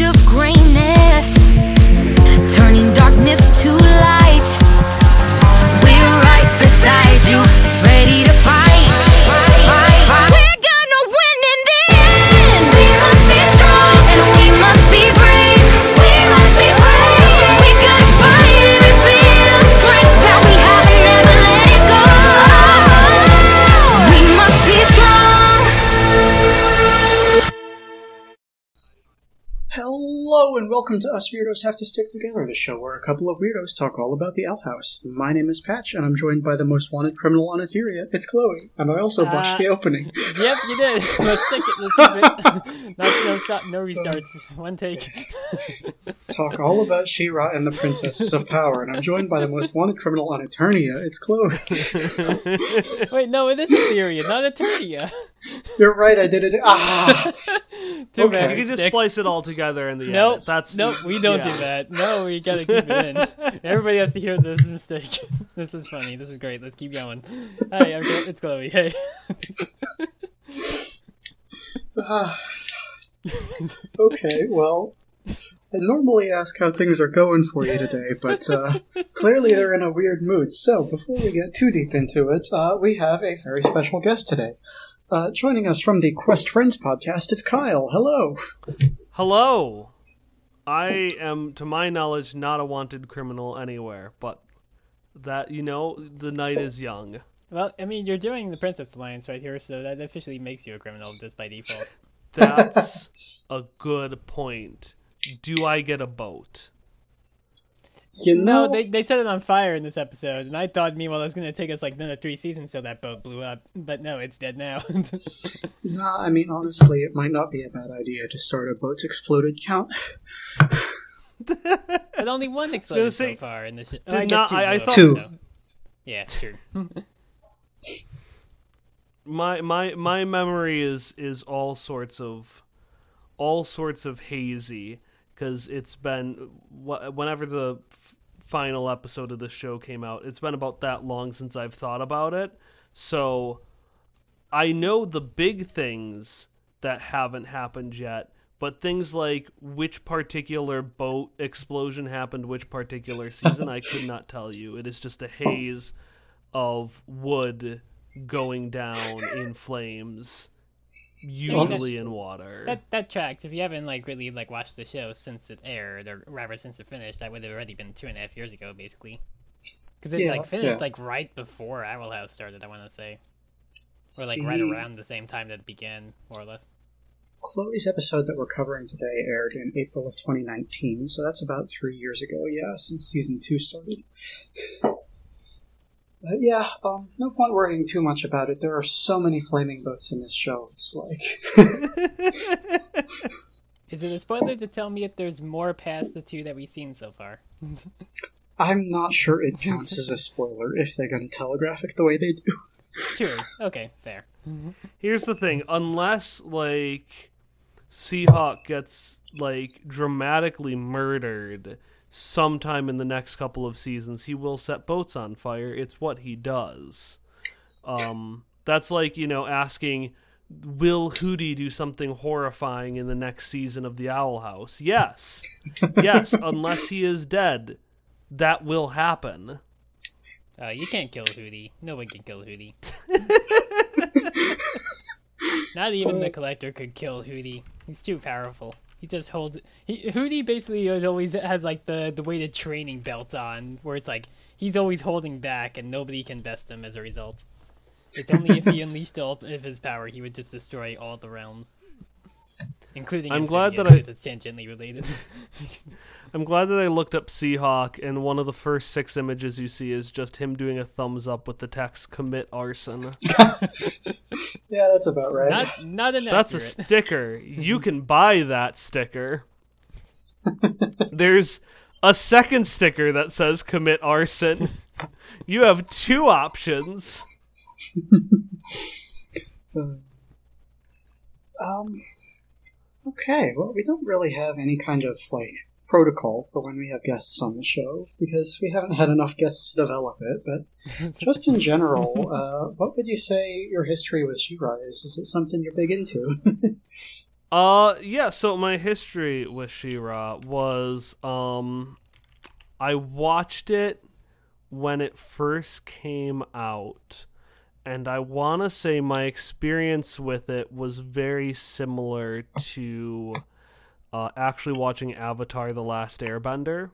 of greatness, welcome to Us Weirdos Have to Stick Together, the show where a couple of weirdos talk all about the Owl House. My name is Patch, and I'm joined by the most wanted criminal on Etheria. It's Chloe, and I also botched Uh, the opening. Yep, you did. Let's stick it. Let's keep it. no, no stop, no restarts. One take. talk all about She-Ra and the Princesses of Power, and I'm joined by the most wanted criminal on Eternia. It's Chloe. Wait, no, it is Etheria, not Eternia. You're right, I did it. Ah, Too Okay. bad. You can just Dick. splice it all together in the Nope. edit. That's nope. We don't yeah. do that. No, we gotta keep it in. Everybody has to hear this mistake. this is funny. This is great. Let's keep going. Hey, I'm it's Chloe. Hey. ah. okay, well, I normally ask how things are going for you today, but uh, clearly they're in a weird mood. So, before we get too deep into it, uh, we have a very special guest today. Uh, joining us from the Quest Friends podcast, it's Kyle. Hello. Hello. I am, to my knowledge, not a wanted criminal anywhere, but that you know, the night is young. Well, I mean, you're doing the Princess Alliance right here, so that officially makes you a criminal just by default. That's a good point. Do I get a boat? You know, No, they, they set it on fire in this episode, and I thought, meanwhile, it was going to take us like another three seasons till that boat blew up. But no, it's dead now. nah, I mean, honestly, it might not be a bad idea to start a boats exploded count. but only one exploded say, so far in this. did I not- two I- I thought- Two. so- Yeah, true. My my my memory is is all sorts of all sorts of hazy because it's been wh- whenever the f- final episode of the show came out. It's been about that long since i've thought about it. So i know the big things that haven't happened yet but things like which particular boat explosion happened which particular season i could not tell you. It is just a haze of wood going down in flames usually in water that that tracks. If you haven't like really like watched the show since it aired, or rather since it finished, that would have already been two and a half years ago, basically. Because it Yeah, like finished yeah. like right before Owl House started. I want to say, or like right around the same time that it began, more or less. Chloe's episode that we're covering today aired in April of 2019, so that's about three years ago, yeah, since season two started. But yeah, um, no point worrying too much about it. There are so many flaming boats in this show. It's like, Is it a spoiler to tell me if there's more past the two that we've seen so far? I'm not sure it counts as a spoiler if they're going to telegraph it the way they do. True. Okay, fair. Here's the thing, unless like Seahawk gets like dramatically murdered sometime in the next couple of seasons, he will set boats on fire. It's what he does. Um that's like, you know, asking will Hooty do something horrifying in the next season of the Owl House? Yes. yes, unless he is dead. That will happen. Uh, you can't kill Hooty. No one can kill Hooty. Not even the collector could kill Hooty. He's too powerful. He just holds. He, Hooty basically is always has like the the weighted training belt on, where it's like he's always holding back and nobody can best him as a result. It's only if he unleashed all of his power he would just destroy all the realms, including. I'm glad that I- it's tangentially related. I'm glad that I looked up Seahawk, and one of the first six images you see is just him doing a thumbs up with the text "commit arson." Yeah, that's about right. not not inaccurate. That's a sticker. You can buy that sticker. There's a second sticker that says "commit arson." You have two options. Um. Okay, well, we don't really have any kind of like protocol for when we have guests on the show because we haven't had enough guests to develop it. But just in general, uh, what would you say your history with She-Ra is? Is it something you're big into? Uh, yeah. So my history with She-Ra was, um, I watched it when it first came out, and I want to say my experience with it was very similar to, uh, actually watching Avatar: The Last Airbender.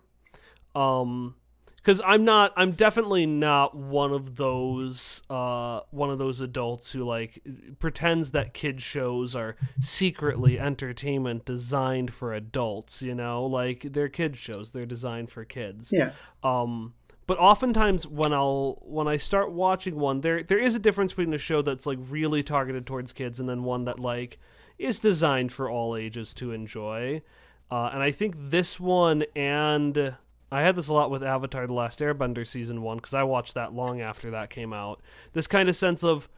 Um, because I'm not, I'm definitely not one of those, uh, one of those adults who like pretends that kid shows are secretly entertainment designed for adults. You know, like they're kid shows, they're designed for kids. Yeah. Um, but oftentimes when I'll when I start watching one, there there is a difference between a show that's like really targeted towards kids and then one that like is designed for all ages to enjoy. Uh, and I think this one and I had this a lot with Avatar: The Last Airbender season one because I watched that long after that came out. This kind of sense of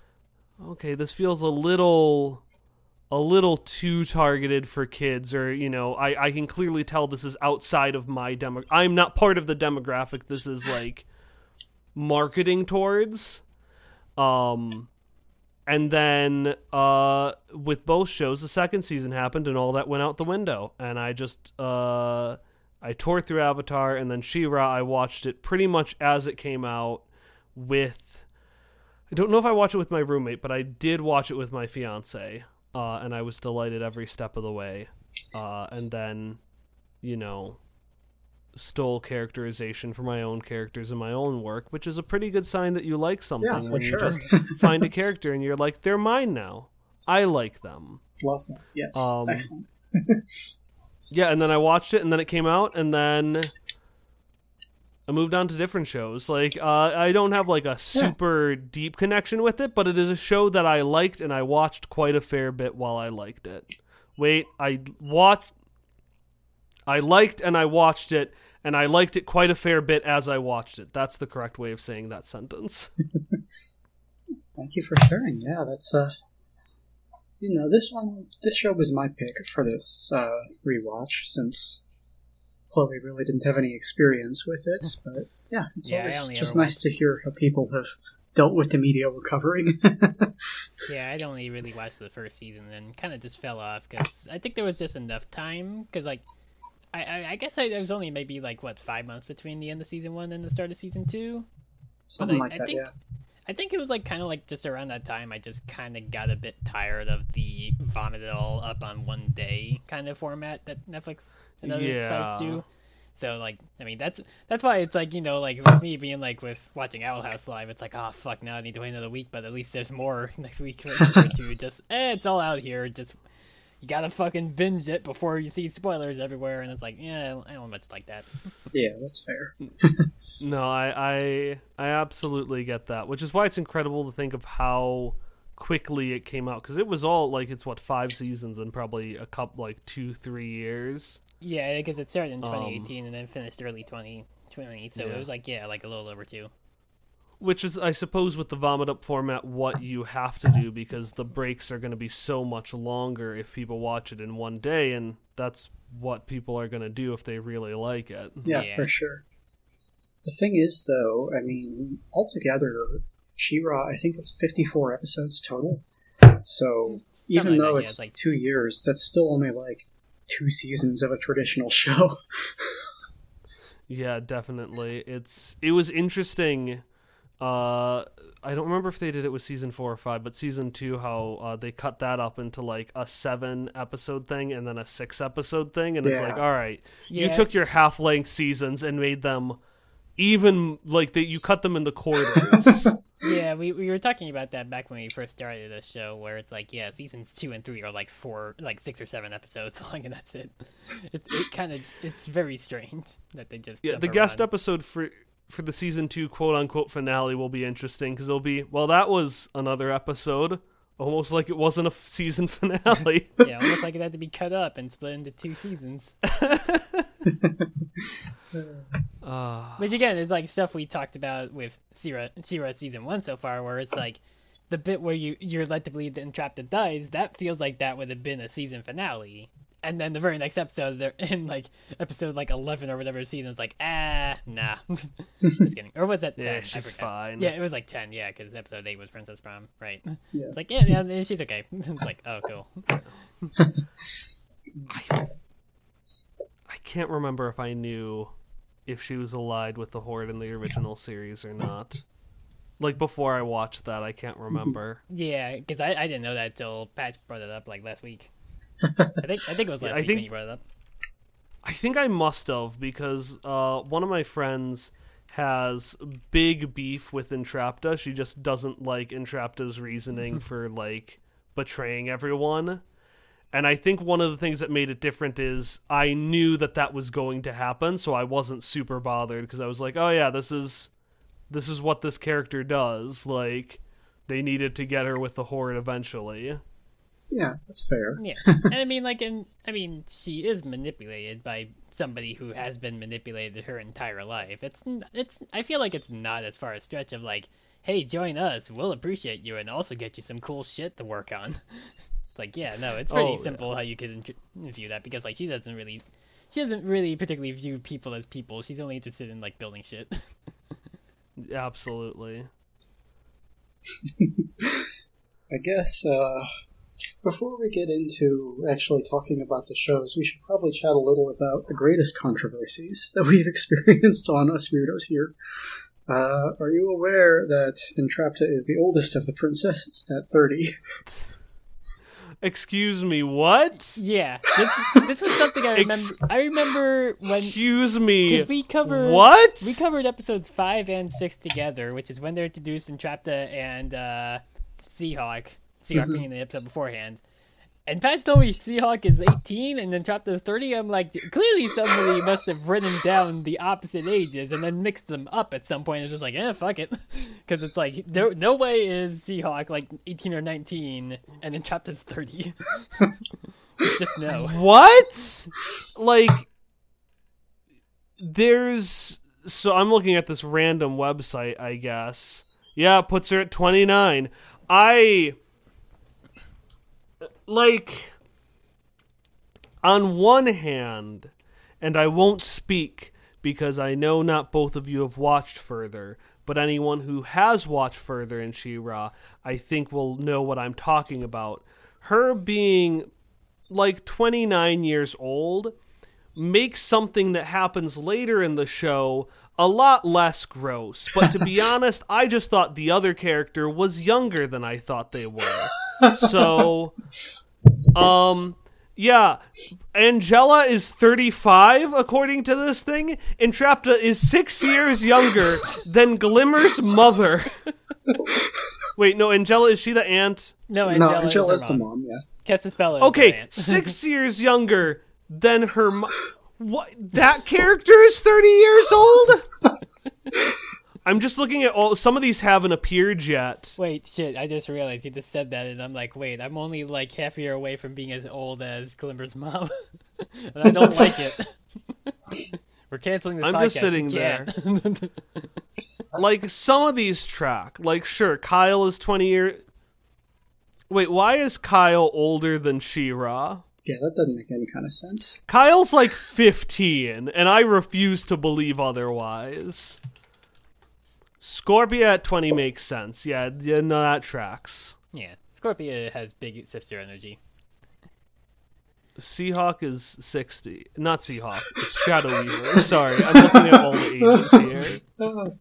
okay, this feels a little a little too targeted for kids or you know I, I can clearly tell this is outside of my demo i'm not part of the demographic this is like marketing towards um and then uh with both shows the second season happened and all that went out the window and i just uh i tore through avatar and then She-Ra i watched it pretty much as it came out with i don't know if i watched it with my roommate but i did watch it with my fiance uh, and I was delighted every step of the way. Uh, and then, you know, stole characterization for my own characters in my own work, which is a pretty good sign that you like something Yeah, when sure. you just find a character and you're like, they're mine now. I like them. Love them. Yes. Um, Excellent. Yeah, and then I watched it, and then it came out, and then I moved on to different shows. Like, uh, I don't have like a super deep connection with it, but it is a show that I liked, and I watched quite a fair bit while I liked it. Wait, I watched, I liked, and I watched it, and I liked it quite a fair bit as I watched it. That's the correct way of saying that sentence. Thank you for sharing. Yeah, that's uh, you know, this one, this show was my pick for this uh, rewatch since Chloe really didn't have any experience with it. But yeah, it's Yeah, always just ever nice to hear how people have dealt with the media we're covering. Yeah, I'd only really watched the first season and kind of just fell off because I think there was just enough time. Because like, I, I I guess I, there was only maybe like what five months between the end of season one and the start of season two. Something I- like I that. think- Yeah. I think it was like kind of like just around that time I just kind of got a bit tired of the vomit it all up on one day kind of format that Netflix and other Yeah. sites do. So like, I mean, that's that's why it's like you know like with me being like with watching Owl House live, it's like oh fuck now I need to wait another week, but at least there's more next week or two. Just eh, it's all out here. Just you gotta fucking binge it before you see spoilers everywhere, and it's like yeah, I don't much like that. Yeah, that's fair. No, I, I I absolutely get that, which is why it's incredible to think of how quickly it came out because it was all like it's what five seasons and probably a couple like two three years. Yeah, because it started in Um, 2018 and then finished early 2020, so Yeah. it was like yeah, like a little over two. Which is, I suppose, with the vomit up format, what you have to do because the breaks are going to be so much longer if people watch it in one day, and that's what people are going to do if they really like it. Yeah, Yeah. for sure. The thing is, though, I mean, altogether, She-Ra, I think it's 54 episodes total. So hmm, even like though that, yeah, it's it's like- two years, that's still only like two seasons of a traditional show. Yeah, definitely. It's it was interesting. Uh, I don't remember if they did it with season four or five, but season two, how uh, they cut that up into like a seven episode thing and then a six episode thing, and it's like, all right, you took your half length seasons and made them even like that. You cut them in the quarters. Yeah, we, we were talking about that back when we first started the show, where it's like, yeah, seasons two and three are like four, like six or seven episodes long, and that's it. It, it kind of, it's very strange that they just. yeah, jump the guest around. episode for for the season two quote unquote finale will be interesting because it'll be well, that was another episode. Almost like it wasn't a f- season finale. Yeah, almost like it had to be cut up and split into two seasons. uh, Which again is like stuff we talked about with She-Ra She-Ra season one so far, where it's like the bit where you you're led to believe that Entrapta dies. That feels like that would have been a season finale, and then the very next episode, they're in like episode like eleven or whatever season. It's like ah nah, just kidding. Or was that ten? Yeah, she's fine. Yeah, it was like ten. Yeah, because episode eight was Princess Prom, right? Yeah. It's like yeah, yeah, she's okay. it's like oh cool. I can't remember if I knew if she was allied with the Horde in the original series or not. Like before I watched that, I can't remember. Yeah, because I, I didn't know that till Pat brought it up like last week. I think I think it was last I week think- you brought it up. I think I must have because uh, one of my friends has big beef with Entrapta. She just doesn't like Entrapta's reasoning for like betraying everyone. And I think one of the things that made it different is I knew that that was going to happen, so I wasn't super bothered because I was like, "Oh yeah, this is this is what this character does." Like they needed to get her with the horde eventually. Yeah, that's fair. Yeah, and I mean, like, and I mean, she is manipulated by somebody who has been manipulated her entire life. It's, it's. I feel like it's not as far a stretch of like, hey, join us, we'll appreciate you, and also get you some cool shit to work on. It's like, yeah, no, it's pretty Oh, yeah. simple how you could view that because like she doesn't really, she doesn't really particularly view people as people. She's only interested in like building shit. Absolutely. I guess uh, before we get into actually talking about the shows, we should probably chat a little about the greatest controversies that we've experienced on Us Weirdos here. Uh, are you aware that Entrapta is the oldest of the princesses at 30? Excuse me, what? yeah, this, this was something I remember. Ex- I remember when Excuse me. we covered What? We covered episodes five and six together, which is when they're introduced Entrapta and uh, Seahawk. Seahawk being in the episode beforehand. And Pat told me Seahawk is 18 and Entrapta is 30. I'm like, clearly somebody must have written down the opposite ages and then mixed them up at some point. It's just like, eh, fuck it. Because it's like, no, no way is Seahawk like 18 or 19 and Entrapta's 30. It's just no. What? Like, there's. So I'm looking at this random website, I guess. Yeah, it puts her at 29. I. Like. On one hand, and I won't speak because I know not both of you have watched further, but anyone who has watched further in She-Ra, I think will know what I'm talking about. Her being like 29 years old makes something that happens later in the show a lot less gross. But to be honest, I just thought the other character was younger than I thought they were. So, um, yeah, Angella is 35 according to this thing. Entrapta is six years younger than Glimmer's mother. Wait, no, Angella is she the aunt? No, no, Angella, Angella's is the wrong. mom, yeah. Castaspella is Okay, six years younger than her. Mo- what? That character is thirty years old. I'm just looking at all. Some of these haven't appeared yet. Wait, shit, I just realized you just said that, and I'm like, wait, I'm only like half a year away from being as old as Glimmer's mom. and I don't like it. We're canceling this I'm podcast. just sitting there. Like some of these track. Like sure, Kyle is twenty year. Wait, why is Kyle older than She-Ra? Yeah, that doesn't make any kind of sense. Kyle's like 15, and I refuse to believe otherwise. Scorpia at 20 makes sense. Yeah, yeah no, that tracks. yeah, Scorpia has big sister energy. Seahawk is 60. Not Seahawk, it's Shadow Weaver. Sorry, I'm looking at all the ages here.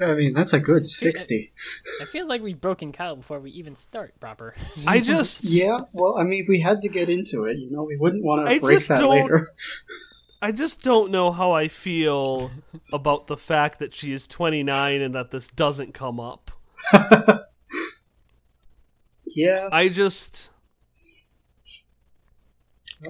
I mean, that's a good 60. I feel like we've broken Kyle before we even start proper. I just. Yeah, well, I mean, if we had to get into it. You know, we wouldn't want I to break just that don't- later. I just don't know how I feel about the fact that she is 29 and that this doesn't come up. Yeah, I just.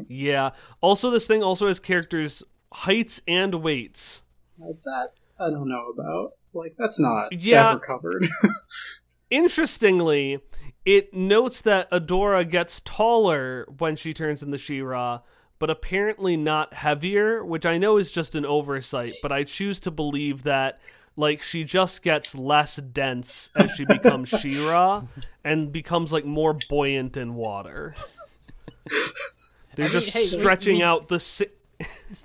Yeah. Also, this thing also has characters' heights and weights. that's that. I don't know about. Like, that's not Yeah. ever covered. Interestingly, it notes that Adora gets taller when she turns into She-Ra, but apparently not heavier, which I know is just an oversight, but I choose to believe that like she just gets less dense as she becomes She-Ra and becomes like more buoyant in water. They're I mean, just hey, we- stretching we- out the. Si-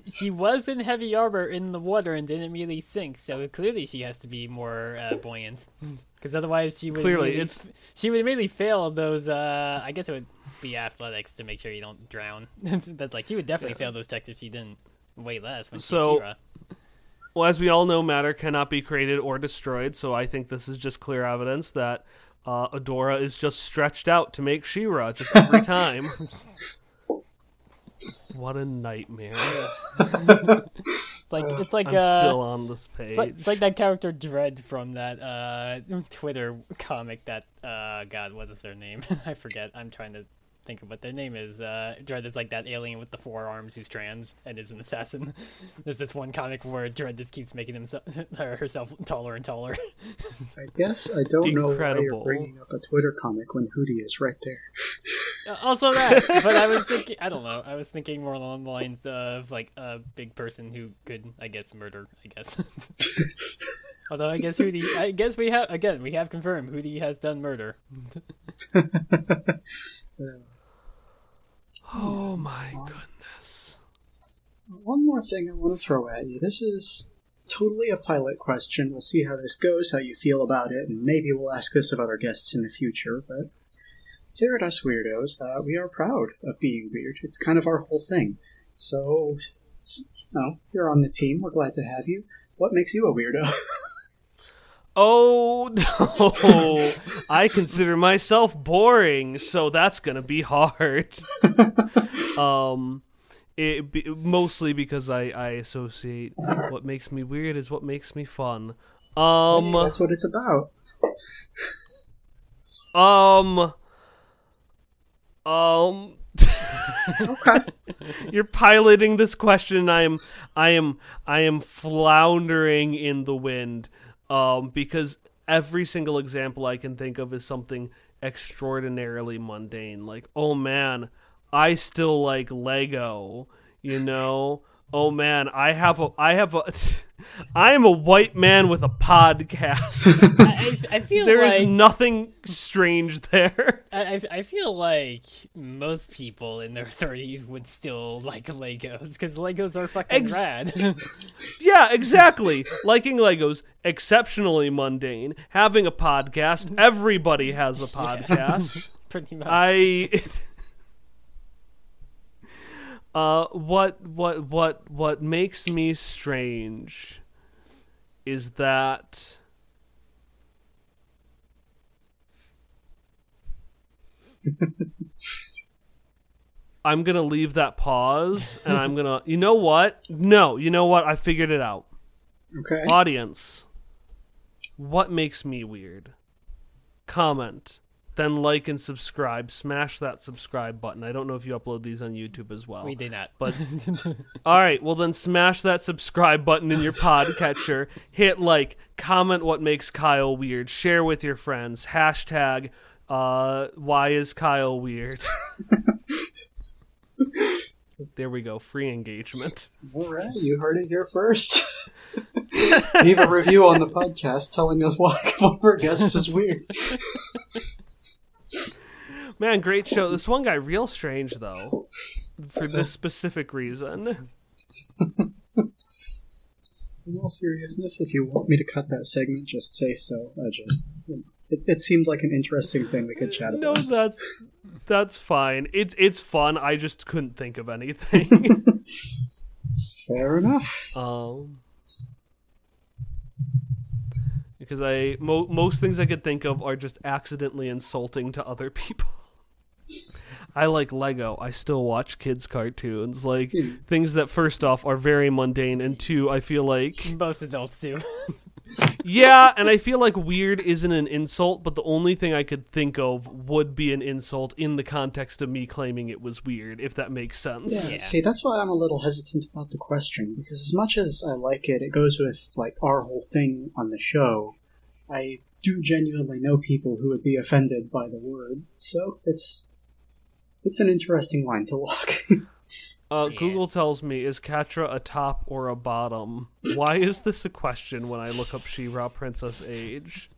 She was in heavy armor in the water and didn't really sink, so clearly she has to be more uh, buoyant. Because otherwise, she would Clearly, immediately- it's- she would immediately fail those. Uh, I guess it would be athletics to make sure you don't drown. That's like she would definitely fail those checks if she didn't weigh less when So- she's Well, as we all know, matter cannot be created or destroyed, so I think this is just clear evidence that uh, Adora is just stretched out to make She-Ra just every time. What a nightmare! It's like it's like I'm uh, still on this page. It's like, it's like that character Dread from that uh, Twitter comic that uh, God, what is their name? I forget. I'm trying to think of what their name is. Uh, Dread is like that alien with the four arms who's trans and is an assassin. There's this one comic where Dread just keeps making himself or herself taller and taller. I guess I don't know why you're bringing up a Twitter comic when Hooty is right there. Uh, also that, but I was thinking, I don't know. I was thinking more along the lines of like a big person who could, I guess, murder. I guess. Although I guess Hooty, I guess we have again we have confirmed Hooty has done murder. Oh my goodness! One more thing I want to throw at you. This is totally a pilot question. We'll see how this goes, how you feel about it, and maybe we'll ask this of other guests in the future. But here at Us Weirdos, uh, we are proud of being weird. It's kind of our whole thing. So, you know, you're on the team. We're glad to have you. What makes you a weirdo? Oh no! I consider myself boring, so that's gonna be hard. um, it be, mostly because I I associate what makes me weird is what makes me fun. Um, That's what it's about. um, um. Okay. You're piloting this question. I am, I am, I am floundering in the wind, um, because every single example I can think of is something extraordinarily mundane. Like, oh man, I still like Lego. You know, oh man, I have a, I have a, I am a white man with a podcast. I, I, I feel there is like nothing strange there. I, I- I feel like most people in their 30s would still like Legos because Legos are fucking Ex- rad. Yeah, exactly. Liking Legos, exceptionally mundane. Having a podcast, everybody has a podcast. Pretty much. I Uh what what what what makes me strange is that I'm going to leave that pause and I'm going to You know what? No, you know what? I figured it out. Okay. Audience, what makes me weird? Comment, then like and subscribe. Smash that subscribe button. I don't know if you upload these on YouTube as well. we did not. But all right, well then smash that subscribe button in your podcatcher. Hit like, comment what makes Kyle weird. Share with your friends. Hashtag uh, why is Kyle weird? there we go. Free engagement. All right, you heard it here first. Leave a review on the podcast telling us why one of our guests is weird. Man, great show. This one guy real strange though. For this specific reason. In all seriousness, if you want me to cut that segment, just say so. I just, you know, it, it seemed like an interesting thing we could chat about. No, that's that's fine. It's it's fun. I just couldn't think of anything. Fair enough. um because I mo- most things I could think of are just accidentally insulting to other people. I like Lego. I still watch kids cartoons. Like hmm. things that first off are very mundane and two I feel like Most adults do. Yeah, and I feel like weird isn't an insult, but the only thing I could think of would be an insult in the context of me claiming it was weird, if that makes sense. Yeah, Yeah. see, that's why I'm a little hesitant about the question because as much as I like it, it goes with like our whole thing on the show. I do genuinely know people who would be offended by the word, so it's it's an interesting line to walk. Uh, Yeah. Google tells me, is Catra a top or a bottom? Why is this a question when I look up She-Ra Princess Age?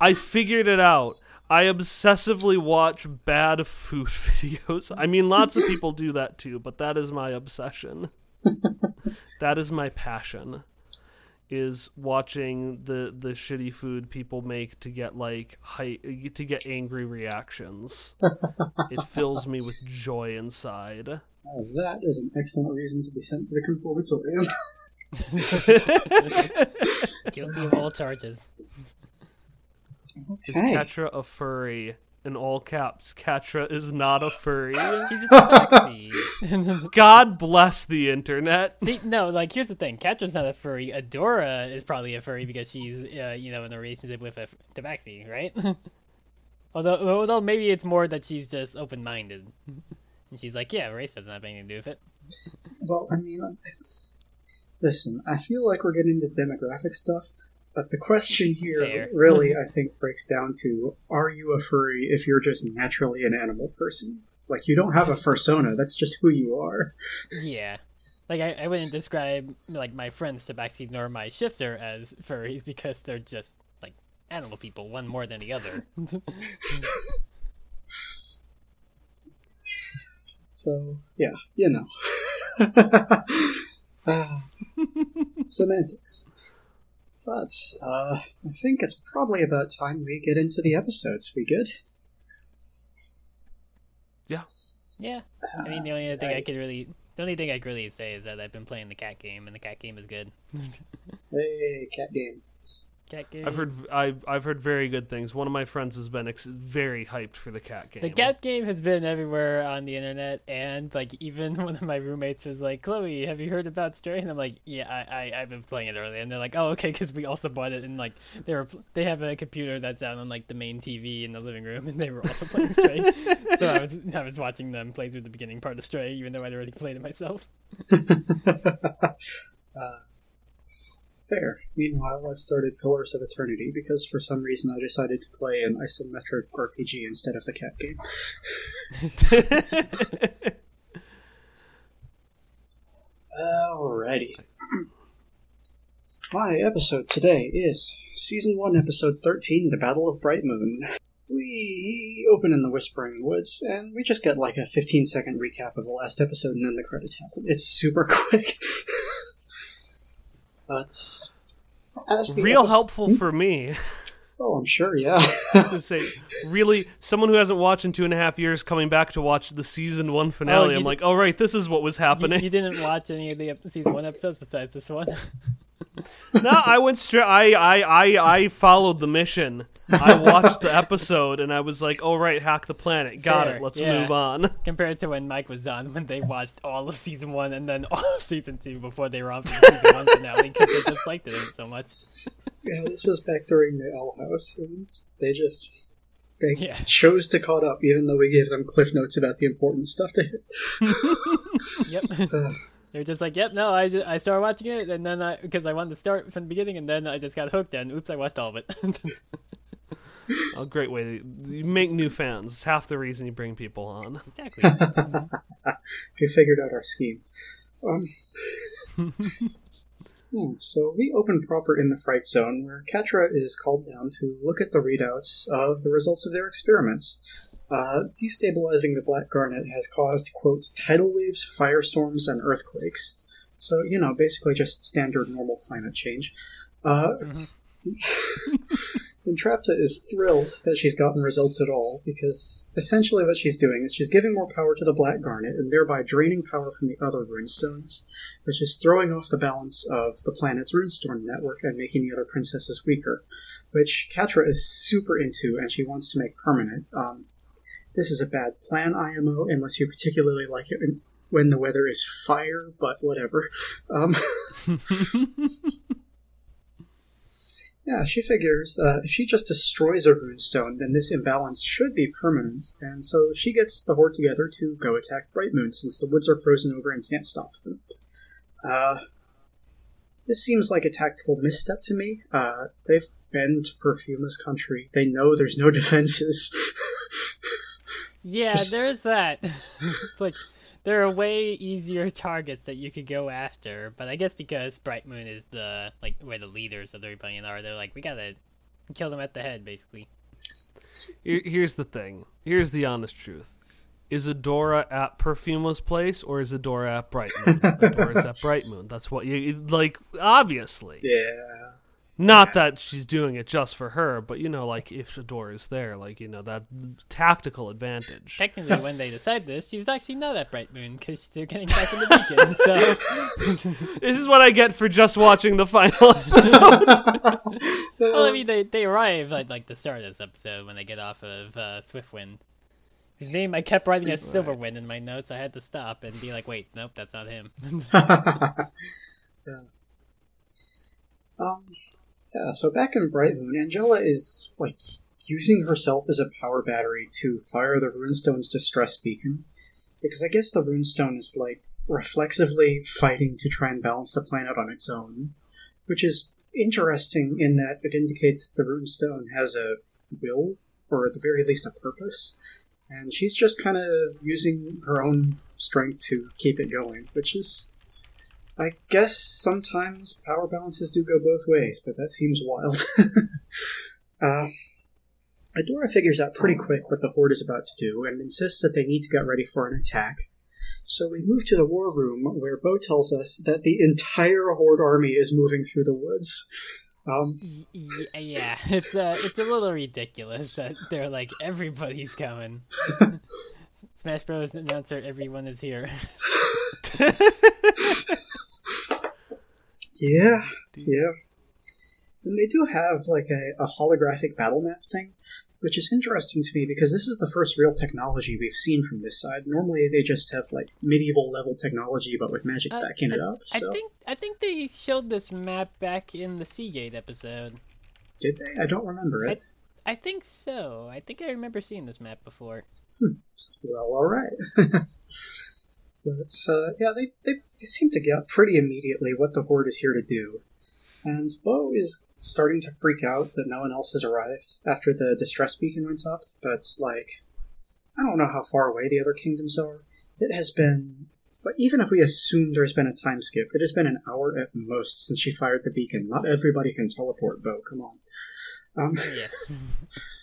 I figured it out. I obsessively watch bad food videos. I mean, lots of people do that too, but that is my obsession. that is my passion. Is watching the the shitty food people make to get like hi- to get angry reactions. it fills me with joy inside. Now that is an excellent reason to be sent to the conformatorium. Guilty of all charges. Is Okay. Catra a furry? In all caps, Catra is not a furry. She's a tabaxi. God bless the internet. See, no, like here's the thing. Catra's not a furry. Adora is probably a furry because she's, uh, you know, in a relationship with a f- tabaxi, right? although, although maybe it's more that she's just open-minded, and she's like, yeah, race doesn't have anything to do with it. Well, I mean, listen, I feel like we're getting into demographic stuff, but the question here Fair. really, I think, breaks down to are you a furry if you're just naturally an animal person? Like, you don't have a fursona, that's just who you are. Yeah. Like I, I wouldn't describe like my friends tabaxi nor my shifter as furries because they're just like animal people, one more than the other. So, yeah, you know. Ah, semantics. But, uh, I think it's probably about time we get into the episodes. We good? yeah. Yeah. I mean, the only other thing I could really, the only thing I could really say is that I've been playing the cat game, and the cat game is good. Hey, cat game. Cat game. I've heard I've I've heard very good things. One of my friends has been ex- very hyped for the cat game. The cat game has been everywhere on the internet, and like even one of my roommates was like, "Chloe, have you heard about Stray?" And I'm like, "Yeah, I, I I've been playing it earlier." And they're like, "Oh, okay," because we also bought it, and like they were they have a computer that's out on like the main TV in the living room, and they were also playing Stray. so I was I was watching them play through the beginning part of Stray, even though I'd already played it myself. uh, fair. Meanwhile, I've started Pillars of Eternity because for some reason I decided to play an isometric RPG instead of the cat game. Alrighty. My episode today is Season 1, Episode 13 The Battle of Bright Moon. We open in the Whispering Woods, and we just get like a 15 second recap of the last episode, and then the credits happen. It's super quick. But. As the Real episode- helpful hmm? for me. Oh, I'm sure, yeah. to say, really, someone who hasn't watched in two and a half years coming back to watch the season one oh, finale. you I'm d- like, oh right, this is what was happening. you didn't watch any of the season one episodes besides this one. no, I went straight. I, I, I, I followed the mission. I watched the episode and I was like, oh right, hack the planet. Got Fair, it. Let's yeah. move on. compared to when Mike was on, when they watched all of season one and then all of season two before they were on for the season one finale because they just liked it so much. yeah, this was back during the Owl House, and they just. They Yeah. chose to caught up, even though we gave them cliff notes about the important stuff to hit. Yep. Uh, They're just like, yep, no, I, ju- I started watching it and then I because I wanted to start from the beginning and then I just got hooked and oops, I watched all of it. A great way to you make new fans. It's half the reason you bring people on. exactly. we figured out our scheme. Um, hmm, so we open proper in the Fright Zone, where Catra is called down to look at the readouts of the results of their experiments. Uh, destabilizing the Black Garnet has caused, quote, tidal waves, firestorms, and earthquakes. So, you know, basically just standard normal climate change. Uh, Entrapta is thrilled that she's gotten results at all because essentially what she's doing is she's giving more power to the Black Garnet and thereby draining power from the other runestones, which is throwing off the balance of the planet's runestone network and making the other princesses weaker, which Catra is super into and she wants to make permanent. Um, this is a bad plan, IMO, unless you particularly like it when, the weather is fire, but whatever. Um, Yeah, she figures uh, if she just destroys a runestone, then this imbalance should be permanent, and so she gets the horde together to go attack Bright Moon since the woods are frozen over and can't stop them. Uh, this seems like a tactical misstep to me. Uh, they've been to Perfuma's country. They know there's no defenses. Yeah, Just- there's that. It's like there are way easier targets that you could go after, but I guess because Bright Moon is the like where the leaders of the rebellion are, they're like we gotta kill them at the head, basically. Here- Here's the thing. Here's the honest truth. Is Adora at Perfuma's place or is Adora at Bright Moon? Adora's at Bright Moon. That's what you like. Obviously, Yeah. Not that she's doing it just for her, but you know, like if Adora's there, like you know that tactical advantage. Technically, when they decide this, she's actually not at Bright Moon because they're getting back in the beacon. So, This is what I get for just watching the final episode. well, I mean, they they arrive at like the start of this episode when they get off of uh, Swiftwind. His name, I kept writing as Silverwind in my notes. I had to stop and be like, wait, nope, that's not him. yeah. Um, yeah, so back in Bright Moon, Angella is, like, using herself as a power battery to fire the Runestone's distress beacon. Because I guess the Runestone is, like, reflexively fighting to try and balance the planet on its own. Which is interesting in that it indicates the Runestone has a will, or at the very least a purpose. And she's just kind of using her own strength to keep it going, which is I guess sometimes power balances do go both ways, but that seems wild. uh, Adora figures out pretty quick what the Horde is about to do and insists that they need to get ready for an attack. So we move to the war room where Bow tells us that the entire Horde army is moving through the woods. Um, yeah, it's uh, it's a little ridiculous that they're like everybody's coming. Smash Bros. announcer, everyone is here. yeah, yeah. And they do have like a, a holographic battle map thing, which is interesting to me because this is the first real technology we've seen from this side. Normally they just have like medieval level technology but with magic Uh, backing it up. So I think I think they showed this map back in the Seagate episode. did they? I don't remember it. I think so. I think I remember seeing this map before. Well, all right. but uh, yeah, they, they they seem to get pretty immediately what the horde is here to do, and Bow is starting to freak out that no one else has arrived after the distress beacon went up. But like, I don't know how far away the other kingdoms are. It has been. But even if we assume there's been a time skip, it has been an hour at most since she fired the beacon. Not everybody can teleport, Bow. Come on. Um, Yeah.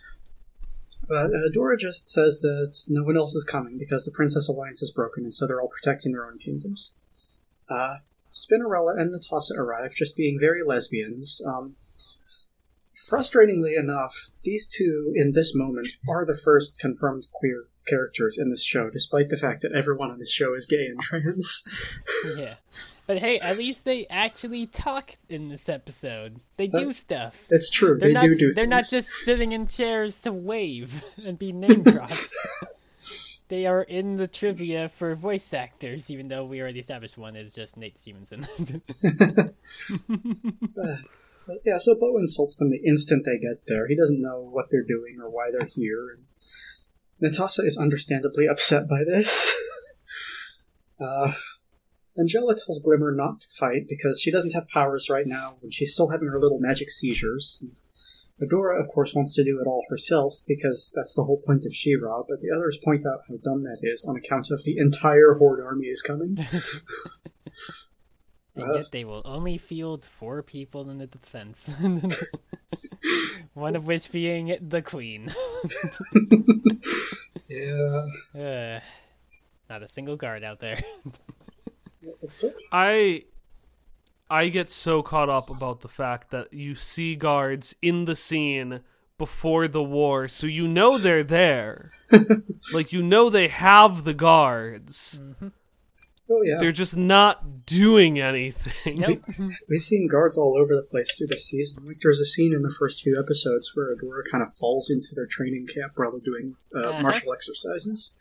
But uh, Dora just says that no one else is coming because the Princess Alliance is broken, and so they're all protecting their own kingdoms. Uh, Spinnerella and Netossa arrive, just being very lesbians. Um, frustratingly enough, these two, in this moment, are the first confirmed queer characters in this show, despite the fact that everyone on this show is gay and trans. yeah. But hey, at least they actually talk in this episode. They Uh, do stuff. That's true, They're they not, do do They're not just sitting in chairs to wave and be name dropped. they are in the trivia for voice actors, even though we already established one is just Nate Stevenson. But yeah, so Bow insults them the instant they get there. He doesn't know what they're doing or why they're here. And Netossa is understandably upset by this. uh, Angella tells Glimmer not to fight because she doesn't have powers right now and she's still having her little magic seizures. Adora, of course, wants to do it all herself because that's the whole point of She-Ra, but the others point out how dumb that is on account of the entire Horde army is coming. and yet they will only field four people in the defense. one of which being the Queen. yeah. Uh, not a single guard out there. I I get so caught up about the fact that you see guards in the scene before the war, so you know they're there. like you know they have the guards. Oh, yeah. They're just not doing anything. Nope. We've seen guards all over the place through the season. Like there's a scene in the first few episodes where Adora kind of falls into their training camp while they're doing uh, Uh-huh. martial exercises.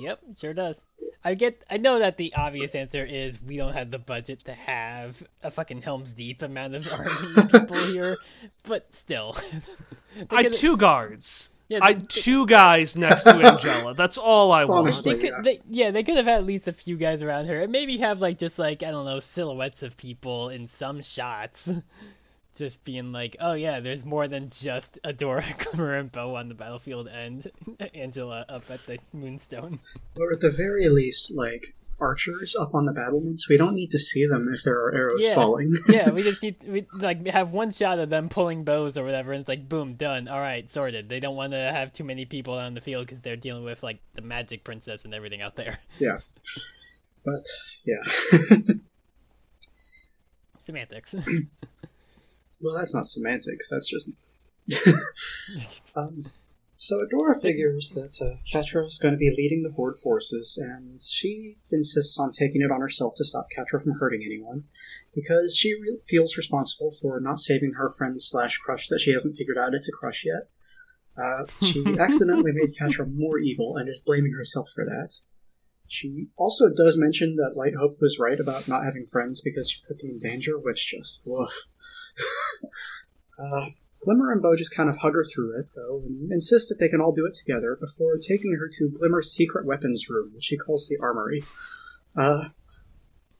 Yep, sure does. I get. I know that the obvious answer is we don't have the budget to have a fucking Helm's Deep amount of army people here, but still. I could've- two guards. Yeah, I they- two guys next to Angella. That's all I want. Honestly. They could, yeah. They, yeah, they could have had at least a few guys around her, and maybe have like just like I don't know silhouettes of people in some shots, just being like, oh yeah, there's more than just Adora, Glimmer, and Bow on the battlefield, and Angella up at the Moonstone. Or at the very least, like archers up on the battlements. We don't need to see them if there are arrows Yeah. falling. yeah, we just need we like have one shot of them pulling bows or whatever, and it's like boom, done. All right, sorted. They don't want to have too many people on the field because they're dealing with like the magic princess and everything out there. yeah. But yeah. Semantics. well, that's not semantics. That's just. um, so Adora figures that uh, Catra is going to be leading the Horde forces, and she insists on taking it on herself to stop Catra from hurting anyone, because she re- feels responsible for not saving her friend slash crush that she hasn't figured out it's a crush yet. Uh, she accidentally made Catra more evil and is blaming herself for that. She also does mention that Light Hope was right about not having friends because she put them in danger, which just woof. uh, Glimmer and Bow just kind of hug her through it, though, and insist that they can all do it together before taking her to Glimmer's secret weapons room, which she calls the armory. Uh,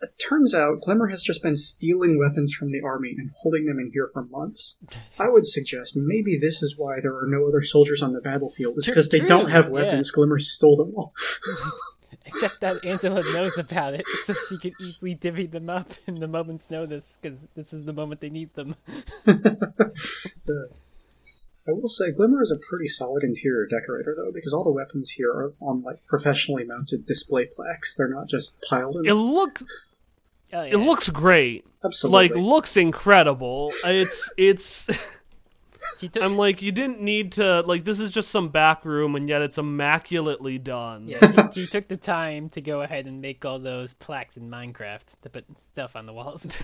it turns out Glimmer has just been stealing weapons from the army and holding them in here for months. I would suggest maybe this is why there are no other soldiers on the battlefield, is because they don't have yeah. weapons. Glimmer stole them all. Except that Angella knows about it, so she can easily divvy them up in the moment's notice, because this is the moment they need them. I will say, Glimmer is a pretty solid interior decorator, though, because all the weapons here are on like professionally mounted display plaques. They're not just piled in. It looks Oh, yeah. it looks great. Absolutely. Like looks incredible. It's it's She took, I'm like you didn't need to like this is just some back room and yet it's immaculately done. yeah, she, she took the time to go ahead and make all those plaques in Minecraft to put stuff on the walls.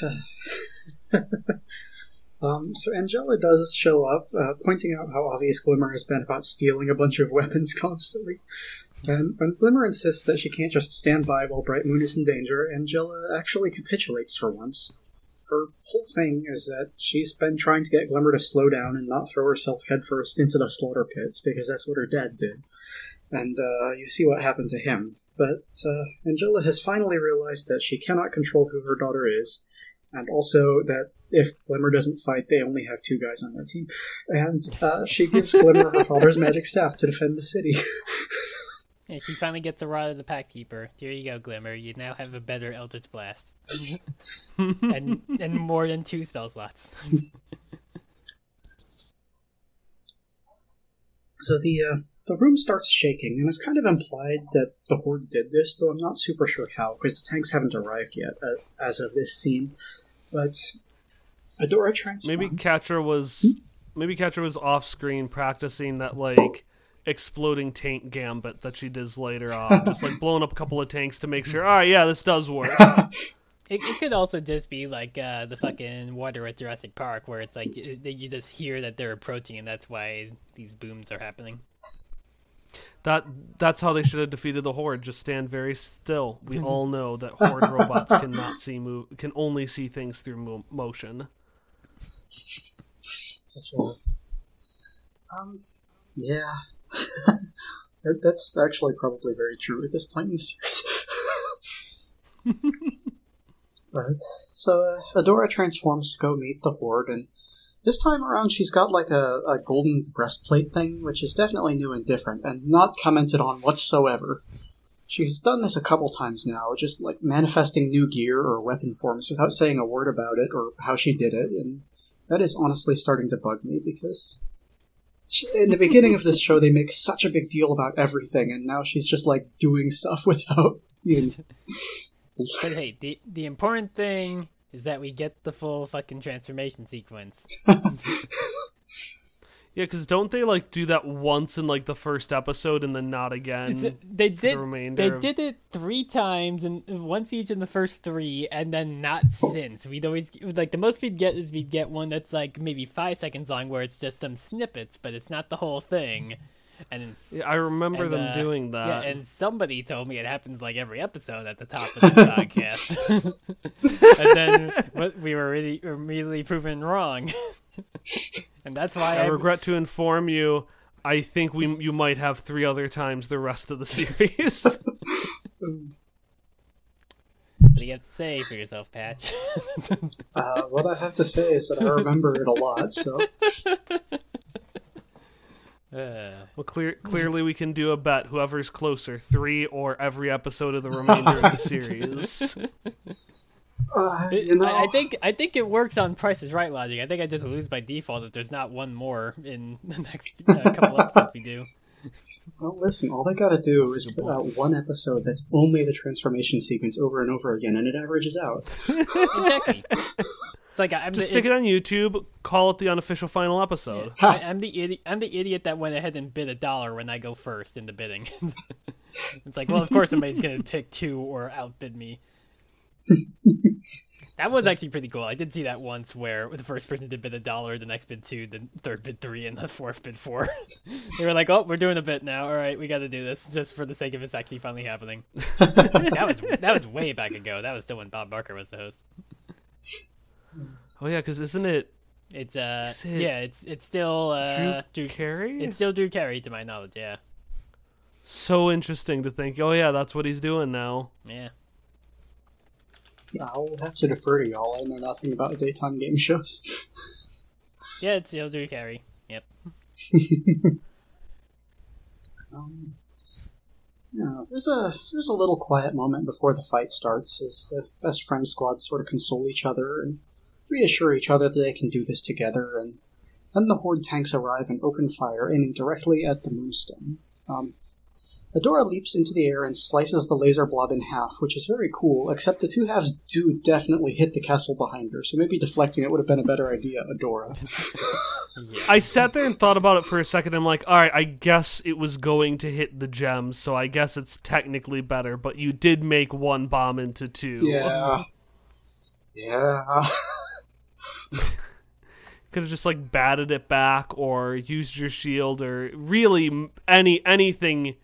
Um, so Angella does show up, uh, pointing out how obvious Glimmer has been about stealing a bunch of weapons constantly. And when Glimmer insists that she can't just stand by while Bright Moon is in danger, Angella actually capitulates for once. Her whole thing is that she's been trying to get Glimmer to slow down and not throw herself headfirst into the slaughter pits, because that's what her dad did. And uh, you see what happened to him. But uh, Angella has finally realized that she cannot control who her daughter is, and also that if Glimmer doesn't fight, they only have two guys on their team. And uh, she gives Glimmer her father's magic staff to defend the city. and she finally gets a rod of the Pact Keeper. Here you go, Glimmer. You now have a better Eldritch Blast. and and more than two spell slots. so the uh, the room starts shaking, and it's kind of implied that the Horde did this, though I'm not super sure how, because the tanks haven't arrived yet uh, as of this scene. But Adora transforms. Maybe Catra was maybe Catra was off screen practicing that like exploding tank gambit that she does later on. just like blowing up a couple of tanks to make sure, all right, yeah, this does work. It, it could also just be like uh, the fucking water at Jurassic Park, where it's like y- you just hear that they're approaching, and that's why these booms are happening. That that's how they should have defeated the horde. Just stand very still. We all know that horde robots cannot see move can only see things through mo- motion. That's right. Um, yeah. that, that's actually probably very true at this point in the series. but, so, uh, Adora transforms to go meet the Horde, and this time around she's got like a, a golden breastplate thing, which is definitely new and different, and not commented on whatsoever. She's done this a couple times now, just like manifesting new gear or weapon forms without saying a word about it or how she did it, and that is honestly starting to bug me because in the beginning of this show they make such a big deal about everything, and now she's just like doing stuff without even. But hey, the the important thing is that we get the full fucking transformation sequence. Yeah, because don't they like do that once in like the first episode and then not again? they the did remainder they of- did it three times and once each in the first three and then not since we'd always like the most we'd get is we'd get one that's like maybe five seconds long where it's just some snippets but it's not the whole thing and then Yeah, I remember and, them uh, doing that. yeah and somebody told me it happens like every episode at the top of the podcast and then we were really immediately proven wrong and that's why I I, regret to inform you. I think we you might have three other times the rest of the series. what do you have to say for yourself patch Uh, what I have to say is that I remember it a lot, so Uh, Well, clear, clearly we can do a bet. Whoever's closer, three or every episode of the remainder of the series. Uh, you know, I, I think I think it works on Price is Right logic. I think I just lose by default if there's not one more in the next uh, couple episodes we do. Well, listen, all they gotta do is put out one episode that's only the transformation sequence over and over again, and it averages out. Exactly. It's like I'm Just the, stick it on YouTube. Call it the unofficial final episode. I, I'm the idiot. I'm the idiot that went ahead and bid a dollar when I go first in the bidding. it's like, well, of course somebody's gonna pick two or outbid me. That was actually pretty cool. I did see that once where the first person did bid a dollar, the next bid two, the third bid three, and the fourth bid four. they were like, "Oh, we're doing a bit now. All right, we got to do this just for the sake of it's actually finally happening." that was that was way back ago. That was still when Bob Barker was the host. Oh yeah, because isn't it It's uh, it yeah, it's it's still uh, Drew Carey? It's still Drew Carey, to my knowledge. Yeah, so interesting to think. Oh yeah, that's what he's doing now. yeah. I'll have to defer to y'all. I know nothing about daytime game shows. Yeah, it's still Drew Carey. Yep. Um, yeah, there's a there's a little quiet moment before the fight starts as the best friend squad sort of console each other and reassure each other that they can do this together. And then the horde tanks arrive and open fire, aiming directly at the moonstone. Um, Adora leaps into the air and slices the laser blob in half, which is very cool. Except the two halves do definitely hit the castle behind her, so maybe deflecting it would have been a better idea, Adora. Yeah. I sat there and thought about it for a second. I'm like, all right, I guess it was going to hit the gems, so I guess it's technically better. But you did make one bomb into two. Yeah. Yeah. could have just like batted it back or used your shield or really any anything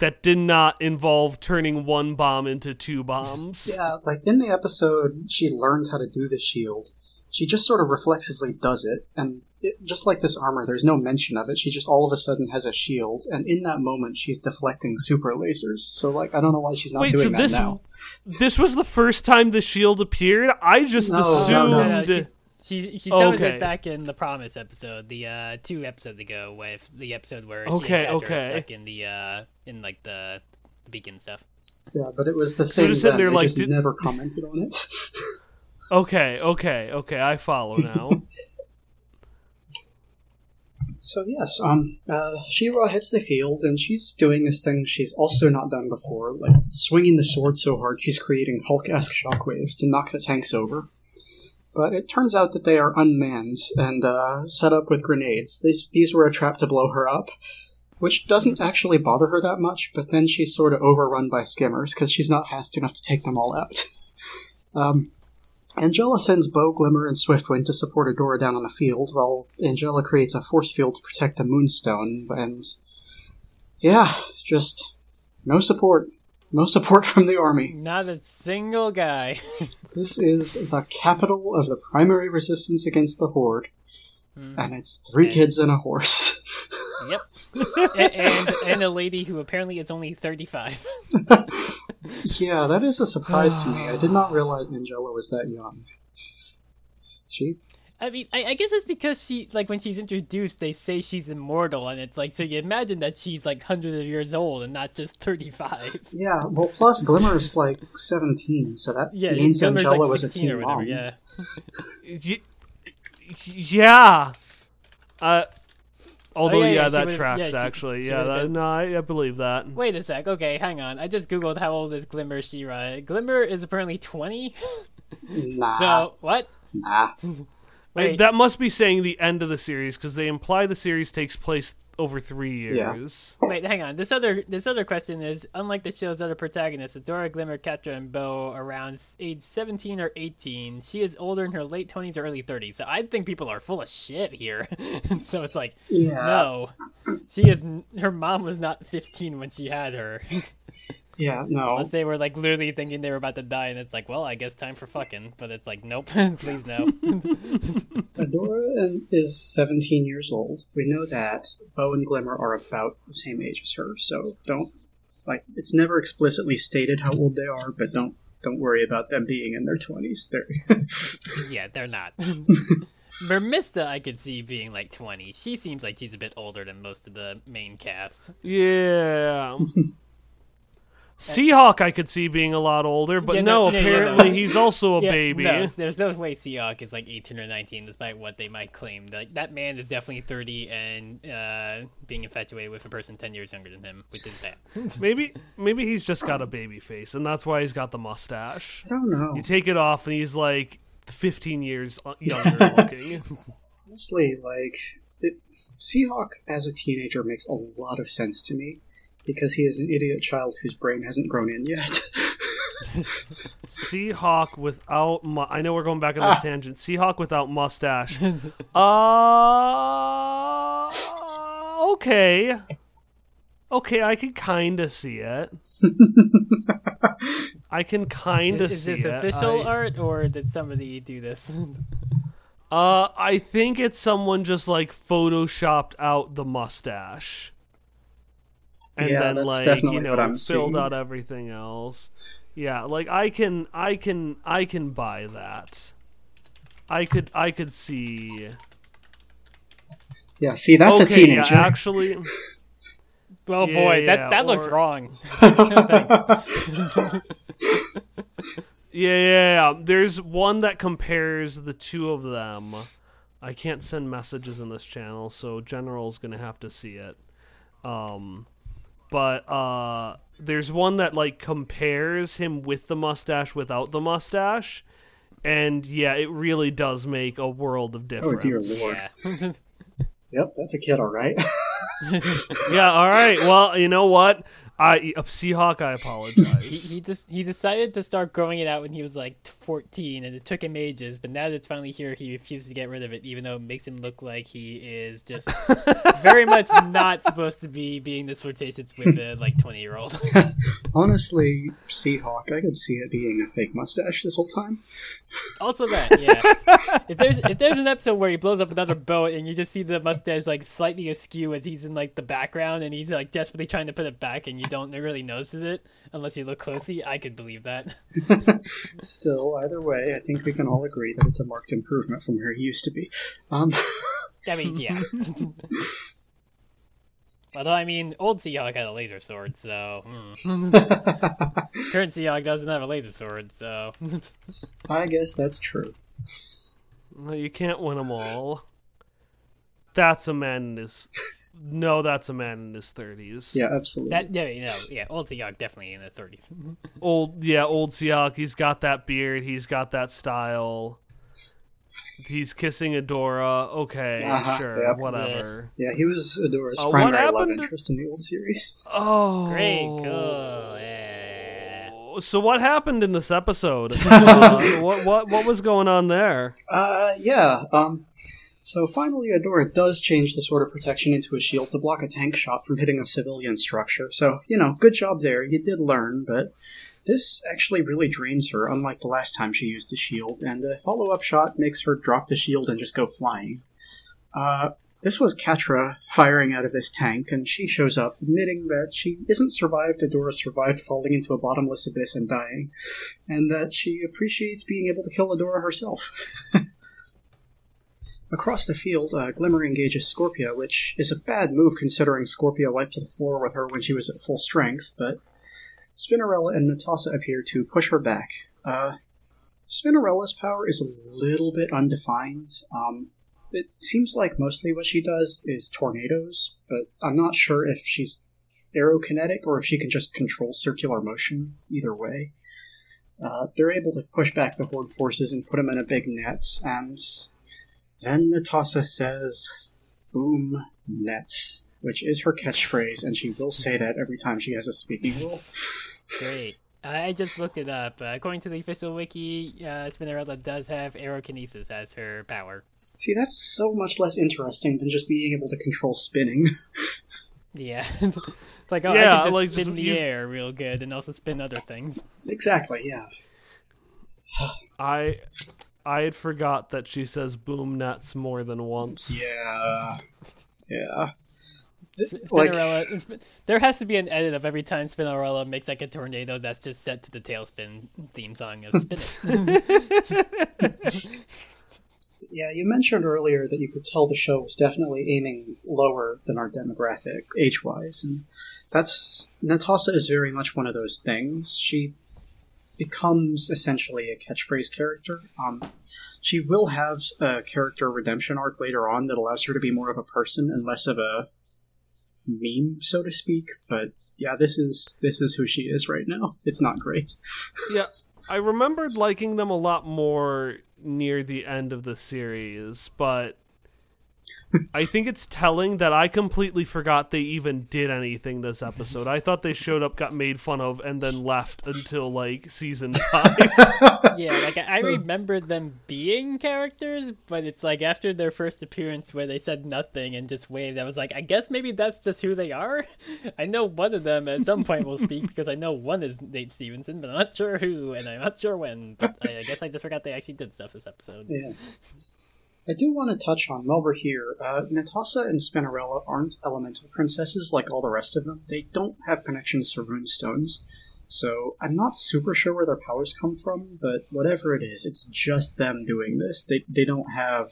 that did not involve turning one bomb into two bombs. Yeah, like in the episode, she learns how to do the shield. She just sort of reflexively does it, and it, just like this armor, there's no mention of it. She just all of a sudden has a shield, and in that moment, she's deflecting super lasers. So, like, I don't know why she's not Wait, doing so that this now. this was the first time the shield appeared? I just No, no, assumed no. No, no, she, she, she Okay. it back in the Promise episode, the uh, two episodes ago, with the episode where she Okay, and Catra are okay. stuck in the uh, in like the, the beacon stuff. Yeah, but it was the So same. just sitting then, there they like, just did- never commented on it. Okay, okay, okay, I follow now. So yes, um, uh, She-Ra hits the field, and she's doing this thing she's also not done before, like swinging the sword so hard she's creating Hulk-esque shockwaves to knock the tanks over. But it turns out that they are unmanned and uh, set up with grenades. These these were a trap to blow her up, which doesn't actually bother her that much. But then she's sort of overrun by skimmers because she's not fast enough to take them all out. um, Angella sends Bow, Glimmer, and Swiftwind to support Adora down on the field, while Angella creates a force field to protect the Moonstone, and yeah, just no support. No support from the army. Not a single guy. This is the capital of the primary resistance against the Horde, Hmm. and it's three Okay. kids and a horse. yep. A- and and a lady who apparently is only thirty five. yeah, that is a surprise to me. I did not realize Angella was that young. She I mean, I, I guess it's because she like when she's introduced, they say she's immortal, and it's like so you imagine that she's like hundreds of years old and not just thirty five. Yeah, well, plus Glimmer's like 17, so that Yeah, means Glimmer's Angella like was a teen or whatever. mom. Yeah. Y- yeah. Uh, although, Oh, yeah, yeah, yeah, that tracks, yeah, she- actually. she yeah, that, been- no, I, I believe that. Wait a sec. Okay, hang on. I just googled how old is Glimmer She-Ra. Glimmer is apparently twenty. Nah, So what? nah. Wait. That must be saying the end of the series, because they imply the series takes place over three Yeah. years. Wait, hang on. This other this other question is unlike the show's other protagonists, Adora, Glimmer, Catra, and Bow around age 17 or 18. She is older in her late 20s or early 30s. So I think people are full of shit here. so it's like, Yeah. no, she is. Her mom was not 15 when she had her. Yeah, no. Unless they were like literally thinking they were about to die, and it's like, well, I guess time for fucking. But it's like, nope, please no. Adora is 17 years old. We know that. Bow and Glimmer are about the same age as her, so don't like it's never explicitly stated how old they are, but don't don't worry about them being in their 20s. They're yeah, they're not. Mermista, I could see being like 20. She seems like she's a bit older than most of the main cast. Yeah. Seahawk, I could see being a lot older, but Yeah, no, no, yeah, yeah, apparently no. he's also a Yeah, baby. No, there's no way Seahawk is like 18 or 19, despite what they might claim. Like that man is definitely 30 and uh, being infatuated with a person 10 years younger than him, which is bad. Maybe maybe he's just got a baby face, and that's why he's got the mustache. I don't know. You take it off, and he's like 15 years uh, younger looking. Honestly, like it, Seahawk as a teenager makes a lot of sense to me because he is an idiot child whose brain hasn't grown in yet. Seahawk without mu- I know we're going back on Ah. this tangent. Seahawk without mustache. uh okay. Okay, I can kind of see it. I can kind of Is see this it. official I- art or did somebody do this? Uh, I think it's someone just like photoshopped out the mustache, and Yeah, then that's like definitely you know what I'm filled seeing. out everything else. Yeah, like I can, I can, I can buy that. I could, I could see. yeah, see, that's okay, a teenager. Yeah, actually, oh Yeah, boy, yeah, that that looks wrong. yeah, yeah, yeah. There's one that compares the two of them. I can't send messages in this channel, so General's gonna have to see it. Um, but uh, there's one that like compares him with the mustache without the mustache, and yeah, it really does make a world of difference. oh difference. dear lord. yeah. Yep, that's a kid, all right. Yeah, all right. Well, you know what? I uh, Seahawk, I he apologize. he just he decided to start growing it out when he was like 14 and it took him ages but now that it's finally here he refuses to get rid of it even though it makes him look like he is just very much not supposed to be being this flirtatious with a like 20 year old Honestly, Seahawk, I could see it being a fake mustache this whole time. also that yeah if there's if there's an episode where he blows up another boat and you just see the mustache like slightly askew as he's in like the background and he's like desperately trying to put it back and you don't really notice it unless you look closely i could believe that Still, either way, I think we can all agree that it's a marked improvement from where he used to be. Um, I mean, yeah. Although, I mean, old Seahawk had a laser sword, so. hmm. Current Seahawk doesn't have a laser sword, so. I guess that's true. Well, you can't win them all. That's a man in his. No, that's a man in his thirties. Yeah, absolutely. that, yeah, you know, yeah, old Seahawk definitely in the 30s. Old, yeah, old Seahawk. He's got that beard. He's got that style. He's kissing Adora. Okay, Uh-huh, sure, yep. whatever. yeah, he was Adora's Uh, what primary love happened to- interest in the old series. Oh, Great, cool, yeah. So what happened in this episode? uh, what what what was going on there? Uh, yeah. Um, so finally, Adora does change the sword of protection into a shield to block a tank shot from hitting a civilian structure. So you know, good job there. You did learn, but this actually really drains her, unlike the last time she used the shield. And a follow-up shot makes her drop the shield and just go flying. Uh, this was Catra firing out of this tank, and she shows up, admitting that she isn't survived. Adora survived falling into a bottomless abyss and dying, and that she appreciates being able to kill Adora herself. Across the field, uh, Glimmer engages Scorpia, which is a bad move considering Scorpia wiped the floor with her when she was at full strength, but Spinnerella and Netossa appear to push her back. Uh, Spinnerella's power is a little bit undefined. Um, it seems like mostly what she does is tornadoes, but I'm not sure if she's aerokinetic or if she can just control circular motion. Either way. Uh, they're able to push back the Horde forces and put them in a big net, and then Netossa says, Boom nets, which is her catchphrase, and she will say that every time she has a speaking role. Great. I just looked it up. Uh, according to the official wiki, uh, Spinnerella does have aerokinesis as her power. See, that's so much less interesting than just being able to control spinning. Yeah. it's like, oh, I Yeah, can just like, spin just- the you- air real good and also spin other things. exactly, yeah. I I had forgot that she says boom nuts more than once. Yeah. Yeah. Th- Sp- Like, Spinnerella, it's- there has to be an edit of every time Spinnerella makes like a tornado that's just set to the TaleSpin theme song of Spin It. Yeah, you mentioned earlier that you could tell the show was definitely aiming lower than our demographic age wise, and that's Netossa is very much one of those things. She becomes essentially a catchphrase character. Um, she will have a character redemption arc later on that allows her to be more of a person and less of a meme, so to speak. But yeah, this is this is who she is right now. It's not great. Yeah, I remembered liking them a lot more near the end of the series, but I think it's telling that I completely forgot they even did anything this episode. I thought they showed up, got made fun of, and then left until like season five. Yeah, like I I remembered them being characters, but it's like after their first appearance where they said nothing and just waved, I was like, I guess maybe that's just who they are. I know one of them at some point will speak because I know one is Nate Stevenson, but I'm not sure who and I'm not sure when. But I, I guess I just forgot they actually did stuff this episode. Yeah. I do want to touch on while we're here. Uh, Netossa and Spinnerella aren't elemental princesses like all the rest of them. They don't have connections to runestones, so I'm not super sure where their powers come from. But whatever it is, it's just them doing this. They they don't have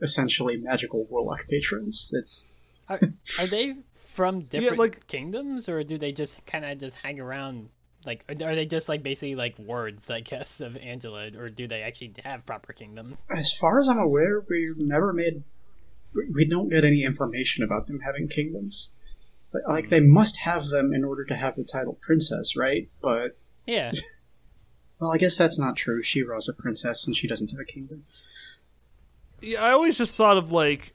essentially magical warlock patrons. It's Are, are they from different like- kingdoms, or do they just kind of just hang around? Like, are are they just like basically like words, I guess, of Angella, or do they actually have proper kingdoms? as far as I'm aware, we've never made. we- We don't get any information about them having kingdoms. But, like they hmm. must have them in order to have the title princess, right? But Yeah, well, I guess that's not true. she was a princess and she doesn't have a kingdom. yeah, I always just thought of like.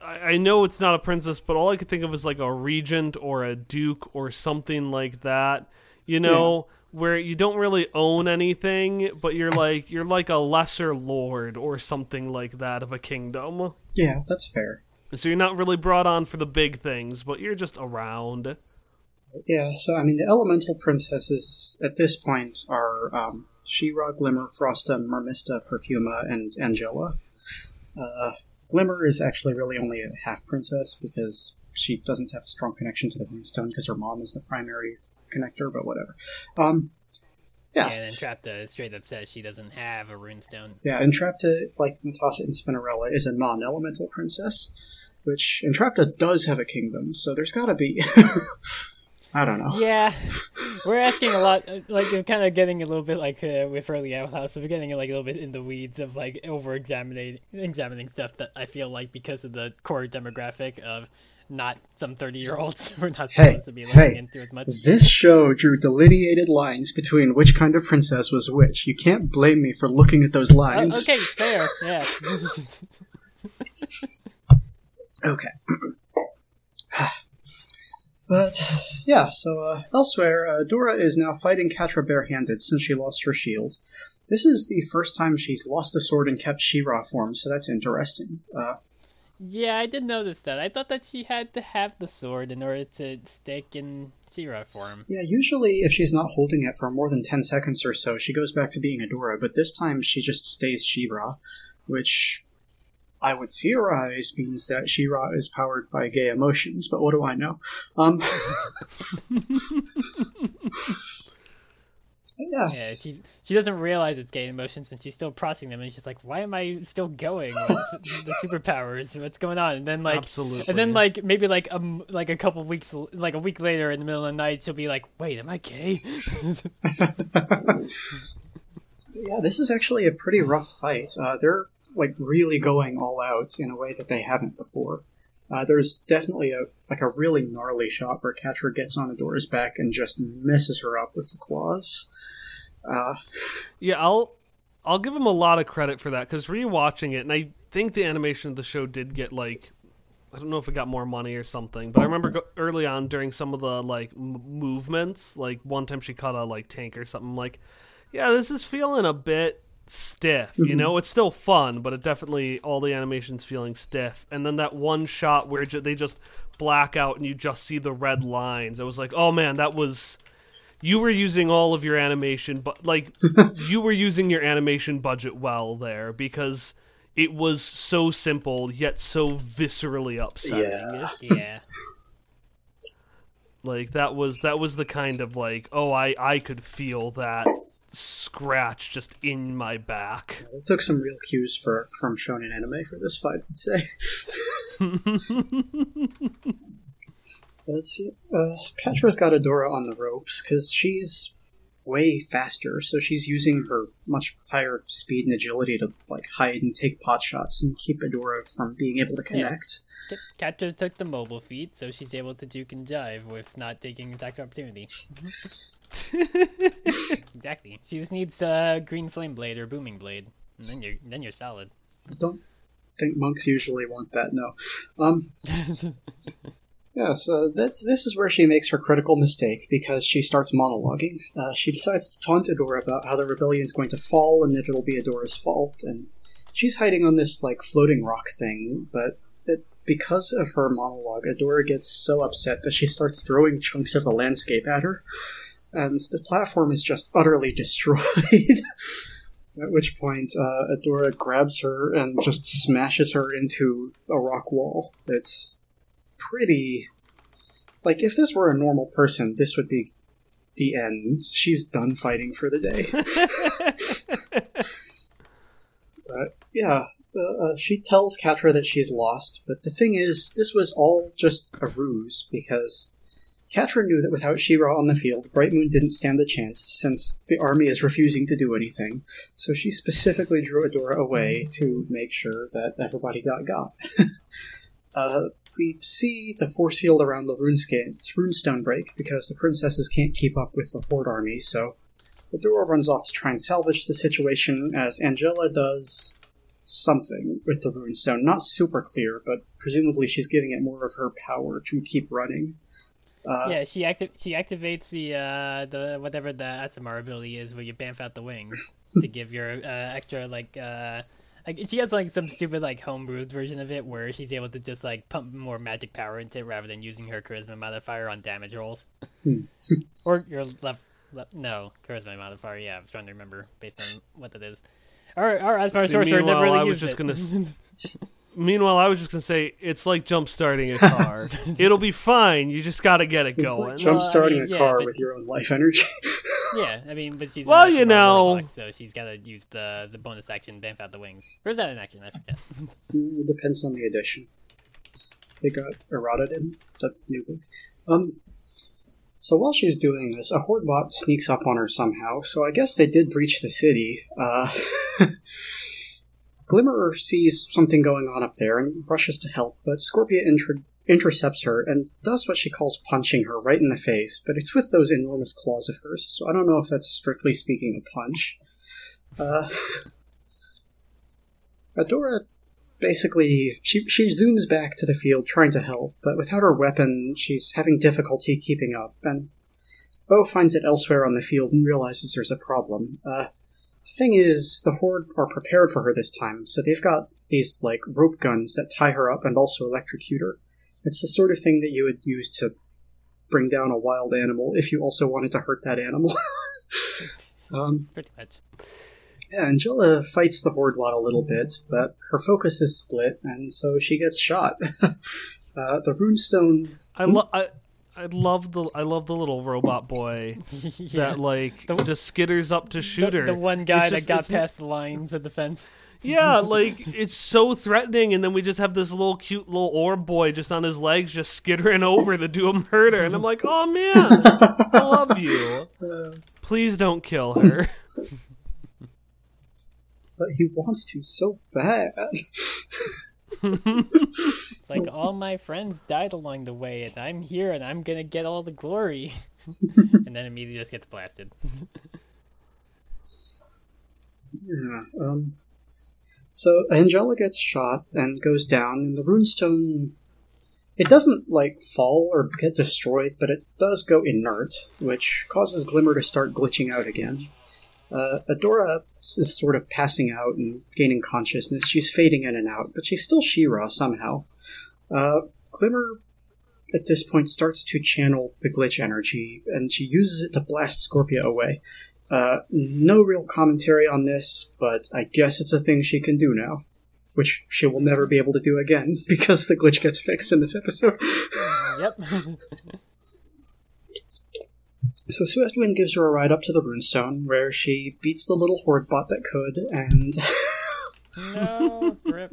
I I know it's not a princess, but all I could think of is like a regent or a duke or something like that. You know, where you don't really own anything, but you're like you're like a lesser lord or something like that of a kingdom. Yeah, that's fair. So you're not really brought on for the big things, but you're just around. Yeah, so I mean, the elemental princesses at this point are um, She-Ra, Glimmer, Frosta, Mermista, Perfuma, and Angella. Uh, Glimmer is actually really only a half princess because she doesn't have a strong connection to the Runestone because her mom is the primary connector, but whatever. Um, yeah, and then Trapta straight up says she doesn't have a runestone. yeah, Entrapta, like Netossa and Spinnerella, is a non-elemental princess, which Entrapta does have a kingdom, so there's gotta be. I don't know. Yeah, we're asking a lot. Like, we're kind of getting a little bit like uh, with early Owl House. So we're getting like a little bit in the weeds of like over examining examining stuff that I feel like because of the core demographic of not some thirty year olds, we're not Hey, supposed to be looking hey, into as much. This show drew delineated lines between which kind of princess was which. You can't blame me for looking at those Oh, lines. okay, fair. Yeah. Okay. but, yeah, so uh, elsewhere, uh, Dora is now fighting Catra barehanded since she lost her shield. This is the first time she's lost a sword and kept She-Ra form, so that's interesting. Uh, yeah, I did notice that. I thought that she had to have the sword in order to stick in She-Ra form. yeah, usually if she's not holding it for more than 10 seconds or so, she goes back to being a Dora, but this time she just stays She-Ra, which I would theorize means that She-Ra is powered by gay emotions, but what do I know? Um, yeah, Yeah, she's she doesn't realize it's gay emotions and she's still processing them and she's like, Why am I still going? with the superpowers, what's going on? And then like Absolutely. and then like maybe like um like a couple weeks like a week later in the middle of the night she'll be like, Wait, am I gay? Yeah, this is actually a pretty rough fight. Uh, they're like really going all out in a way that they haven't before. Uh, there's definitely a like a really gnarly shot where Catra gets on Adora's back and just messes her up with the claws. Uh, Yeah, I'll I'll give him a lot of credit for that because rewatching it, and I think the animation of the show did get like I don't know if it got more money or something, but I remember go- early on during some of the like m- movements, like one time she caught a like tank or something. Like, yeah, this is feeling a bit stiff. You know, it's still fun, but it definitely all the animations feeling stiff. And then that one shot where ju- they just black out and you just see the red lines. I was like, oh man, that was you were using all of your animation but like you were using your animation budget well there because it was so simple yet so viscerally upsetting Yeah. yeah. like that was that was the kind of like oh i i could feel that scratch just in my back. It took some real cues for from shonen anime for this fight, I'd say. Let's see. Uh, Catra's got Adora on the ropes because she's way faster, so she's using her much higher speed and agility to like hide and take pot shots and keep Adora from being able to connect. Catra took the mobile feat, so she's able to juke and jive with not taking attack opportunity. exactly. She just needs uh, green flame blade or booming blade, and then you're then you're solid. I don't think monks usually want that. No. Um. Yeah, so that's this is where she makes her critical mistake because she starts monologuing. Uh, she decides to taunt Adora about how the rebellion is going to fall and that it'll be Adora's fault, and she's hiding on this like floating rock thing. But it, because of her monologue, Adora gets so upset that she starts throwing chunks of the landscape at her, and the platform is just utterly destroyed. At which point, uh, Adora grabs her and just smashes her into a rock wall. It's pretty. Like, if this were a normal person, this would be the end. She's done fighting for the day. but, yeah, uh, uh, she tells Catra that she's lost, but the thing is, this was all just a ruse, because Catra knew that without She-Ra on the field, Bright Moon didn't stand a chance, since the army is refusing to do anything. So she specifically drew Adora away to make sure that everybody got got. uh, we see the force field around the runestone break because the princesses can't keep up with the horde army, so the Adora runs off to try and salvage the situation as Angella does something with the runestone. Not super clear, but presumably she's giving it more of her power to keep running. Uh, yeah, she acti- she activates the uh, the whatever the Aasimar ability is, where you bamf out the wings to give your uh, extra like uh, like she has like some stupid like homebrewed version of it where she's able to just like pump more magic power into it rather than using her charisma modifier on damage rolls. Hmm. or your left, left no charisma modifier. Yeah, I was trying to remember based on what that is. Our our Aasimar See, sorcerer never meanwhile, really I was used just it. gonna s- Meanwhile, I was just gonna say it's like jump starting a car. It'll be fine. You just got to get it it's going. like jump starting Well, I mean, a yeah, car but- with your own life energy. yeah, I mean, but she's Well, you know. warlock, so she's got to use the the bonus action bamf out the wings. Or is that an action? I forget. Mm, Depends on the edition. They got errata in the new book. Um, so while she's doing this, a horde bot sneaks up on her somehow. So I guess they did breach the city. Uh, Glimmer sees something going on up there and rushes to help, but Scorpia inter- intercepts her and does what she calls punching her right in the face. But it's with those enormous claws of hers, so I don't know if that's strictly speaking a punch. Uh, Adora basically she she zooms back to the field trying to help, but without her weapon, she's having difficulty keeping up. And Bow finds it elsewhere on the field and realizes there's a problem. Uh, the thing is, the horde are prepared for her this time, so they've got these like rope guns that tie her up and also electrocute her. It's the sort of thing that you would use to bring down a wild animal if you also wanted to hurt that animal. um, Pretty much. yeah, Angella fights the horde bot a little bit, but her focus is split, and so she gets shot. uh, the runestone. I love. I, I love the I love the little robot boy yeah. that like The- just skitters up to shoot the, her. the one guy It's that just- got past the lines of the fence. Yeah, like it's so threatening, and then we just have this little cute little orb boy just on his legs, just skittering over to do a murder, and I'm like, oh man, I love you. Please don't kill her. but he wants to so bad. It's like all my friends died along the way, and I'm here, and I'm gonna get all the glory. and then immediately just gets blasted. Yeah. Um. So Angella gets shot and goes down, and the runestone. It doesn't like fall or get destroyed, but it does go inert, which causes Glimmer to start glitching out again. Uh, Adora is sort of passing out and gaining consciousness. She's fading in and out, but she's still She-Ra somehow. Uh, Glimmer, at this point, starts to channel the glitch energy, and she uses it to blast Scorpia away. Uh, no real commentary on this, but I guess it's a thing she can do now. Which she will never be able to do again, because the glitch gets fixed in this episode. yep. So Swiftwind gives her a ride up to the runestone, where she beats the little horde bot that could, and No, rip.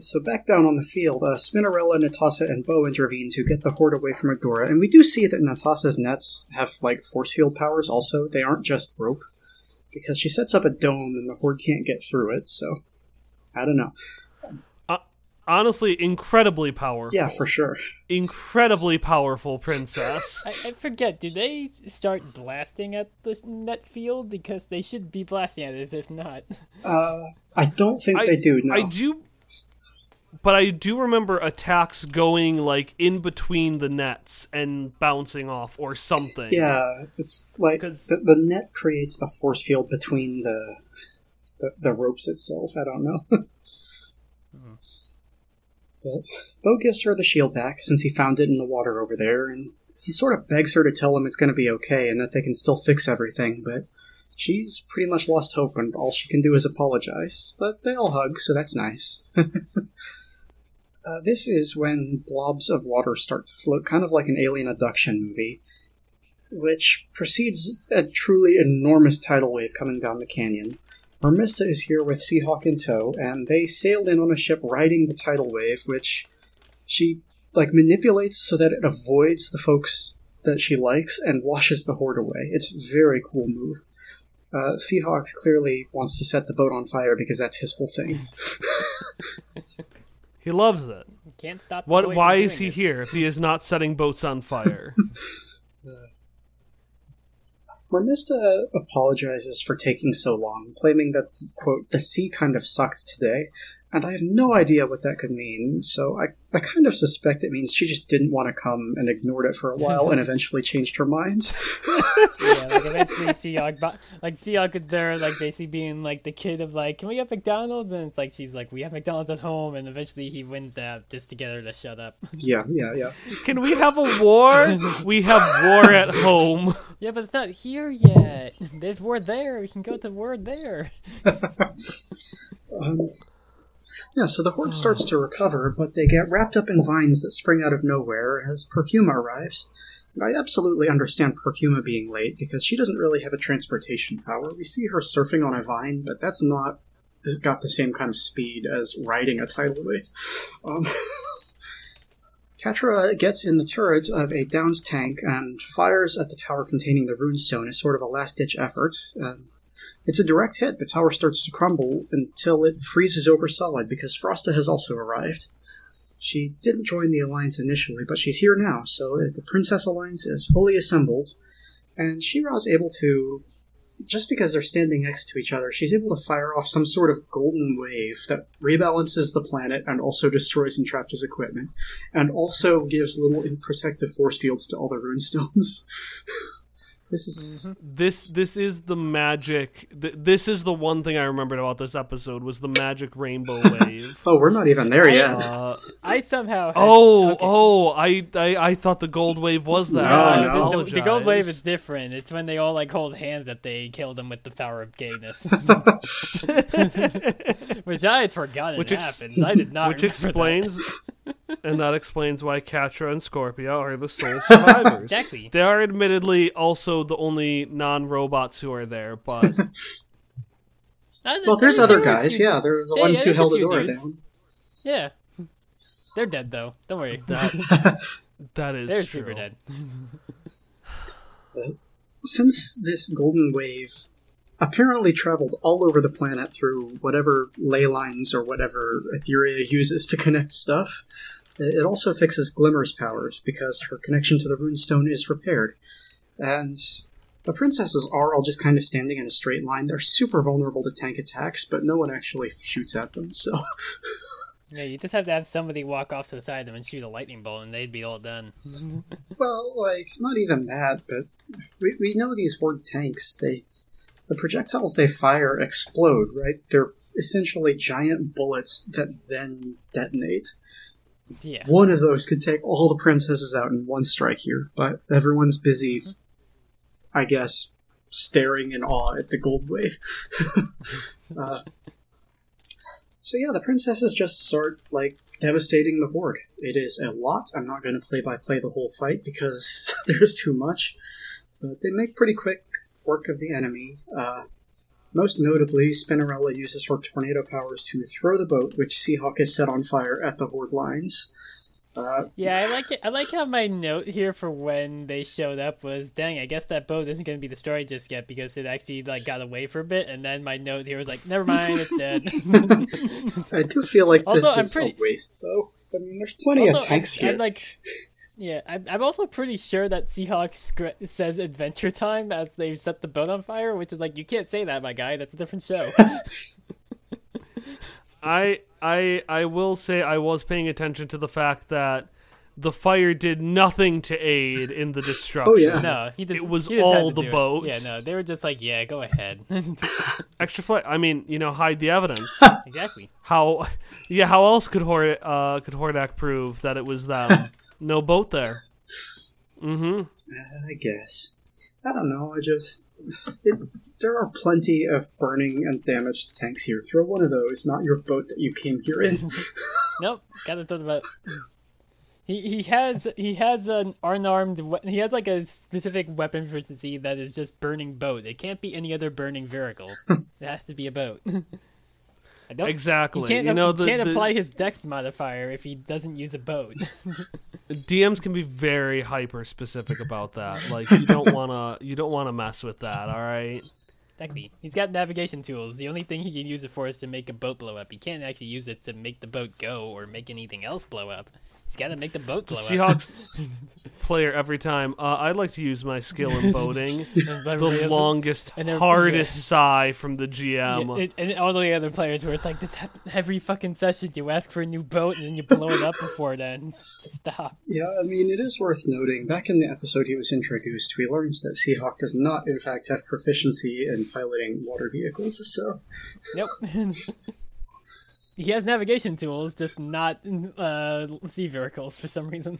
So back down on the field, uh, Spinnerella, Netossa, and Bow intervene to get the horde away from Adora, and we do see that Netossa's nets have like force field powers. Also, they aren't just rope, because she sets up a dome and the horde can't get through it. So I don't know. Honestly, incredibly powerful. Yeah, for sure. Incredibly powerful princess. I, I forget. Do they start blasting at this net field because they should be blasting at it if not? Uh, I don't think I- they do. No. I do, but I do remember attacks going like in between the nets and bouncing off or something. Yeah, it's like the, the net creates a force field between the the, the ropes itself. I don't know. but Bow gives her the shield back since he found it in the water over there, and he sort of begs her to tell him it's going to be okay and that they can still fix everything. But she's pretty much lost hope, and all she can do is apologize. But they all hug, so that's nice. Uh, this is when blobs of water start to float, kind of like an alien abduction movie, which precedes a truly enormous tidal wave coming down the canyon. Mermista is here with Seahawk in tow, and they sailed in on a ship riding the tidal wave, which she like manipulates so that it avoids the folks that she likes and washes the horde away. It's a very cool move. Uh, Seahawk clearly wants to set the boat on fire because that's his whole thing. He loves it. Can't stop. the What? boy Why from is he it. here if he is not setting boats on fire? Mermista apologizes for taking so long, claiming that, quote, the sea kind of sucked today, and I have no idea what that could mean, so I, I kind of suspect it means she just didn't want to come and ignored it for a while and eventually changed her mind. Yeah, like eventually Seahawk, bu- like Seahawk is there, like basically being like the kid of like, can we have McDonald's? And it's like she's like, we have McDonald's at home, and eventually he wins that just to get her to shut up. yeah, yeah, yeah. Can we have a war? we have war at home. yeah, but it's not here yet. There's war there. We can go to war there. Um, yeah, so the horde starts to recover, but they get wrapped up in vines that spring out of nowhere as Perfuma arrives. And I absolutely understand Perfuma being late because she doesn't really have a transportation power. We see her surfing on a vine, but that's not got the same kind of speed as riding a tidal wave. Um, Catra gets in the turret of a downed tank and fires at the tower containing the runestone as sort of a last ditch effort. And it's a direct hit. The tower starts to crumble until it freezes over solid because Frosta has also arrived. She didn't join the alliance initially, but she's here now, so the Princess Alliance is fully assembled, and She-Ra's able to, just because they're standing next to each other, she's able to fire off some sort of golden wave that rebalances the planet and also destroys Entrapta's equipment, and also gives little protective force fields to all the runestones. this is This this is the magic. Th- this is the one thing I remembered about this episode was the magic rainbow wave. oh, we're not even there yet. Uh, I somehow. Had, oh, okay. oh! I, I I thought the gold wave was that. No, no. the, the, the gold wave is different. It's when they all like hold hands that they kill them with the power of gayness, which I had forgotten Which ex- happens. I did not. Which remember that. Explains, and that explains why Catra and Scorpia are the sole survivors. Exactly. They are admittedly also the only non-robots who are there, but Uh, Well, there's other there were a guys. few- Yeah, there's the Yeah, ones yeah, who held few Adora dudes. down. Yeah, they're dead though. Don't worry. that that is They're true. super dead. Since this golden wave apparently traveled all over the planet through whatever ley lines or whatever Etheria uses to connect stuff, it also fixes Glimmer's powers because her connection to the runestone is repaired. And the princesses are all just kind of standing in a straight line. They're super vulnerable to tank attacks, but no one actually shoots at them, so. Yeah, you just have to have somebody walk off to the side of them and shoot a lightning bolt, and they'd be all done. Well, like, not even that, but we, we know these horde tanks, they. The projectiles they fire explode, right? They're essentially giant bullets that then detonate. Yeah. One of those could take all the princesses out in one strike here, but everyone's busy, I guess, staring in awe at the gold wave. uh, so yeah, the princesses just start like devastating the horde. It is a lot. I'm not going to play by play the whole fight because there's too much. But they make pretty quick work of the enemy. Uh, most notably, Spinnerella uses her tornado powers to throw the boat, which Seahawk has set on fire at the horde lines. Uh, Yeah, I like it. I like how my note here for when they showed up was, "Dang, I guess that boat isn't going to be destroyed just yet because it actually like got away for a bit." And then my note here was like, "Never mind, it's dead." I do feel like this I'm is pretty- a waste, though. I mean, there's plenty of tanks I, here. I'm like, yeah, I'm, I'm also pretty sure that Seahawks says Adventure Time as they set the boat on fire, which is like, you can't say that, my guy. That's a different show. I I I will say I was paying attention to the fact that the fire did nothing to aid in the destruction. Oh, yeah. no, he just It was he just all the do it. boat. Yeah, no, they were just like, yeah, go ahead. Extra flight. I mean, you know, hide the evidence. exactly. how? Yeah. How else could Hor uh, could Hordak prove that it was them? No boat there. Mm-hmm. I guess. I don't know. I just it's there are plenty of burning and damaged tanks here. Throw one of those, not your boat that you came here in. Nope, gotta throw the boat. He he has he has an unarmed we- he has like a specific weapon for proficiency that is just burning boat. It can't be any other burning vehicle. it has to be a boat. I don't. Exactly. You can't, you know, he the, can't the apply his dex modifier if he doesn't use a boat. DMs can be very hyper specific about that. Like you don't wanna you don't wanna mess with that. All right. Technically, he's got navigation tools. The only thing he can use it for is to make a boat blow up. He can't actually use it to make the boat go or make anything else blow up. He's got to make the boat blow up. Seahawks player every time. Uh, I'd like to use my skill in boating. the longest, and hardest yeah. sigh from the GM. Yeah, it, and all the other players where it's like this hap- every fucking session you ask for a new boat and then you blow it up before it ends. Stop. yeah, I mean it is worth noting. Back in the episode he was introduced, we learned that Seahawk does not, in fact, have proficiency in piloting water vehicles. So Nope. he has navigation tools, just not uh, sea vehicles for some reason.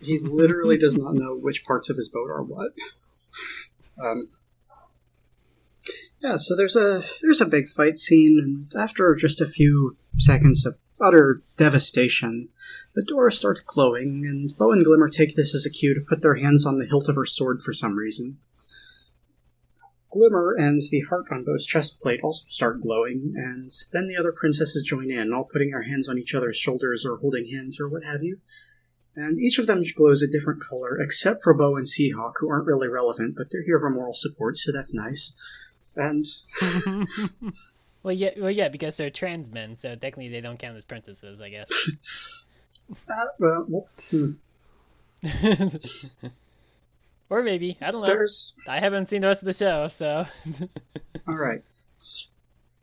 he literally does not know which parts of his boat are what. Um, yeah, so there's a there's a big fight scene, and after just a few seconds of utter devastation, the door starts glowing, and Bow and Glimmer take this as a cue to put their hands on the hilt of her sword for some reason. Glimmer and the heart on Bow's chest plate also start glowing, and then the other princesses join in, all putting their hands on each other's shoulders or holding hands or what have you. And each of them glows a different color, except for Bow and Seahawk, who aren't really relevant, but they're here for moral support, so that's nice. And Well, yeah, well, yeah, because they're trans men, so technically they don't count as princesses, I guess. uh, well, well, hmm, or maybe I don't know. there's I haven't seen the rest of the show, so All right,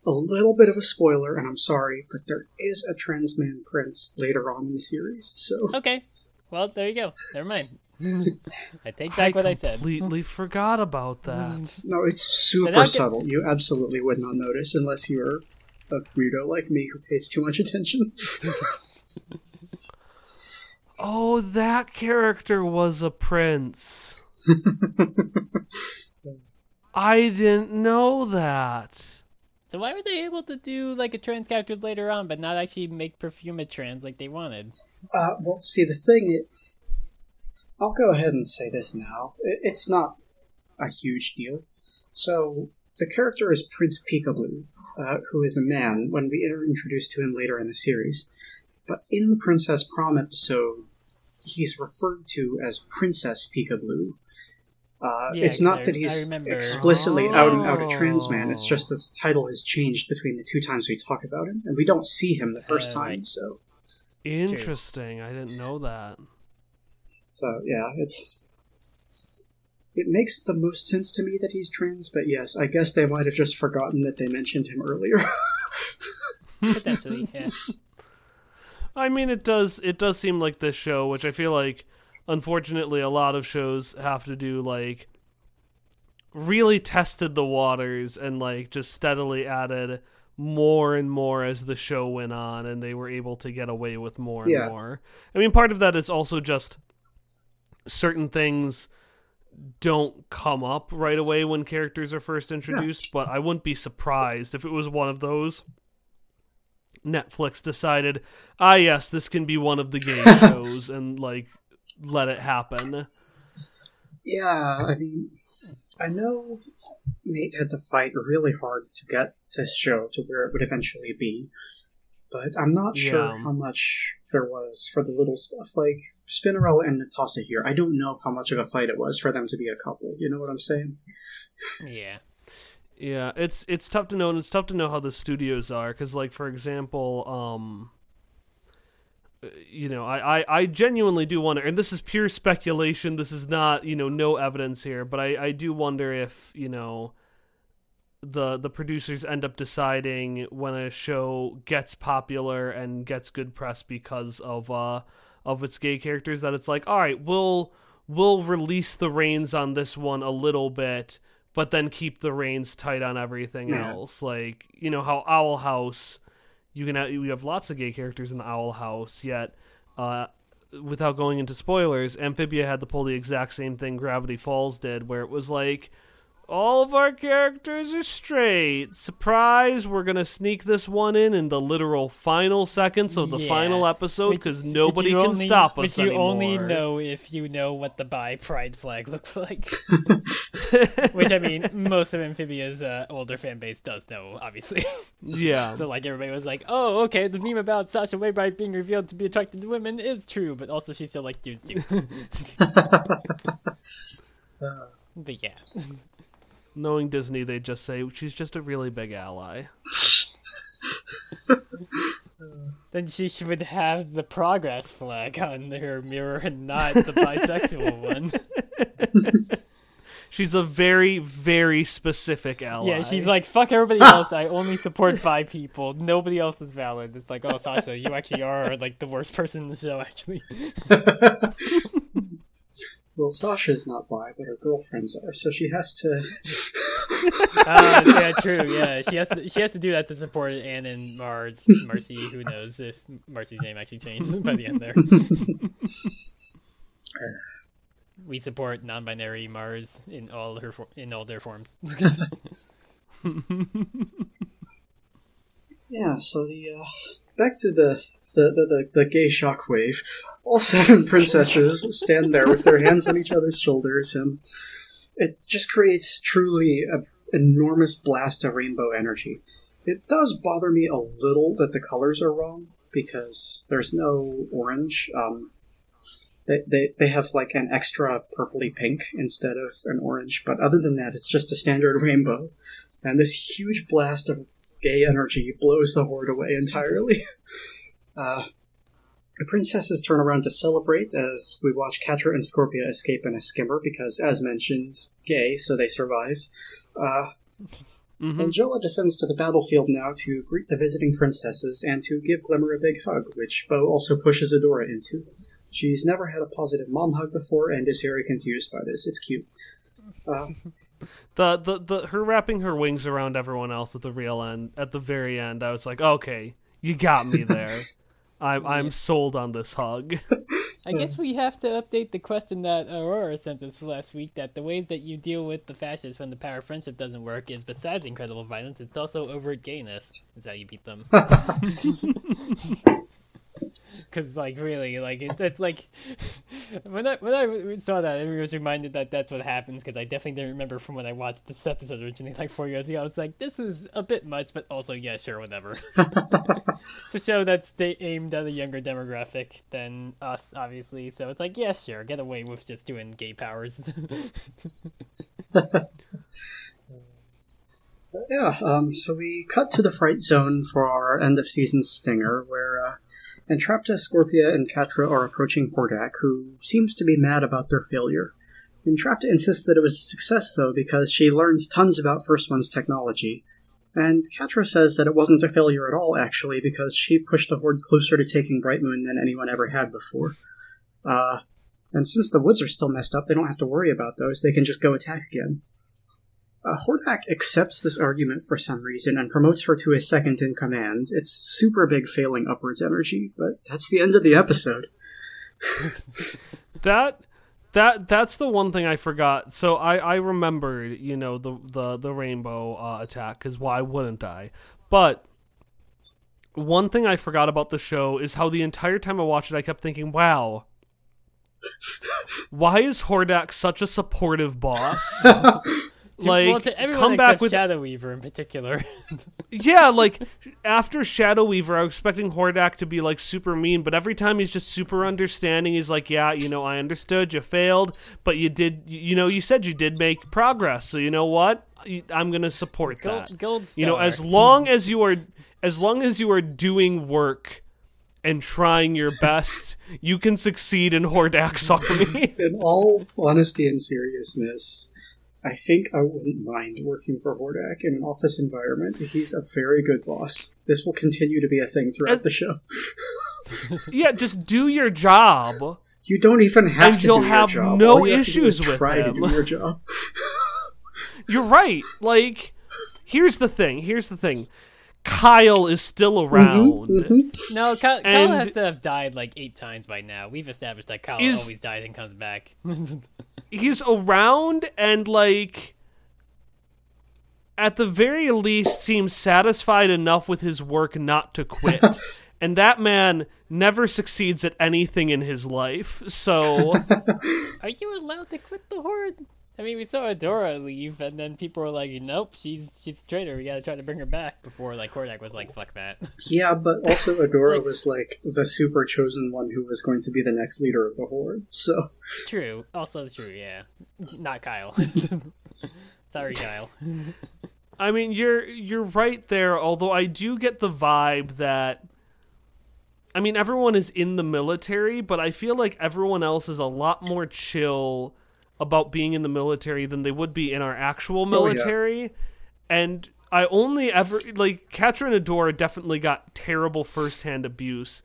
a little bit of a spoiler, and I'm sorry, but there is a trans man prince later on in the series. So okay. Well, there you go. Never mind. I take I back what I said. completely forgot about that. no, it's super get- subtle. You absolutely would not notice unless you're a weirdo like me who pays too much attention. Oh, that character was a prince. I didn't know that. So why were they able to do like a trans character later on, but not actually make Perfuma a trans like they wanted? Uh, well, see, the thing, it, I'll go ahead and say this now. It, it's not a huge deal. So, the character is Prince Peekaboo, uh, who is a man when we are introduced to him later in the series. But in the Princess Prom episode, he's referred to as Princess Peekaboo. Uh, Yeah, it's not I- that he's remember. explicitly out and out a trans man. Oh. It's just that the title has changed between the two times we talk about him, and we don't see him the first Uh, time. So, Interesting. I didn't know that. So yeah, it's it makes the most sense to me that he's trans, but yes, I guess they might have just forgotten that they mentioned him earlier. Potentially, yeah. I mean, it does. It does seem like this show, which I feel like, unfortunately, a lot of shows have to do like really tested the waters and like just steadily added more and more as the show went on, and they were able to get away with more and Yeah. more. I mean, part of that is also just certain things don't come up right away when characters are first introduced, but I wouldn't be surprised if it was one of those Netflix decided, ah, yes, this can be one of the game shows, and like let it happen. Yeah, I mean, I know Nate had to fight really hard to get this show to where it would eventually be, but I'm not sure Yeah. how much there was for the little stuff like Spinnerella and Netossa here. I don't know how much of a fight it was for them to be a couple. You know what I'm saying? Yeah. Yeah, it's it's tough to know, and it's tough to know how the studios are, because like for example, um, you know, I, I I genuinely do wonder, and this is pure speculation. This is not you know no evidence here, but I I do wonder if you know the the producers end up deciding when a show gets popular and gets good press because of uh of its gay characters that it's like all right we'll we'll release the reins on this one a little bit but then keep the reins tight on everything Yeah. else like you know how owl house you can have, you have lots of gay characters in the owl house yet uh without going into spoilers amphibia had to pull the exact same thing gravity falls did where it was like all of our characters are straight. Surprise, we're going to sneak this one in in the literal final seconds of the Yeah. final episode because nobody can only- stop us Which you anymore. only know if you know what the bi pride flag looks like. which I mean, most of Amphibia's uh, older fan base does know, obviously. yeah. so like everybody was like, "Oh, okay, the meme about Sasha Waybright being revealed to be attracted to women is true, but also she still likes dudes too." but yeah, Knowing Disney, they'd just say she's just a really big ally. then she should have the progress flag on her mirror and not the bisexual one. She's a very, very specific ally. Yeah, she's like, fuck everybody else. I only support bi people. Nobody else is valid. It's like, oh, Sasha, you actually are like the worst person in the show, actually. Well, Sasha's not bi, but her girlfriends are, so she has to. Uh, yeah, true. Yeah, she has to. She has to do that to support Anne and Mars. Marcy. Who knows if Marcy's name actually changed by the end there. we support non-binary Mars in all her in all their forms. Yeah, so the uh, back to the the, the, the the gay shockwave. All seven princesses stand there with their hands on each other's shoulders, and it just creates truly an enormous blast of rainbow energy. It does bother me a little that the colors are wrong because there's no orange. Um, they, they, they have like an extra purpley pink instead of an orange, but other than that, it's just a standard rainbow. And this huge blast of gay energy blows the horde away entirely. uh, the princesses turn around to celebrate as we watch Catra and Scorpia escape in a skimmer because, as mentioned, gay, so they survived. Uh, Mhm. Angella descends to the battlefield now to greet the visiting princesses and to give Glimmer a big hug, which Bow also pushes Adora into. She's never had a positive mom hug before and is very confused by this. It's cute. Uh, the, the the her wrapping her wings around everyone else at the real end at the very end. I was like, okay, you got me there. I'm I'm sold on this hug. I guess we have to update the question that Aurora sent us last week that the ways that you deal with the fascists when the power of friendship doesn't work is besides incredible violence, it's also overt gayness. Is how you beat them. Because, like, really, like, it's, it's like when I when I saw that, I was reminded that that's what happens. Because I definitely didn't remember from when I watched this episode originally, like four years ago. I was like, this is a bit much, but also, yeah, sure, whatever. to show that's they aimed at a younger demographic than us, obviously. So it's like, yeah, sure, get away with just doing gay powers. Yeah, um, so we cut to the fright zone for our end of season stinger, where uh, Entrapta, Scorpia, and Catra are approaching Hordak, who seems to be mad about their failure. Entrapta insists that it was a success, though, because she learned tons about First One's technology. And Catra says that it wasn't a failure at all, actually, because she pushed the Horde closer to taking Bright Moon than anyone ever had before. Uh, and since the woods are still messed up, they don't have to worry about those. They can just go attack again. Uh, Hordak accepts this argument for some reason and promotes her to a second in command. It's super big failing upwards energy, but that's the end of the episode. that that that's the one thing I forgot. So I I remembered, you know, the the the rainbow uh, attack because why wouldn't I? But one thing I forgot about the show is how the entire time I watched it, I kept thinking, "Wow, why is Hordak such a supportive boss?" like, well, to everyone come back with Shadow Weaver in particular. yeah, like after Shadow Weaver, I was expecting Hordak to be like super mean, but every time he's just super understanding. He's like, "Yeah, you know, I understood. You failed, but you did. You know, you said you did make progress. So you know what? I'm gonna support that. Gold, gold star. You know, as long as you are, as long as you are doing work." And trying your best, you can succeed in Hordak's army. In all honesty and seriousness, I think I wouldn't mind working for Hordak in an office environment. He's a very good boss. This will continue to be a thing throughout uh, the show. yeah, just do your job. You don't even have And to you'll do have your job. no All you have to do is issues with try him. to do your job. You're right. Like, here's the thing. Here's the thing. Kyle is still mm-hmm, around. Mm-hmm. No, Kyle, Kyle has to have died like eight times by now. We've established that Kyle Is- always dies and comes back. He's around and like at the very least seems satisfied enough with his work not to quit. and that man never succeeds at anything in his life. So Are you allowed to quit the horde? I mean, we saw Adora leave, and then people were like, "Nope, she's she's a traitor. We gotta try to bring her back." Before like Hordak was like, "Fuck that." Yeah, but also Adora was like the super chosen one who was going to be the next leader of the Horde. So true. Also true. Yeah. Not Kyle. Sorry, Kyle. I mean, you're you're right there. Although I do get the vibe that, I mean, everyone is in the military, but I feel like everyone else is a lot more chill about being in the military than they would be in our actual oh, yeah. military. And I only ever like Catra and Adora definitely got terrible firsthand abuse.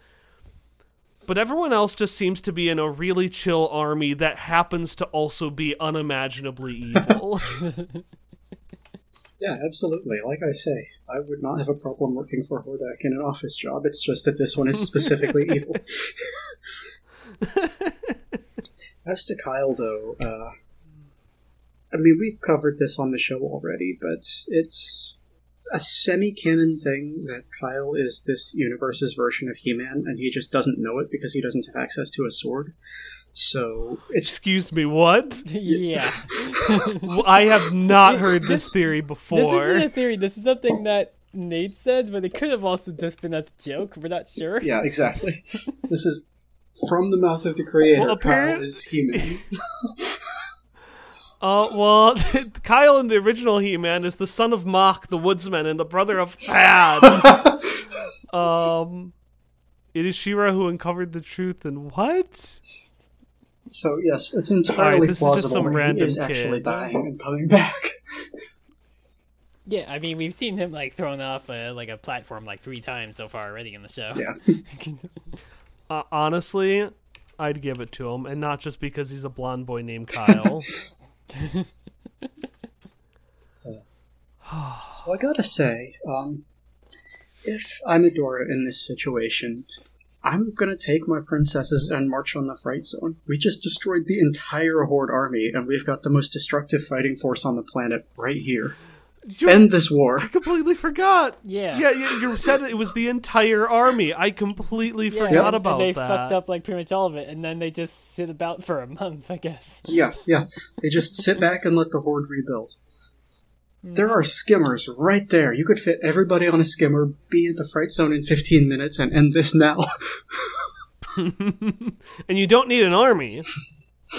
But everyone else just seems to be in a really chill army that happens to also be unimaginably evil. yeah, absolutely. Like I say, I would not have a problem working for Hordak in an office job. It's just that this one is specifically evil. As to Kyle, though, uh, I mean, we've covered this on the show already, but it's a semi-canon thing that Kyle is this universe's version of He-Man, and he just doesn't know it because he doesn't have access to a sword. So it's Excuse me, what? yeah. I have not heard this theory before. This isn't a theory. This is something that Nate said, but it could have also just been a joke. We're not sure. yeah, exactly. this is from the mouth of the creator. Well, Kyle is human. Uh, well, Kyle in the original He-Man is the son of Mach the Woodsman and the brother of Thad. um, it is She-Ra who uncovered the truth, and what? So yes, it's entirely this is just plausible some that he random is actually kid. dying and coming back. Yeah, I mean, we've seen him like thrown off a, like a platform like three times so far already in the show. Yeah. Uh, honestly, I'd give it to him, and not just because he's a blonde boy named Kyle. So I gotta say, um, if I'm Adora in this situation, I'm gonna take my princesses and march on the Fright Zone. We just destroyed the entire Horde army, and we've got the most destructive fighting force on the planet right here. You- End this war. I completely forgot. Yeah. Yeah, you, you said it was the entire army. I completely Yeah, forgot and- about and they that. fucked up like pretty much all of it, and then they just sit about for a month, I guess. Yeah, yeah. They just sit back and let the Horde rebuild. Hmm. There are skimmers right there. You could fit everybody on a skimmer, be at the Fright Zone in 15 minutes, and end this now. and you don't need an army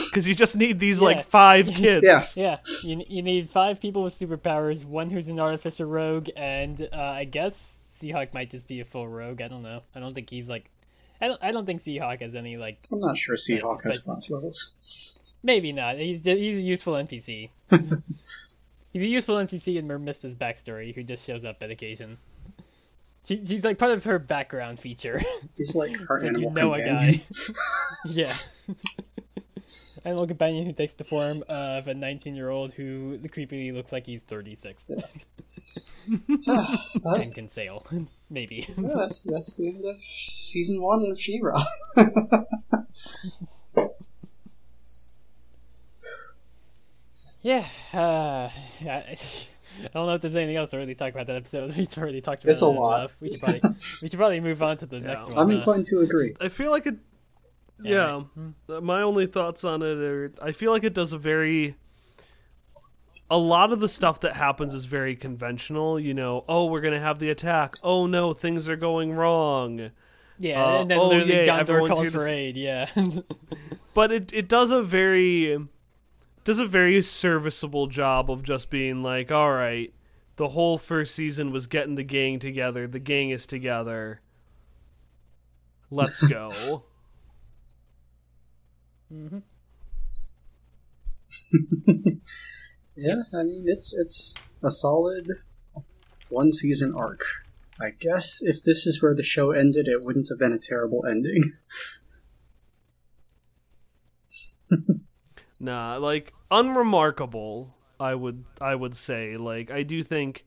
because you just need these Yeah. like five kids. Yeah. Yeah, you, you need five people with superpowers, one who's an artificer rogue, and uh, I guess Seahawk might just be a full rogue. I don't know. I don't think he's like. I don't. I don't think Seahawk has any like. I'm not sure Seahawk has but- class levels. Maybe not. He's he's a useful NPC. he's a useful NPC in Mermista's backstory, who just shows up at occasion. She, he's like part of her background feature. He's like her that you animal know a companion. guy. yeah. Animal companion who takes the form of a 19 year old who creepily looks like he's 36 and can sail. Maybe. Yeah, that's that's the end of season one of She-Ra. Yeah. Uh, I, I don't know if there's anything else to really talk about that episode. We've already talked about It's a it lot. enough. We should probably we should probably move on to the next one. I'm uh, inclined to agree. I feel like it. Yeah, uh, my only thoughts on it are I feel like it does a very. A lot of the stuff that happens is very conventional. You know, oh, we're gonna have the attack. Oh no, things are going wrong. yeah, uh, and then oh, literally yeah, Gondor calls for aid. Yeah. But it it does a very does a very serviceable job of just being like, all right, the whole first season was getting the gang together. The gang is together. Let's go. Mm-hmm. Yeah, I mean it's it's a solid one season arc. I guess if this is where the show ended, it wouldn't have been a terrible ending. Nah, like unremarkable. I would I would say like I do think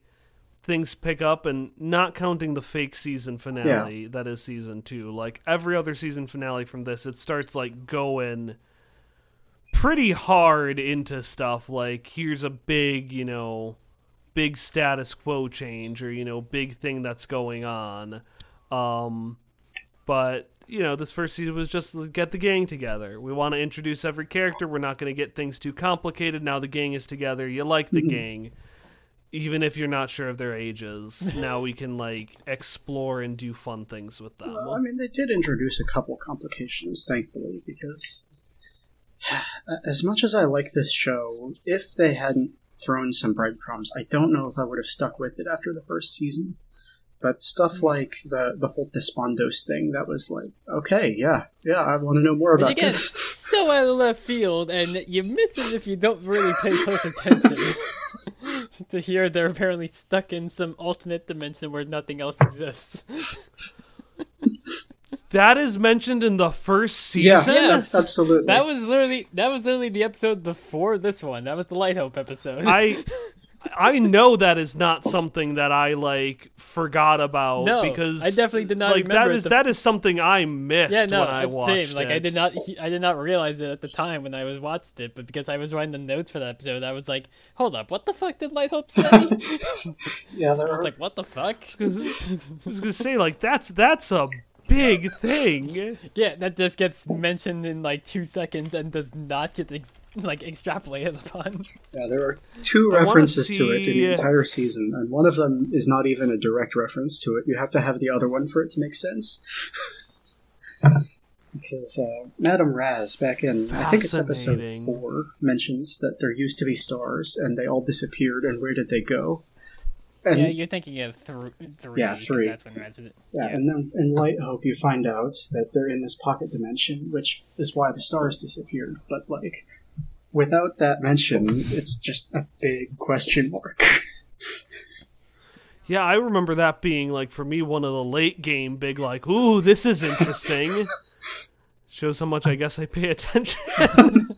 things pick up and not counting the fake season finale that is season 2 like every other season finale from this it starts like going pretty hard into stuff. Like here's a big you know big status quo change or you know big thing that's going on. Um but you know this first season was just to get the gang together. We want to introduce every character. We're not going to get things too complicated. Now the gang is together. You like the gang even if you're not sure of their ages now we can like explore and do fun things with them Well, I mean, they did introduce a couple complications, thankfully, because as much as I like this show, if they hadn't thrown some breadcrumbs, I don't know if I would have stuck with it after the first season. But stuff hmm. like the the whole Despondos thing, that was like, okay, yeah, yeah, I want to know more Which about again, this. so out of left field, and you miss it if you don't really pay close attention. to hear they're apparently stuck in some alternate dimension where nothing else exists. that is mentioned in the first Yeah, season Yes. absolutely. That was literally that was literally the episode before this one. That was the Light Hope episode. I I know that is not something that I like forgot about No, because I definitely did not like remember that it is the- that is something I missed yeah, no, when I watched same. Like I did not, I did not realize it at the time when I was watched it, but because I was writing the notes for that episode, I was like, "Hold up, what the fuck did Light Hope say?" Yeah, there was are, like, "What the fuck?" I was gonna say like that's that's a big thing. Yeah, that just gets mentioned in like two seconds and does not get ex- like extrapolated upon. yeah, there are two I wanna references to it in the entire season, and one of them is not even a direct reference to it. You have to have the other one for it to make sense. because uh, Madame Raz, back in I think it's episode four, mentions that there used to be stars and they all disappeared, and where did they go? And yeah, you're thinking of thr three. Yeah, 'cause three. That's when Raz was it. Yeah, and then in Light Hope, you find out that they're in this pocket dimension, which is why the stars disappeared. But, like, without that mention, it's just a big question mark. Yeah, I remember that being like for me one of the late game big like, ooh, this is interesting. Shows how much I guess I pay attention.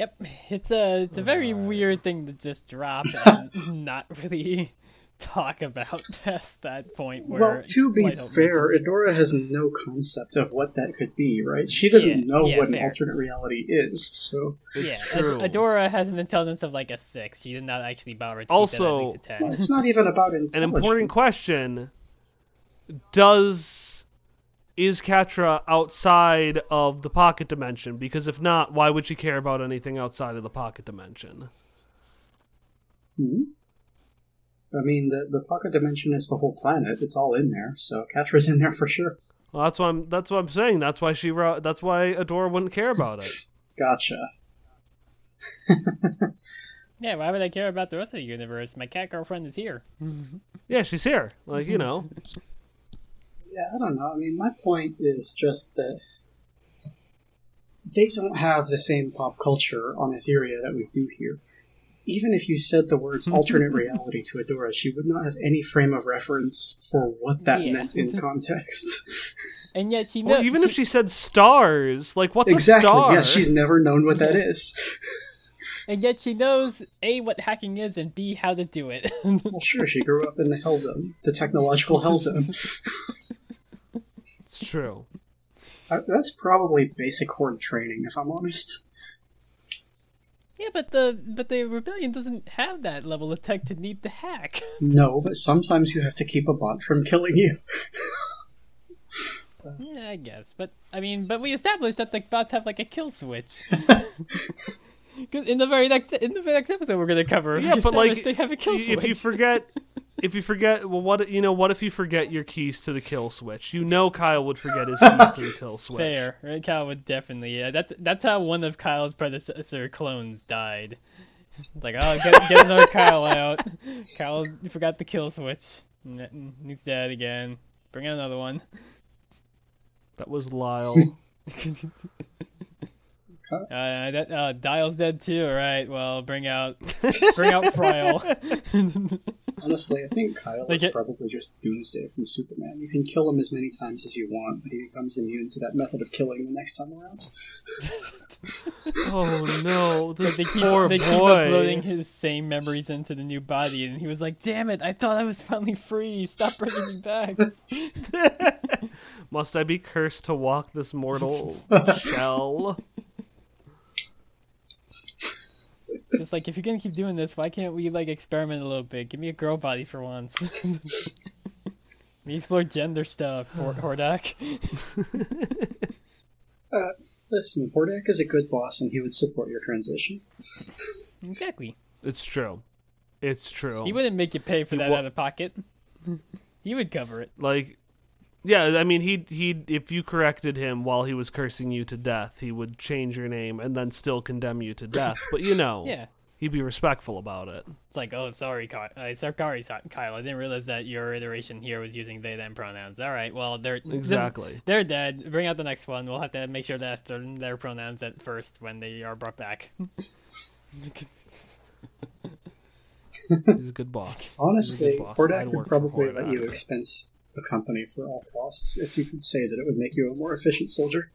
Yep, it's a it's a very weird thing to just drop and not really talk about past that point. Where well, to be fair, mentions Adora has no concept of what that could be, right? She doesn't Yeah, know yeah, what an alternate reality is, so. it. yeah, true. Ad- Adora has an intelligence of like a six. She did not actually bother to keep that at Also- least a ten. Well, it's not even about intelligence. An important question: Does is Catra outside of the pocket dimension? Because if not, why would she care about anything outside of the pocket dimension? Hmm? I mean, the, the pocket dimension is the whole planet. It's all in there, so Catra's in there for sure. Well, that's why I'm. That's what I'm saying. That's why she. That's why Adora wouldn't care about it. Gotcha. Yeah, why would I care about the rest of the universe? My cat girlfriend is here. Yeah, she's here. Like you know. Yeah, I don't know. I mean, my point is just that they don't have the same pop culture on Etheria that we do here. Even if you said the words alternate reality to Adora, she would not have any frame of reference for what that Yeah. meant in context. And yet she Or knows. even if she said stars, like what's exactly. a star? Yeah, she's never known what that Yeah. is. and yet she knows a what hacking is and b how to do it. Well, sure, she grew up in the Hell Zone, the technological Hell Zone. It's true. Uh, That's probably basic horde training, if I'm honest. Yeah, but the but the rebellion doesn't have that level of tech to need to hack. No, but sometimes you have to keep a bot from killing you. yeah, I guess. But I mean, but we established that the bots have like a kill switch. 'Cause in the very next in the very next episode we're gonna cover, we Yeah, but like they have a kill y- switch. if you forget if you forget well what you know what if you forget your keys to the kill switch? You know Kyle would forget his keys to the kill switch. Fair, right? Kyle would definitely. Yeah, that's that's how one of Kyle's predecessor clones died. It's like, oh, get, get another Kyle out. Kyle forgot the kill switch. He's dead again. Bring out another one. That was Lyle. Uh, that uh, Dial's dead too. All right, well, bring out, bring out Friel. Honestly, I think Kyle Like is it- probably just Doomsday from Superman. You can kill him as many times as you want, but he becomes immune to that method of killing the next time around. oh no, this they keep poor they keep uploading his same memories into the new body, and he was like, "Damn it! I thought I was finally free. Stop bringing me back." Must I be cursed to walk this mortal shell? Just like if you're gonna keep doing this, why can't we like experiment a little bit? Give me a girl body for once. we explore gender stuff, Hor- Hordak. Uh, listen, Hordak is a good boss, and he would support your transition. exactly. It's true. It's true. He wouldn't make you pay for He that wa- out of pocket. he would cover it. like yeah i mean he he if you corrected him while he was cursing you to death he would change your name and then still condemn you to death but you know Yeah. he'd be respectful about it It's like, oh, sorry, Kyle. Uh, sorry, Kyle. I didn't realize that your iteration here was using they them pronouns. All right, well, they're Exactly. They're dead. Bring out the next one. We'll have to make sure to ask them their pronouns at first when they are brought back. he's a good boss Honestly, boss. I'd Hordak would probably let you expense the company for all costs if you could say that it would make you a more efficient soldier.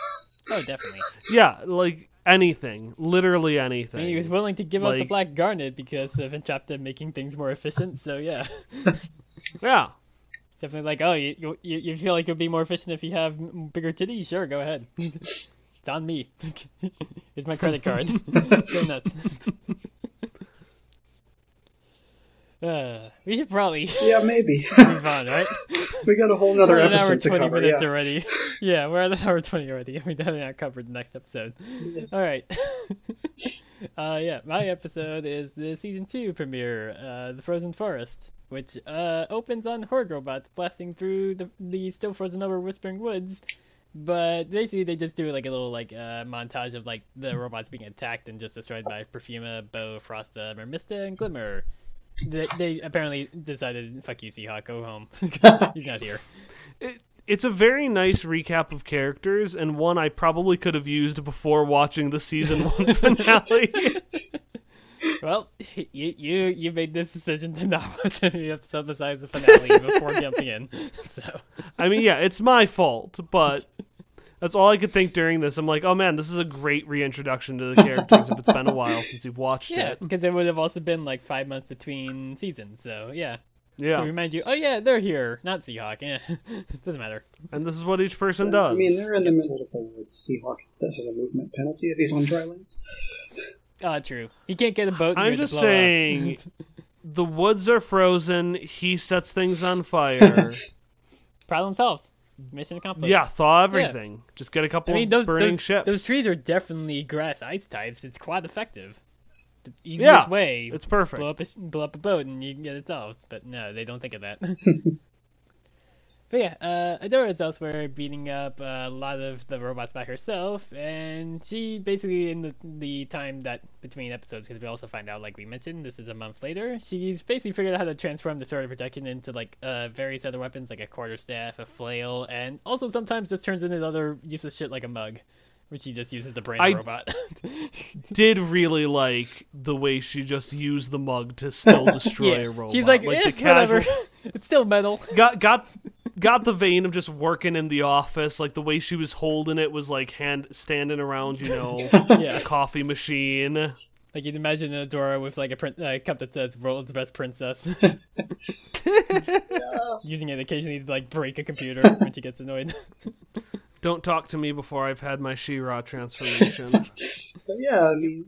oh, definitely. yeah like anything literally I anything mean, he was willing to give up the black garnet because of Entrapta making things more efficient. So yeah, yeah it's definitely like, oh, you, you you feel like it would be more efficient if you have bigger titties? Sure, go ahead. it's on me. Here's my credit card. go nuts. Uh, we should probably Yeah, maybe. move on, right? we got a whole nother we're an hour episode to cover. minutes Yeah. already. Yeah, we're at an hour twenty already. We definitely not covered the next episode. All right. uh, yeah, my episode is the season two premiere, uh, the Frozen Forest, which uh opens on horde robots blasting through the the still frozen over Whispering Woods. But basically, they just do like a little like uh, montage of like the robots being attacked and just destroyed by Perfuma, Bow, Frosta, Mermista, and Glimmer. They, they apparently decided, "Fuck you, Seahawk, go home. He's not here." it, it's a very nice recap of characters and one i probably could have used before watching the season one finale Well, you you you made this decision to not watch any episode besides the finale before jumping in. So I mean, yeah, it's my fault, but that's all I could think during this. I'm like, oh man, this is a great reintroduction to the characters if it's been a while since you've watched yeah, it. because it would have also been like five months between seasons. So yeah, to Yeah, remind you, oh yeah, they're here, not Seahawk. Yeah, doesn't matter. and this is what each person does. I mean, they're in the middle of the woods. Seahawk has a movement penalty if he's on dry land. Ah, true. He can't get a boat. I'm near to just saying, the woods are frozen. He sets things on fire. Problem solved. Mission accomplished. yeah, thaw everything. Just get a couple I mean, those burning those, ships. those trees are definitely grass ice types. It's quite effective. The easiest Yeah, way it's perfect. blow up a blow up a boat and you can get it solved. But no, they don't think of that. but yeah, uh, Adora is elsewhere beating up uh, a lot of the robots by herself, and she basically in the the time that between episodes, because we also find out, like we mentioned, this is a month later. She's basically figured out how to transform the sword of protection into like uh, various other weapons, like a quarterstaff, a flail, and also sometimes just turns into other useless shit like a mug. Which she just uses the brain I- robot. Did really like the way she just used the mug to still destroy a robot. She's like, eh, the casual whatever. it's still metal. got got got the vein of just working in the office. Like the way she was holding it was like hand standing around, you know, Yeah. a coffee machine. Like you'd imagine Adora with like a print, uh, cup that says "World's Best Princess," using it occasionally to like break a computer when she gets annoyed. Don't talk to me before I've had my She-Ra transformation. But yeah, I mean,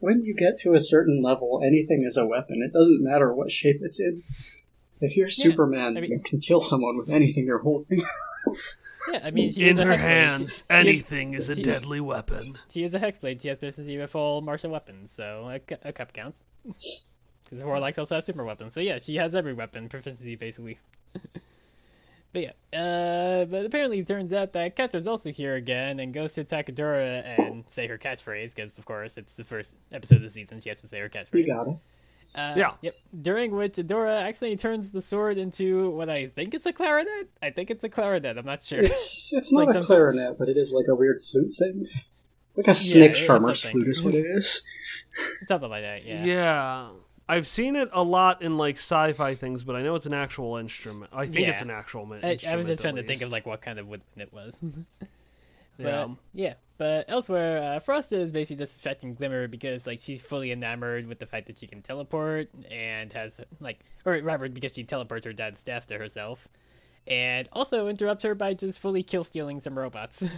when you get to a certain level, anything is a weapon. It doesn't matter what shape it's in. If you're Superman, I mean- you can kill someone with anything you're holding. Yeah, I mean, In her hands, She- anything is a she- deadly weapon. She is a Hexblade. She has proficiency with full martial weapons, so a, cu- a cup counts. Because Warlocks also have super weapons, so yeah, she has every weapon proficiency basically. but yeah, uh, but apparently it turns out that Catra's also here again and goes to Takadura and say her catchphrase because of course it's the first episode of the season. She has to say her catchphrase. you got it. Uh, Yeah. Yep. During which Adora accidentally turns the sword into what I think is a clarinet. I think it's a clarinet. I'm not sure. It's it's not Like a some sort- clarinet, but it is like a weird flute thing. Like a snake it's charmer's flute is what it is. Something like that. Yeah. Yeah. I've seen it a lot in like sci-fi things, but I know it's an actual instrument. I think it's an actual mi- I, instrument. I was just at trying to think of like what kind of woodwind it was. But, Yeah. yeah. But elsewhere, uh, Frosta is basically just distracting Glimmer because like she's fully enamored with the fact that she can teleport and has like, or rather because she teleports her dad's staff to herself, and also interrupts her by just fully kill stealing some robots.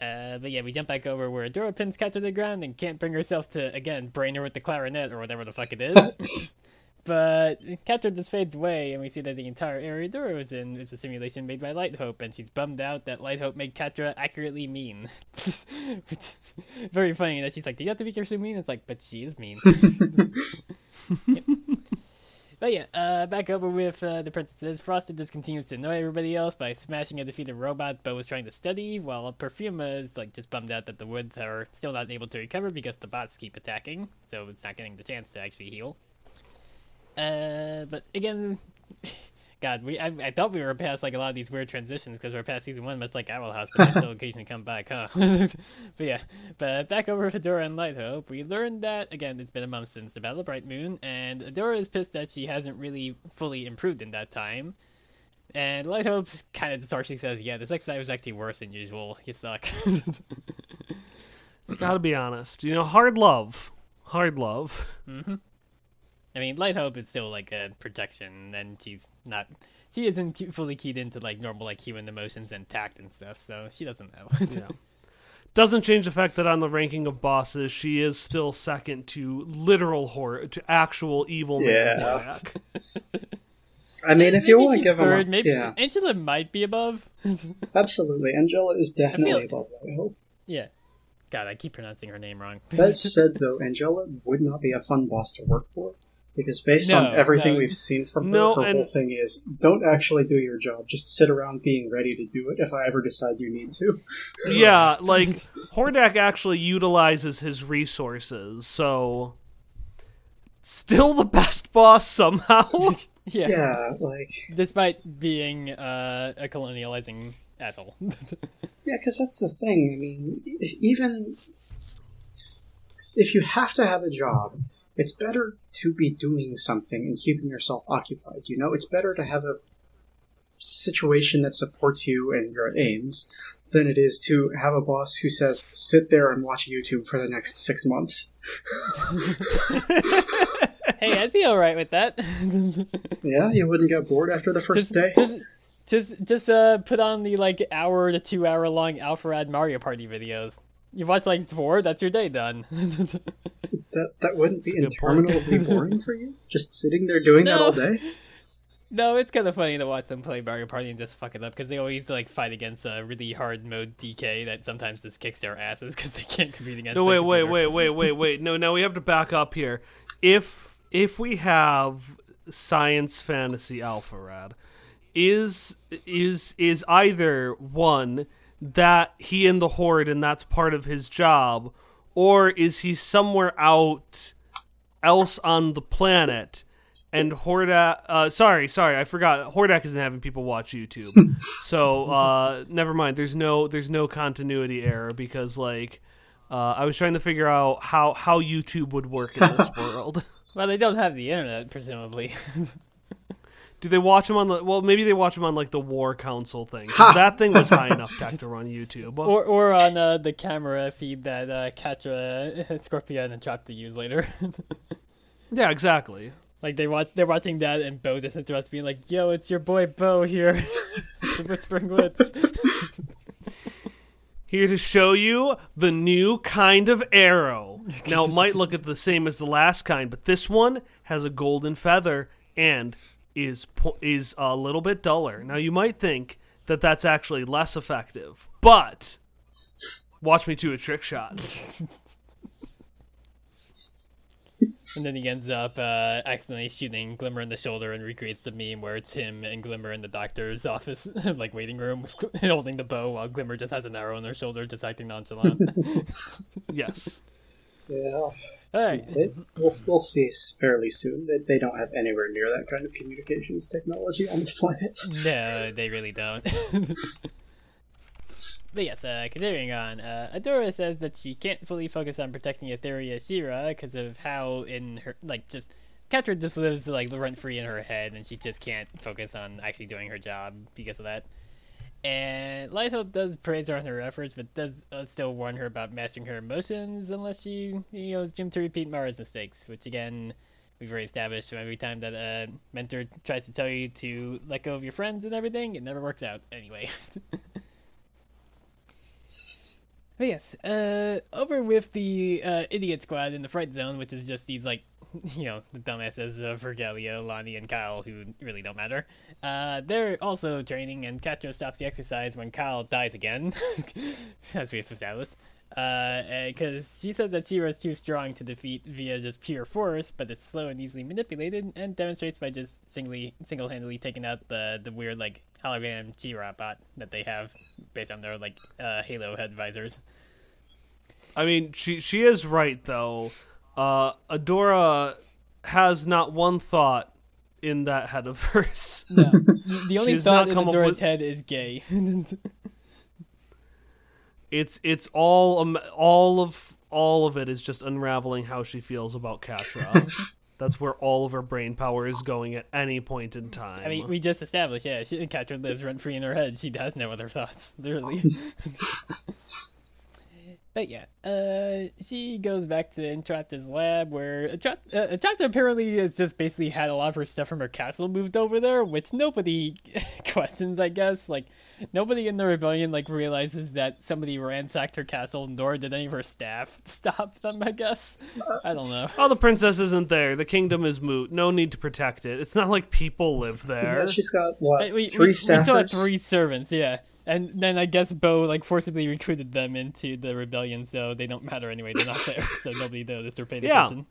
Uh, but yeah, we jump back over where Adora pins Cat to the ground and can't bring herself to again brain her with the clarinet or whatever the fuck it is. But Catra just fades away, and we see that the entire area Dora was in is a simulation made by Light Hope, and she's bummed out that Light Hope made Catra accurately mean. Which is very funny that she's like, "Do you have to make her so mean?" It's like, but she is mean. But yeah, uh, back over with uh, the princesses. Frosta just continues to annoy everybody else by smashing a defeated robot Bow was trying to study, while Perfuma is like just bummed out that the woods are still not able to recover because the bots keep attacking, so it's not getting the chance to actually heal. Uh, but again, God, we I, I thought we were past like a lot of these weird transitions because we're past season one, much like Owl House, but still occasionally come back, huh? but yeah, but back over Adora and Light Hope, we learned that again it's been a month since the Battle of Bright Moon, and Adora is pissed that she hasn't really fully improved in that time. And Light Hope kind of just harshly says, "Yeah, this exercise was actually worse than usual. You suck." Gotta be honest. You know, hard love. Hard love. I mean, Light Hope is still like a protection, and she's not. She isn't fully keyed into like normal like human emotions and tact and stuff, so she doesn't know. Yeah. Doesn't change the fact that on the ranking of bosses, she is still second to literal horror, to actual evil Yeah. I mean, if you want to give them, third, a, maybe yeah, Angella might be above. absolutely. Angella is definitely feel- above Light Hope. yeah. God, I keep pronouncing her name wrong. That said, though, Angella would not be a fun boss to work for. Because based No, on everything no. we've seen from her, No, her and- whole thing is don't actually do your job. Just sit around being ready to do it if I ever decide you need to. yeah, like Hordak actually utilizes his resources, so still the best boss somehow. yeah. Yeah, like Despite being uh, a colonializing asshole. Yeah, because that's the thing. I mean, even if you have to have a job, it's better to be doing something and keeping yourself occupied. You know, it's better to have a situation that supports you and your aims than it is to have a boss who says, sit there and watch YouTube for the next six months. hey, I'd be all right with that. Yeah, you wouldn't get bored after the first just, day. just, just, just uh, put on the like hour to two hour long Alpharad Mario Party videos. You watch like four, that's your day done. That, that wouldn't be That's a good point. interminably boring for you? Just sitting there doing that all day? no, it's kind of funny to watch them play Mario Party and just fuck it up because they always like fight against a really hard mode DK that sometimes just kicks their asses because they can't compete against. No, wait, wait, wait, wait, wait, wait. No, now we have to back up here. If if we have science fantasy Alpharad, is is is either one that he in the horde and that's part of his job, or is he somewhere out else on the planet? And Hordak, uh, sorry, sorry, I forgot. Hordak isn't having people watch YouTube, so uh, never mind. There's no, there's no continuity error because like, uh, I was trying to figure out how how YouTube would work in this world. Well, they don't have the internet, presumably. Do they watch them on the? Well, maybe they watch them on like the War Council thing. that thing was high enough tech to run YouTube. or or on uh, the camera feed that uh, Catra, Scorpia, and Chop to use later. yeah, exactly. like they watch, they're watching that, and Bow just interrupts, being like, "Yo, it's your boy Bow here, the Whispering Lips." here to show you the new kind of arrow. Now, it might look at the same as the last kind, but this one has a golden feather and is is a little bit duller. Now, you might think that that's actually less effective, but watch me do a trick shot. And then he ends up uh, accidentally shooting Glimmer in the shoulder and recreates the meme where it's him and Glimmer in the doctor's office, like waiting room, holding the bow while Glimmer just has an arrow on her shoulder, just acting nonchalant. Yes. Yeah. It, we'll, we'll see fairly soon that they don't have anywhere near that kind of communications technology on this planet. No, they really don't. but yes, uh, continuing on, uh, Adora says that she can't fully focus on protecting Etheria She-Ra because of how in her like just Catra just lives like rent free in her head, and she just can't focus on actually doing her job because of that. And Light Hope does praise her on her efforts, but does uh, still warn her about mastering her emotions unless she, you know, is doomed to repeat Mara's mistakes, which again, we've already established from every time that a mentor tries to tell you to let go of your friends and everything, it never works out anyway. but yes, uh, over with the uh, idiot squad in the fright zone, which is just these like, you know, the dumbasses of Vergelia, Lonnie, and Kyle who really don't matter. Uh, they're also training, and Catra stops the exercise when Kyle dies again, as we've established. Because she says that She-Ra is too strong to defeat via just pure force, but it's slow and easily manipulated, and demonstrates by just singly, single-handedly taking out the the weird like hologram She-Ra bot that they have based on their like uh, Halo head visors. I mean, she she is right though. Uh, Adora has not one thought in that head of hers. No, the only thought not in come up Adora's with- head is gay. It's it's all um, all of all of it is just unraveling how she feels about Catra. That's where all of her brain power is going at any point in time. I mean, we just established, yeah, she, Catra lives rent free in her head. She has no other thoughts, literally. but yeah, uh, she goes back to Entrapta's lab, where Entrap- uh, Entrapta apparently has just basically had a lot of her stuff from her castle moved over there, which nobody questions, I guess. Like, nobody in the rebellion like realizes that somebody ransacked her castle, nor did any of her staff stop them. I guess. I don't know. Oh, the princess isn't there. The kingdom is moot. No need to protect it. It's not like people live there. Yeah, she's got what We, we, three we still had three servants, yeah. And then I guess Bow like forcibly recruited them into the rebellion, so they don't matter anyway. They're not there, so nobody noticed or paid Yeah. attention.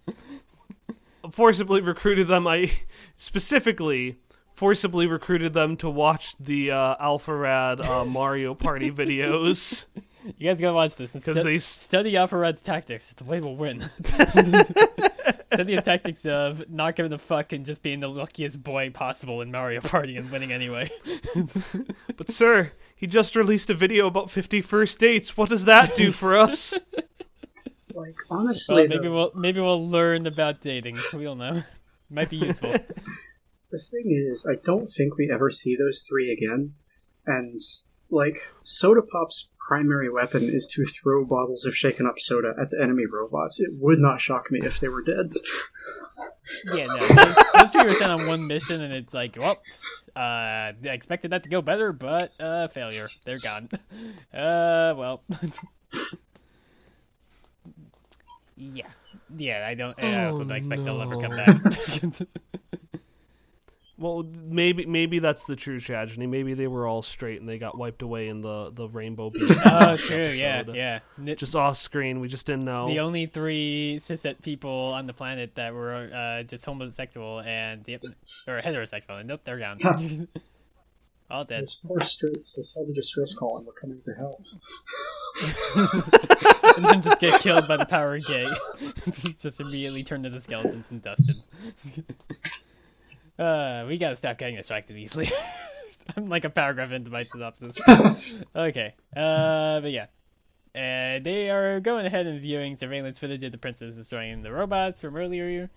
forcibly recruited them. I specifically forcibly recruited them to watch the uh, Alpharad uh, Mario Party videos You guys gotta watch this because stu- they. study Alpharad's tactics. It's the way we'll win. study his tactics of not giving a fuck and just being the luckiest boy possible in Mario Party and winning anyway. But sir, he just released a video about 50 first dates. What does that do for us? Like Well, honestly, maybe though, we'll maybe we'll learn about dating. We don't know. Might be useful. the thing is, I don't think we ever see those three again. And like, Soda Pop's primary weapon is to throw bottles of shaken up soda at the enemy robots. It would not shock me if they were dead. Yeah, no. Those, those three were sent on one mission, and it's like, well, uh, I expected that to go better, but uh, failure. They're gone. Uh, well. yeah, yeah. I don't. I also don't Oh, expect they'll ever come back. well, maybe maybe that's the true tragedy. Maybe they were all straight and they got wiped away in the the rainbow. Oh, true. Yeah, episode. yeah. N- Just off screen, we just didn't know. The only three cishet people on the planet that were uh, just homosexual and yep, or heterosexual, and nope, they're gone. All dead. Those poor straights, they saw the distress call and were coming to help. and then just get killed by the power of gay. just immediately turned into skeletons and dusted. Uh, we gotta stop getting distracted easily. I'm like a paragraph into my synopsis. okay, uh, but yeah. Uh, they are going ahead and viewing surveillance footage of the princess destroying the robots from earlier.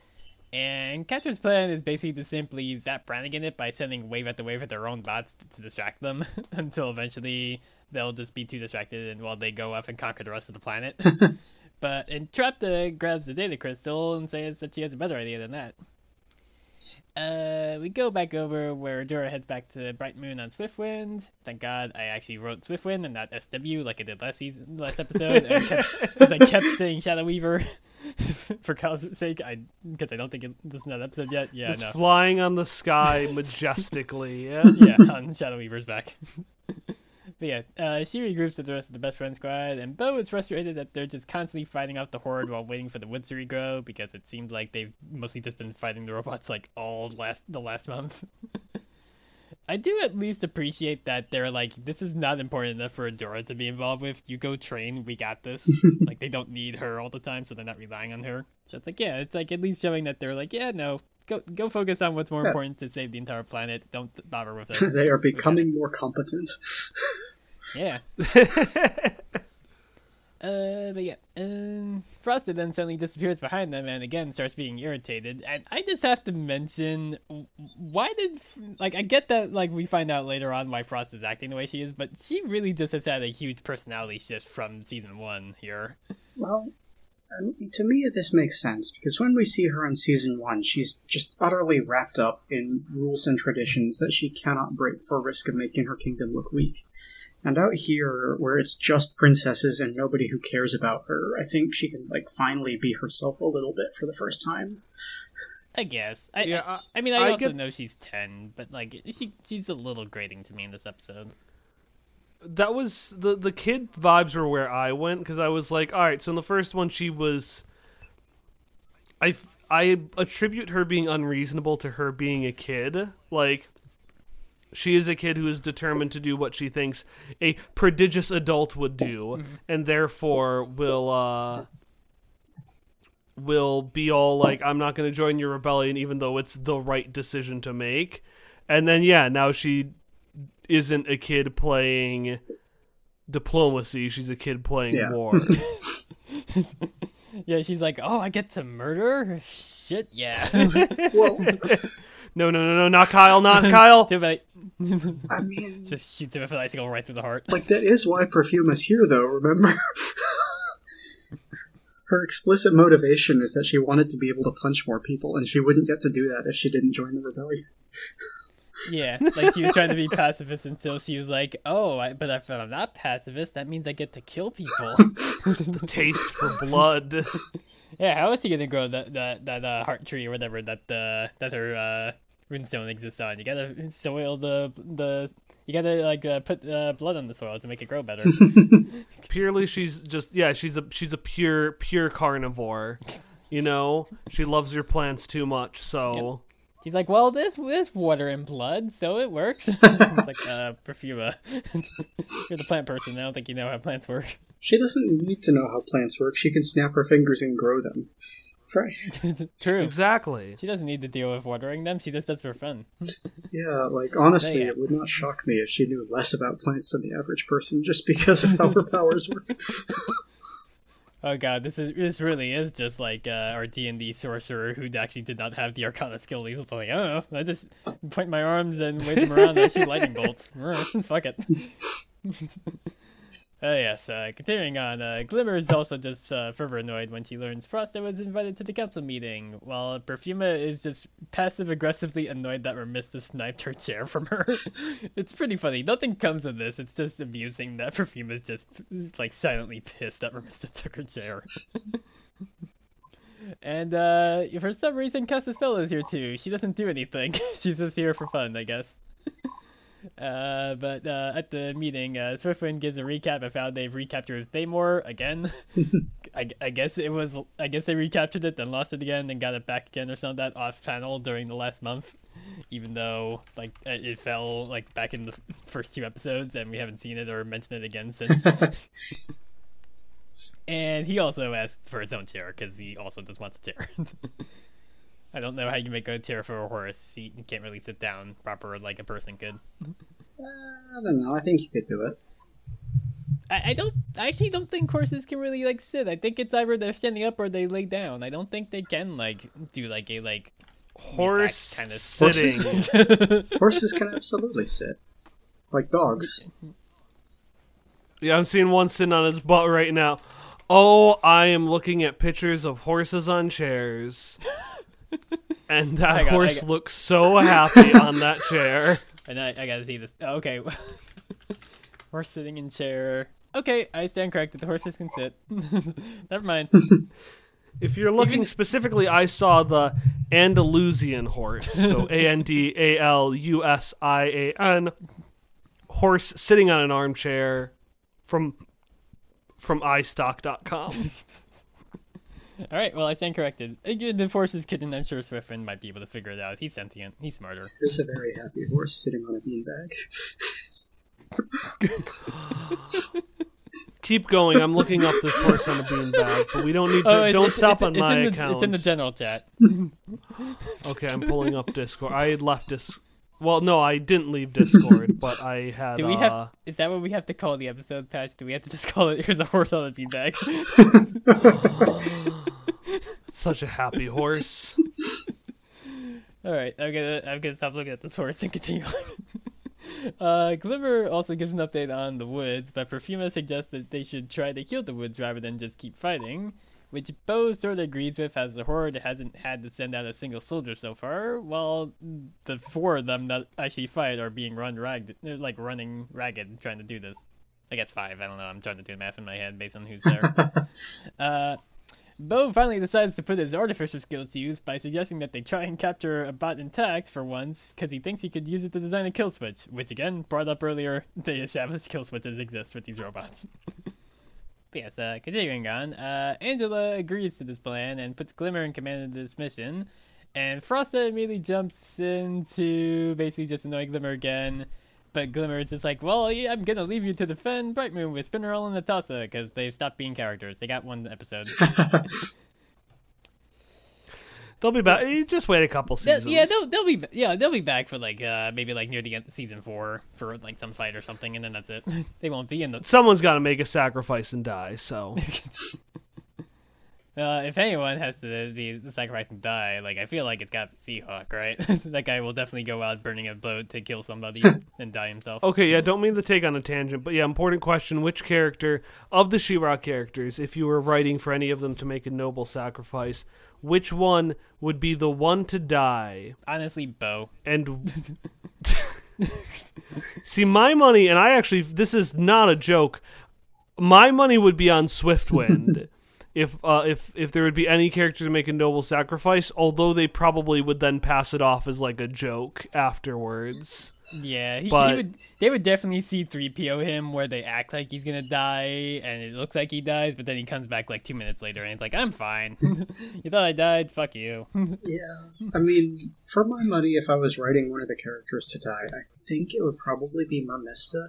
And Catra's plan is basically to simply Zapp Brannigan it by sending wave after wave at their own bots to, to distract them until eventually they'll just be too distracted and while they go off and conquer the rest of the planet. but Entrapta grabs the data crystal and says that she has a better idea than that. Uh, we go back over where Dora heads back to Bright Moon on Swiftwind. Thank God I actually wrote Swiftwind and not SW like I did last season, last episode. Because I kept saying Shadow Weaver for Kyle's sake. I because I don't think it, this is not episode yet. Yeah, It's no. flying on the sky majestically. Yeah. yeah, on Shadow Weaver's back. But yeah, uh, she regroups with the rest of the best friend squad, and Bow is frustrated that they're just constantly fighting off the horde while waiting for the woods to regrow because it seems like they've mostly just been fighting the robots like all last the last month. I do at least appreciate that they're like, this is not important enough for Adora to be involved with. You go train, we got this. like they don't need her all the time, so they're not relying on her. So it's like, yeah, it's like at least showing that they're like, yeah, no, go go focus on what's more Yeah. important to save the entire planet. Don't bother with it. they are becoming more competent. yeah. Uh, but yeah, um, Frosta then suddenly disappears behind them and again starts being irritated. And I just have to mention, why did like I get that like we find out later on why Frosta is acting the way she is, but she really just has had a huge personality shift from season one here. Well, um, to me, this makes sense because when we see her in season one, she's just utterly wrapped up in rules and traditions that she cannot break for risk of making her kingdom look weak. And out here, where it's just princesses and nobody who cares about her, I think she can like finally be herself a little bit for the first time. I guess. I, Yeah, I, I- I mean, I, I also get- know she's ten, but like she she's a little grating to me in this episode. That was the the kid vibes were where I went because I was like, all right. So in the first one, she was. I I attribute her being unreasonable to her being a kid. Like, she is a kid who is determined to do what she thinks a prodigious adult would do, and therefore will uh will be all like, I'm not going to join your rebellion, even though it's the right decision to make. And then yeah, now she isn't a kid playing diplomacy. She's a kid playing Yeah. war. Yeah, she's like, oh, I get to murder? Shit, yeah. Well, no, no, no, no, not Kyle, not Kyle. Too bad. I mean, Just shoots him with an icicle right through the heart. like that is why Perfuma is here, though. Remember, her explicit motivation is that she wanted to be able to punch more people, and she wouldn't get to do that if she didn't join the rebellion. Yeah, like she was trying to be pacifist until she was like, "Oh, I, but if I'm not pacifist, that means I get to kill people." The taste for blood. yeah, how is she gonna grow that that that uh, heart tree or whatever that uh, that her uh, runestone exists on? You gotta soil the the you gotta like uh, put uh, blood on the soil to make it grow better. Purely, she's just yeah, she's a she's a pure pure carnivore. You know, she loves your plants too much, so She's like, "Well, this this water and blood, so it works." it's like, uh, Perfuma, you're the plant person. I don't think you know how plants work. She doesn't need to know how plants work. She can snap her fingers and grow them. Right. True. exactly. She doesn't need to deal with watering them. She just does for fun. Yeah, like honestly, it would not shock me if she knew less about plants than the average person just because of how her powers work. Oh god, this is this really is just like uh, our D and D sorcerer who actually did not have the Arcana skill. He's like, I don't know, I just point my arms and wave them around and I shoot lightning bolts. Fuck it. Oh yes, uh, continuing on, uh, Glimmer is also just uh, further annoyed when she learns Frosta was invited to the council meeting, while Perfuma is just passive aggressively annoyed that Mermista sniped her chair from her. it's pretty funny. Nothing comes of this. It's just amusing that Perfuma is just like silently pissed that Mermista took her chair. and uh, for some reason, Castaspella is here too. She doesn't do anything. She's just here for fun, I guess. Uh, but uh, at the meeting, uh, Swiftwind gives a recap of how they've recaptured Thaymor again. I, I guess it was. I guess they recaptured it, then lost it again, then got it back again, or something like that off panel during the last month. Even though like it it fell like back in the first two episodes, and we haven't seen it or mentioned it again since. and he also asked for his own chair because he also just wants a chair. I don't know how you make a chair for a horse. He can't really sit down proper like a person could. Uh, I don't know. I think you could do it. I, I don't. I actually don't think horses can really like sit. I think it's either they're standing up or they lay down. I don't think they can like do like a like Horse kind of sitting. Horses can absolutely sit, like dogs. Yeah, I'm seeing one sitting on his butt right now. Oh, I am looking at pictures of horses on chairs. and that on, horse on. looks so happy on that chair. And I, I gotta see this. Oh, okay. horse sitting in chair. Okay, I stand corrected. The horses can sit. Never mind. If you're looking specifically, I saw the Andalusian horse, so A N D A L U S I A N horse sitting on an armchair from from iStock.com. All right. Well, I stand corrected. Uh, The horse is kitten. I'm sure Swiftwind might be able to figure it out. He's sentient. He's smarter. There's a very happy horse sitting on a beanbag. Keep going. I'm looking up this horse on the beanbag, but we don't need to. Oh, don't it's- stop it's- on it's my the, account. It's in the general chat. Okay, I'm pulling up Discord. I had left Dis. Well, no, I didn't leave Discord, but I had. Do we uh, have? Is that what we have to call the episode patch? Do we have to just call it? Here's a horse on a feedback. such a happy horse. All right, I'm gonna I'm gonna stop looking at this horse and continue on. uh, Glimmer also gives an update on the woods, but Perfuma suggests that they should try to kill the woods rather than just keep fighting, which Bow sort of agrees with, as the Horde hasn't had to send out a single soldier so far, while the four of them that actually fight are being run ragged, they're like running ragged trying to do this. I guess five. I don't know. I'm trying to do the math in my head based on who's there. uh, Bow finally decides to put his artificer skills to use by suggesting that they try and capture a bot intact for once, because he thinks he could use it to design a kill switch, which again, brought up earlier, the established kill switches exist with these robots. yes, uh, continuing on, uh, Angella agrees to this plan and puts Glimmer in command of this mission, and Frosta immediately jumps in to basically just annoy Glimmer again, but Glimmer is just like, well, yeah, I'm gonna leave you to defend Bright Moon with Spinnerella and Netossa, because they've stopped being characters. They got one episode. They'll be back. Just wait a couple seasons. yeah, they'll they'll be yeah they'll be back for like uh maybe like near the end of season four for like some fight or something, and then that's it. they won't be in the. Someone's got to make a sacrifice and die. So Uh, if anyone has to be the sacrifice and die, like I feel like it's got Sea Hawk, right? that guy will definitely go out burning a boat to kill somebody and die himself. okay, yeah. Don't mean to take on a tangent, but yeah, important question: Which character of the She-Ra characters, if you were writing for any of them to make a noble sacrifice, which one would be the one to die? Honestly, Bow. And see, my money, and I actually, this is not a joke. My money would be on Swiftwind. If uh, if if there would be any character to make a noble sacrifice, although they probably would then pass it off as like a joke afterwards. Yeah, he, But- he would. They would definitely C-3PO him where they act like he's gonna die, and it looks like he dies, but then he comes back like two minutes later and he's like, "I'm fine. you thought I died? Fuck you." Yeah. I mean, for my money, if I was writing one of the characters to die, I think it would probably be Mermista.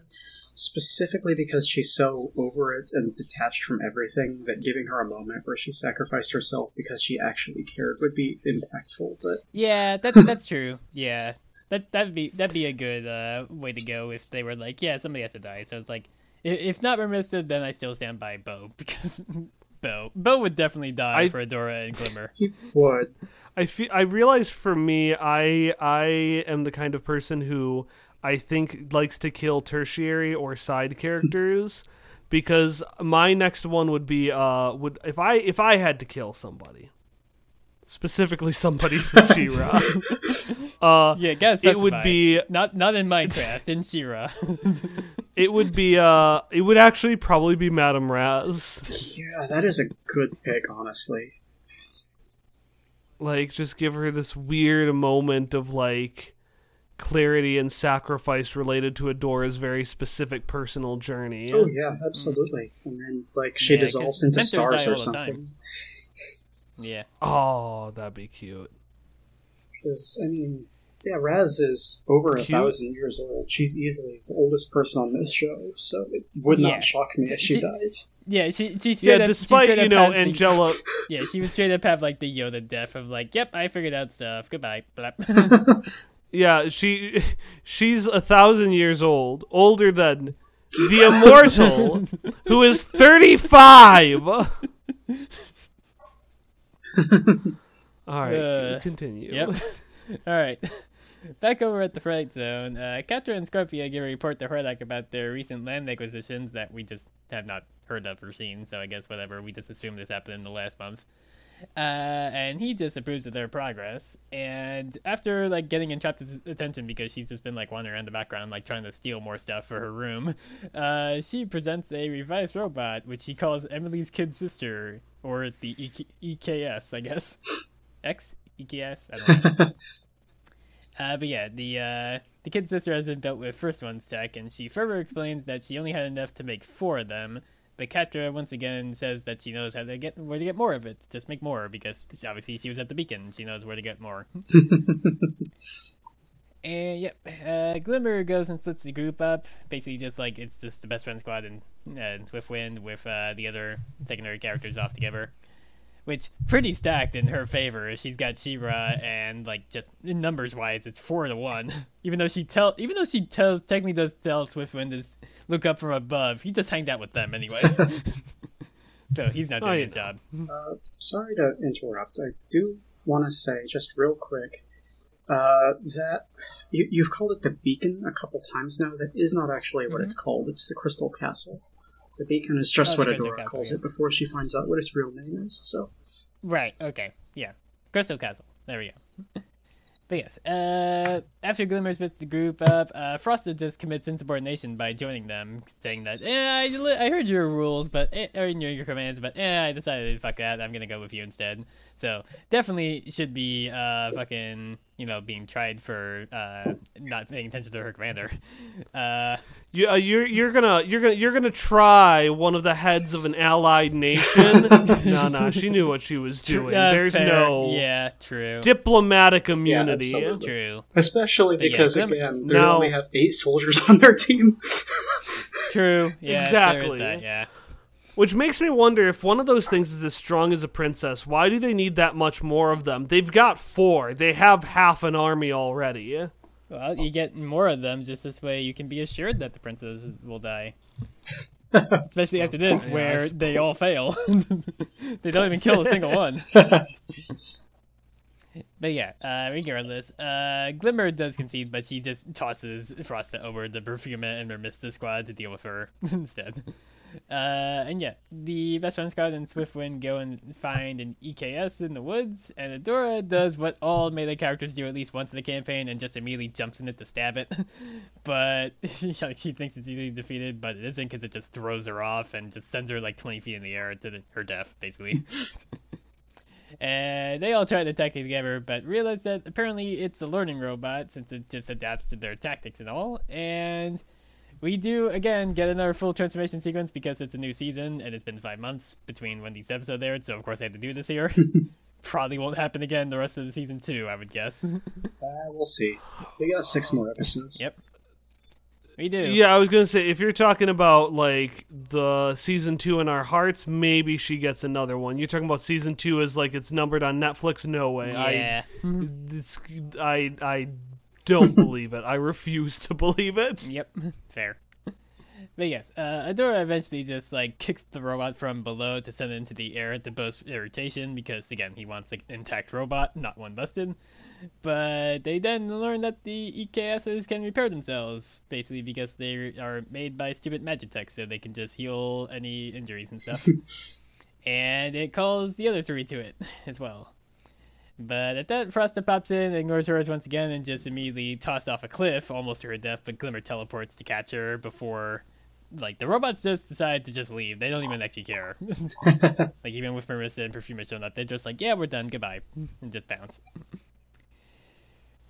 Specifically because she's so over it and detached from everything that giving her a moment where she sacrificed herself because she actually cared would be impactful. But Yeah, that's that's true. Yeah, that that'd be that'd be a good uh, way to go if they were like, yeah, somebody has to die. So it's like, if, if not Mermista, then I still stand by Bow because Bow Bow would definitely die I- for Adora and Glimmer. he would. I feel I realize for me, I I am the kind of person who I think likes to kill tertiary or side characters because my next one would be uh would if I if I had to kill somebody specifically somebody from She-Ra uh Yeah, gotta it would be not not in Minecraft in She-Ra. it would be uh it would actually probably be Madame Razz Yeah, that is a good pick, honestly. like just give her this weird moment of like clarity and sacrifice related to Adora's very specific personal journey. Oh yeah, absolutely. And then like she Yeah, 'cause dissolves into mentors stars or something. yeah, Oh, that'd be cute. Because I mean, yeah, Razz is over a thousand years old. She's easily the oldest person on this show, so it would Yeah. not shock me if she She- died. yeah. She she straight Yeah, up, she despite straight you know has the- yeah, she would straight up have like the Yoda death of like, yep, I figured out stuff. Goodbye. Yeah, she she's a thousand years old, older than the immortal, who is thirty-five. All right, Uh, continue. Yep. All right. Back over at the Fright Zone, uh, Catra and Scorpia give a report to Hordak about their recent land acquisitions that we just have not heard of or seen, so I guess whatever, we just assume this happened in the last month. Uh, and he disapproves of their progress. And after like getting Entrapta's attention because she's just been like wandering around the background, like trying to steal more stuff for her room, uh, she presents a revised robot which she calls Emily's kid sister, or the EK- EKS, I guess. X EKS. I don't know. Uh, but yeah, the uh, the kid sister has been built with first one's tech, and she further explains that she only had enough to make four of them. But Catra once again says that she knows how to get where to get more of it. Just make more because obviously she was at the beacon. She knows where to get more. and yep, uh, Glimmer goes and splits the group up. Basically, just like it's just the best friend squad and, uh, and Swiftwind with uh, the other secondary characters off together which pretty stacked in her favor. She's got She-Ra and like just in numbers wise, it's four to one. Even though she tell, even though she tells technically does tell Swiftwind to look up from above, he just hanged out with them anyway. so he's not doing Oh, his yeah. job. Uh, sorry to interrupt. I do want to say, just real quick, uh, that you, you've called it the Beacon a couple times now. That is not actually what it's called. It's the Crystal Castle. The Beacon is just. Oh, what Adora Castle, calls yeah. it before she finds out what its real name is. So, Right. Okay. Yeah. Crystal Castle. There we go. but yes, uh, after Glimmer splits the group up, uh, Frosta just commits insubordination by joining them, saying that, eh, I, li- I heard your rules, but eh, or your, your commands, but eh, I decided fuck that. I'm gonna go with you instead. So definitely should be uh fucking you know being tried for uh not paying attention to her commander. Uh, You, uh, you're you're gonna you're gonna you're gonna try one of the heads of an allied nation. no, no, she knew what she was doing. uh, There's fair. no yeah, true, diplomatic immunity. absolutely. true, especially But yeah, because Glim- again, they Now- only have eight soldiers on their team. true. Yeah, Exactly. that, yeah. Which makes me wonder if one of those things is as strong as a princess, why do they need that much more of them? They've got four. They have half an army already. Well, you get more of them just this way. You can be assured that the princess will die. Especially after this, where suppose. they all fail. they don't even kill a single one. But yeah, uh, regardless, uh, Glimmer does concede, but she just tosses Frosta over the Perfuma and Mermista squad to deal with her instead. Uh, and yeah, the best friend squad and Swiftwind go and find an EKS in the woods, and Adora does what all melee characters do at least once in the campaign and just immediately jumps in it to stab it. but she thinks it's easily defeated, but it isn't because it just throws her off and just sends her like 20 feet in the air to the, her death, basically. And they all try to attack it together, but realize that apparently it's a learning robot since it just adapts to their tactics and all. And we do again get another full transformation sequence because it's a new season and it's been five months between when these episodes aired, so of course I had to do this here. Probably won't happen again the rest of the season too, I would guess. uh, we'll see. We got six more episodes. Yep. We do. Yeah, I was gonna say if you're talking about like the season two in our hearts, maybe she gets another one. You're talking about season two as like it's numbered on Netflix. No way. Yeah. I, it's, I I don't believe it. I refuse to believe it. Yep, fair. But yes, uh, Adora eventually just like kicks the robot from below to send it into the air to boost irritation because again he wants an intact robot, not one busted. But they then learn that the EKSs can repair themselves, basically because they are made by stupid Magitech, so they can just heal any injuries and stuff. and it calls the other three to it as well. But at that, Frosta pops in, ignores hers once again, and just immediately tossed off a cliff, almost to her death. But Glimmer teleports to catch her before, like, the robots just decide to just leave. They don't even actually care. like, even with Mermista and Perfuma showing up, they're just like, yeah, we're done, goodbye, and just bounce.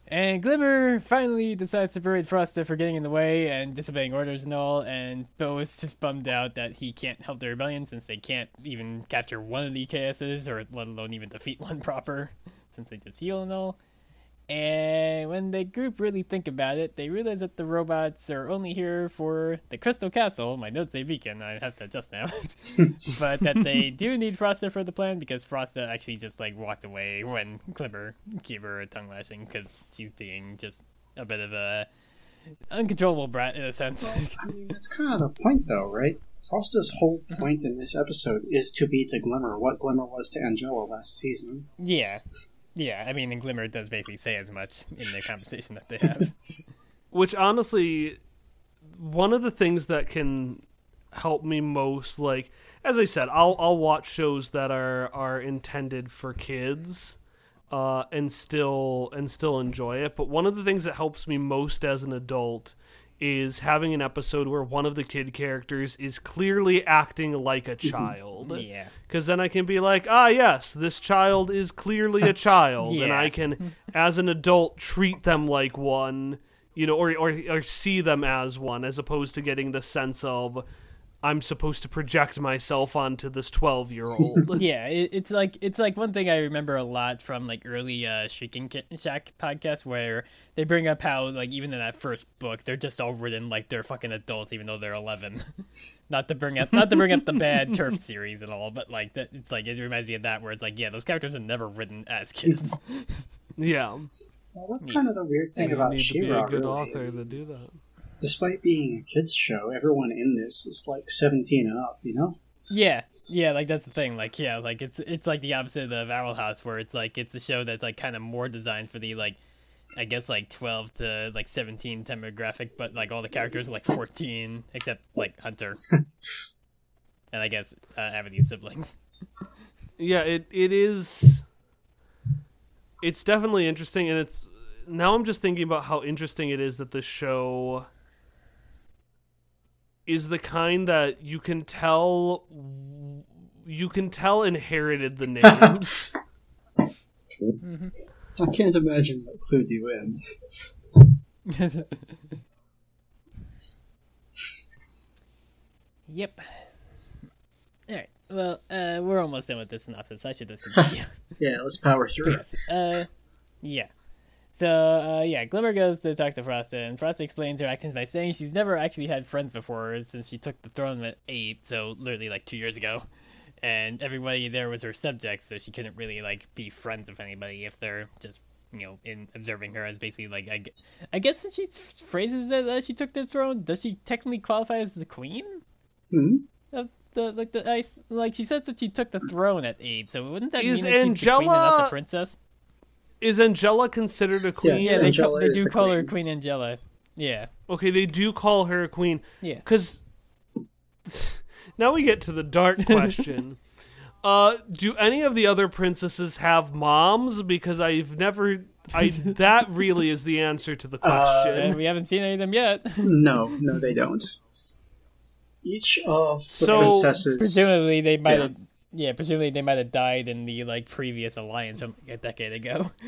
And Glimmer finally decides to berate Frosta for getting in the way and disobeying orders and all, and Bow is just bummed out that he can't help the rebellion since they can't even capture one of the EKSs, or let alone even defeat one proper, since they just heal and all. And when the group really think about it, they realize that the robots are only here for the Crystal Castle. My notes say beacon, I have to adjust now. but that they do need Frosta for the plan because Frosta actually just like walked away when Glimmer gave her a tongue lashing because she's being just a bit of a uncontrollable brat in a sense. I mean, that's kind of the point, though, right? Frosta's whole point in this episode is to be to Glimmer what Glimmer was to Angella last season. yeah. Yeah, I mean, and Glimmer does basically say as much in the conversation that they have. Which honestly, one of the things that can help me most, like, as I said, I'll I'll watch shows that are are intended for kids, uh, and still and still enjoy it. But one of the things that helps me most as an adult is having an episode where one of the kid characters is clearly acting like a child. Yeah. Because then I can be like, ah, yes, this child is clearly a child, and I can, as an adult, treat them like one, you know, or, or or see them as one, as opposed to getting the sense of I'm supposed to project myself onto this twelve year old. Yeah, it, it's like it's like one thing I remember a lot from like early uh, Shrieking Ki- Shack podcast where they bring up how like even in that first book they're just all written like they're fucking adults even though they're eleven. not to bring up not to bring up the bad TERF series and all, but like that it's like it reminds me of that where it's like yeah those characters are never written as kids. yeah, Well, that's kind of the weird thing you about need to be a She-Ra. good really. author to do that. Despite being a kids show, everyone in this is like 17 and up. You know? Yeah, yeah, like that's the thing. Like, yeah, like it's it's like the opposite of the Owl House, where it's like it's a show that's like kind of more designed for the like, I guess like twelve to like seventeen demographic, but like all the characters are like fourteen, except like Hunter, and I guess uh, Amity's siblings. yeah it it is it's definitely interesting and it's now i'm just thinking about how interesting it is that the show is the kind that you can tell you can tell inherited the names I can't imagine what clued you in. Yep. All right. Well, uh, we're almost done with this synopsis. I should just continue. Yeah, let's power through. yes. Uh, yeah. So, uh, yeah, Glimmer goes to talk to Frosta, and Frosta explains her actions by saying she's never actually had friends before since she took the throne at eight, so literally like two years ago. And everybody there was her subject, so she couldn't really like be friends with anybody if they're just you know in observing her as basically like I, I guess that she phrases it as she took the throne. Does she technically qualify as the queen? Hmm? of the like the ice like she says that she took the throne at eight, so wouldn't that Is mean that she's the queen and not the princess? Is angella considered a queen Yes, Yeah, they, Angella ca- they do the call her queen. Queen Angella. Yeah, okay they do call her a queen yeah. because now we get to the dark question uh do any of the other princesses have moms because i've never i that really is the answer to the question And we haven't seen any of them yet. No, no, they don't. Each of the So, princesses. presumably they might Yeah. have. Yeah, presumably they might have died in the like previous alliance a decade ago.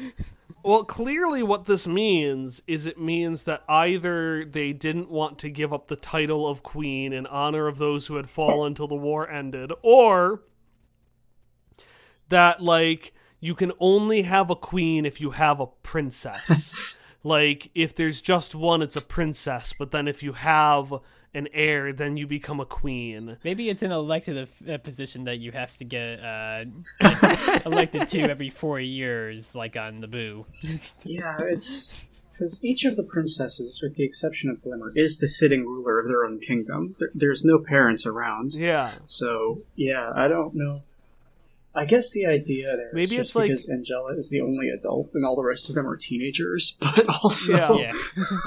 Well, clearly, what this means is it means that either they didn't want to give up the title of queen in honor of those who had fallen till the war ended, or that, like, you can only have a queen if you have a princess. like, if there's just one, it's a princess, but then if you have an heir, then you become a queen. Maybe it's an elected of- uh, position that you have to get uh, elected to every four years, like on Naboo. Yeah, it's because each of the princesses, with the exception of Glimmer, is the sitting ruler of their own kingdom. There, there's no parents around, Yeah. so yeah, I don't know. I guess the idea there Maybe just it's like- because Angella is the only adult and all the rest of them are teenagers, but also Yeah. Yeah.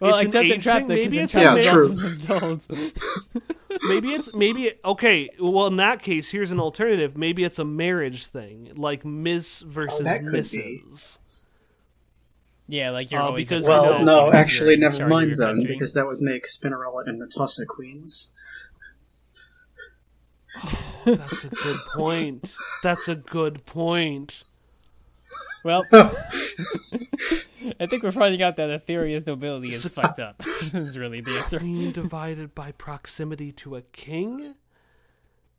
well, It's an except age Entrapta, thing? Maybe it's a Entrapta Yeah, true. was adults. maybe it's maybe okay well in that case here's an alternative maybe it's a marriage thing like miss versus Oh, that could be. mrs Yeah, like you're Uh, always because Well, no, even if you're actually, never mind your then, country. because that would make Spinnerella and Netossa queens. that's a good point that's a good point Well, I think we're finding out that Etheria's nobility is fucked up. this is really the answer. queen divided by proximity to a king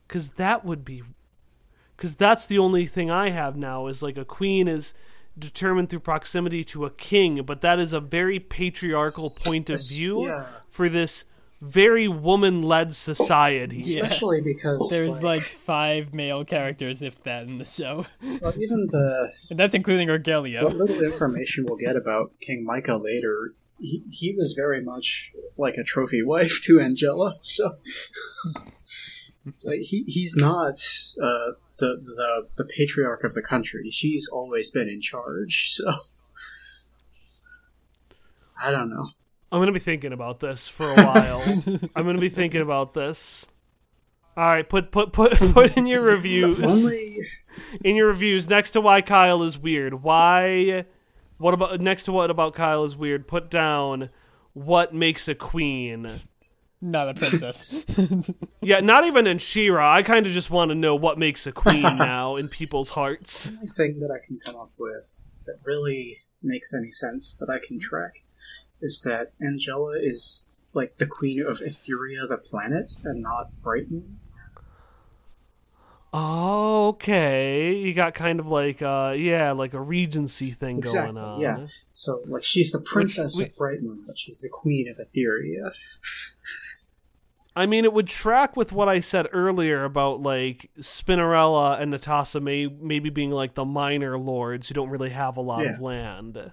because that would be because that's the only thing i have now is like a queen is determined through proximity to a king but that is a very patriarchal point of view yeah. for this very woman-led society Yeah. Especially because There's like, like five male characters, if that, in the show, well, even the and that's including Rogelio. what little information we'll get about King Micah later, he, he was very much like a trophy wife to Angella. So like, he he's not uh, the the the patriarch of the country. She's always been in charge. So I don't know. I'm gonna be thinking about this for a while. I'm gonna be thinking about this. All right, put put put put in your reviews. Only in your reviews next to why Kyle is weird. Why? What about next to what about Kyle is weird? Put down what makes a queen. Not a princess. Yeah, not even in She-Ra. I kind of just want to know what makes a queen now in people's hearts. the only thing that I can come up with that really makes any sense that I can track is that Angella is like the queen of Etheria, the planet, and not Brighton. Oh, okay. You got kind of like uh yeah, like a regency thing Exactly. going on. Yeah. So like she's the princess we- of Brightmoon, but she's the queen of Etheria. I mean, it would track with what I said earlier about like Spinnerella and Netossa may maybe being like the minor lords who don't really have a lot of Yeah. land.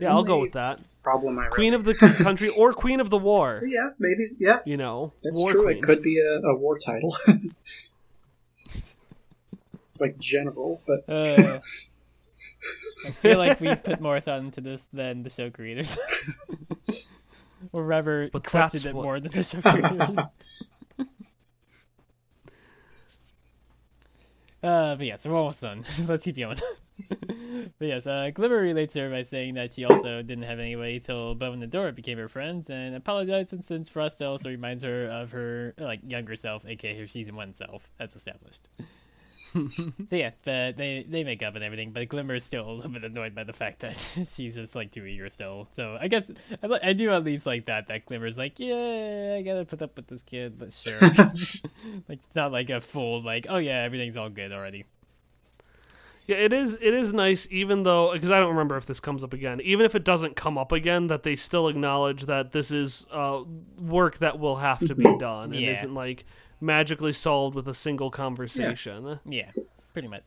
Yeah, I'll go with that. Problem I Queen of the country or Queen of the War. Yeah, maybe. Yeah, You know, that's war true. queen. It could be a, a war title. like general, but Uh, I feel like we put more thought into this than the show creators. or rather, But questioned that's it what- more than the show creators. Uh, but yes, we're almost done. Let's keep going. but yes, uh, Glimmer relates her by saying that she also didn't have any way till Bow and Adora became her friends, and apologizes since Frosta also reminds her of her like younger self, aka her season one self, as established. so yeah, but they they make up and everything, but Glimmer is still a little bit annoyed by the fact that she's just like too eager still. So I guess I, I do at least like that. That Glimmer's like, yeah, I gotta put up with this kid, but sure. like it's not like a full like, oh yeah, everything's all good already. Yeah, it is. It is nice, even though because I don't remember if this comes up again. Even if it doesn't come up again, that they still acknowledge that this is uh, work that will have to be done. It Yeah. isn't like magically solved with a single conversation. Yeah, pretty much.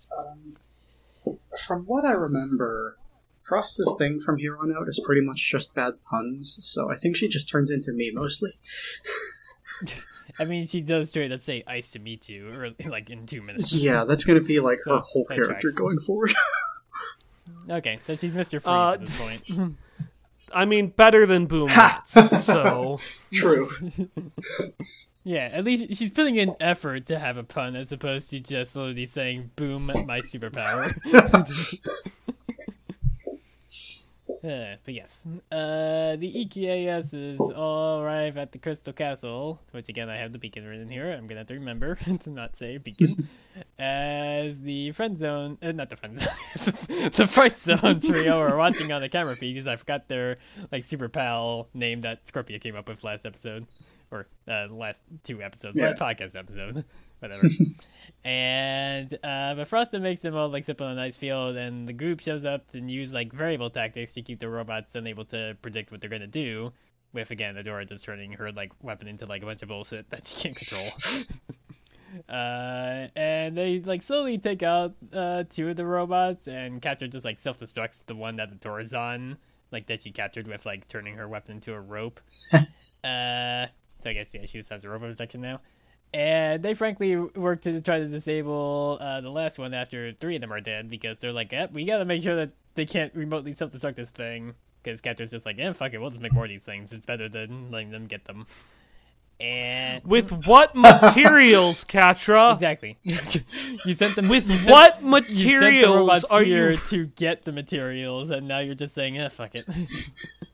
from what I remember, Frosta's thing from here on out is pretty much just bad puns. So I think she just turns into me mostly. I mean, she does do straight up say "ice to meet you" or like in two minutes. Yeah, that's gonna be like her So, whole character tracks. going forward. Okay, so she's Mr. Freeze Uh, at this point. I mean, better than Boom Rats. so True. Yeah, at least she's putting in effort to have a pun as opposed to just literally saying "boom, my superpower." Uh, but yes, uh, the EKASs all arrive at the Crystal Castle, which again I have the beacon written here. I'm gonna have to remember to not say beacon. As the friend zone, uh, not the friend zone, the fright zone trio are watching on the camera feed because I forgot their like super pal name that Scorpia came up with last episode, or uh, last two episodes, Yeah. last podcast episode, whatever. and uh, but Frosta makes them all like sit on a nice field, and the group shows up and use like variable tactics to keep the robots unable to predict what they're gonna do. With again, Adora just turning her like weapon into like a bunch of bullshit that she can't control. uh, and they like slowly take out uh two of the robots, and Catra just like self destructs the one that Adora's on, like that she captured with like turning her weapon into a rope. uh, so I guess yeah, she just has a robot protection now. And they frankly work to try to disable uh, the last one after three of them are dead because they're like, eh, we gotta make sure that they can't remotely self-destruct this thing. Because Catra's just like, eh, fuck it, we'll just make more of these things. It's better than letting them get them. And with what materials, Catra? exactly, you sent them With you sent- what you materials robots are here you? to get the materials, and now you're just saying, eh, fuck it.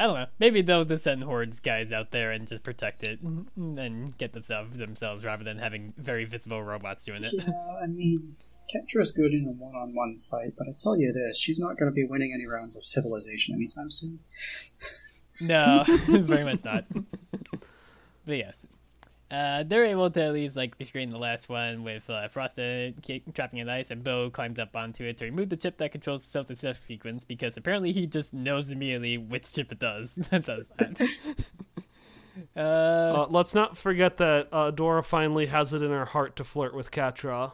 but yeah, I don't know. Maybe they'll just send hordes guys out there and just protect it and get the stuff themselves rather than having very visible robots doing it. yeah, I mean, Catra's good in a one-on-one fight, but I tell you this, she's not going to be winning any rounds of Civilization anytime soon. No, very much not. but yes. Uh, they're able to at least like restrain the last one with uh, Frosta trapping in ice, and Bow climbs up onto it to remove the chip that controls the self-destruct sequence because apparently he just knows immediately which chip it does that does that. uh, Uh, let's not forget that uh, Dora finally has it in her heart to flirt with Catra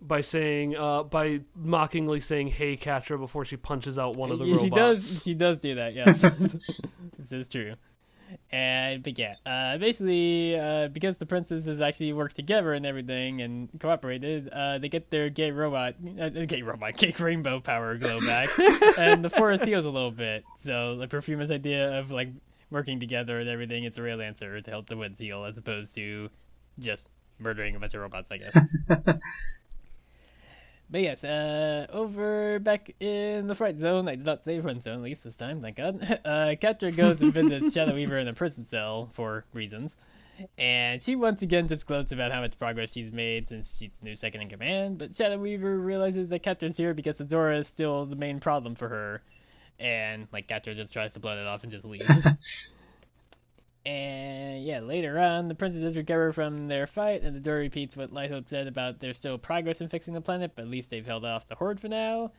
by saying, uh, by mockingly saying "Hey, Catra" before she punches out one of the Yeah, robots. She does. She does do that. Yes, this is true. And but yeah, uh, basically, uh, because the princesses actually worked together and everything and cooperated, uh, they get their gay robot, uh, gay robot, gay rainbow power glow back, and the forest heals a little bit. So the Perfuma's idea of like working together and everything, it's a real answer to help the woods heal as opposed to just murdering a bunch of robots, I guess. but yes, uh, over back in the fright zone, I did not say friend zone, at least this time, thank God. Uh, Catra goes and visits Shadow Weaver in a prison cell for reasons. And she once again just gloats about how much progress she's made since she's new second in command, but Shadow Weaver realizes that Catra's here because Adora is still the main problem for her. And, like, Catra just tries to blow it off and just leaves. And yeah, later on, the princesses recover from their fight, and the door repeats what Light Hope said about there's still progress in fixing the planet, but at least they've held off the Horde for now.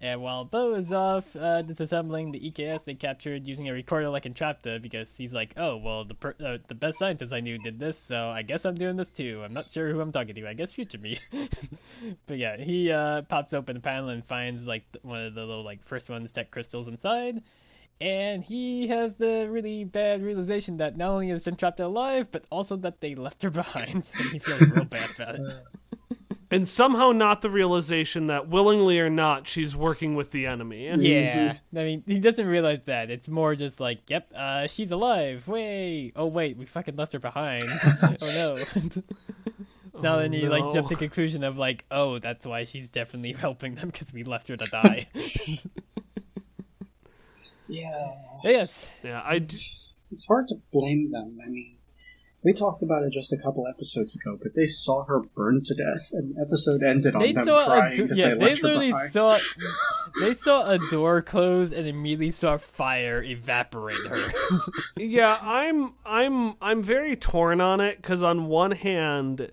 And while Bow is off uh, disassembling the EKS they captured using a recorder like Entrapta, because he's like, oh, well, the per- uh, the best scientist I knew did this, so I guess I'm doing this too. I'm not sure who I'm talking to. I guess future me. but yeah, he uh, pops open the panel and finds like one of the little like first one's tech crystals inside, and he has the really bad realization that not only has been trapped alive, but also that they left her behind. and he feels real bad about it. And somehow not the realization that willingly or not, she's working with the enemy. Yeah, I mean, he doesn't realize that. It's more just like, yep, uh, she's alive. Wait, oh wait, we fucking left her behind. oh no. so then he like jump to the conclusion of like, oh, that's why she's definitely helping them because we left her to die. Yeah. yes. Yeah, I d- It's hard to blame them. I mean, we talked about it just a couple episodes ago, but they saw her burned to death, and the episode ended on They them saw crying do- that yeah, they they left her literally behind. saw they saw a door close and immediately saw fire evaporate her. yeah, I'm I'm I'm very torn on it cuz on one hand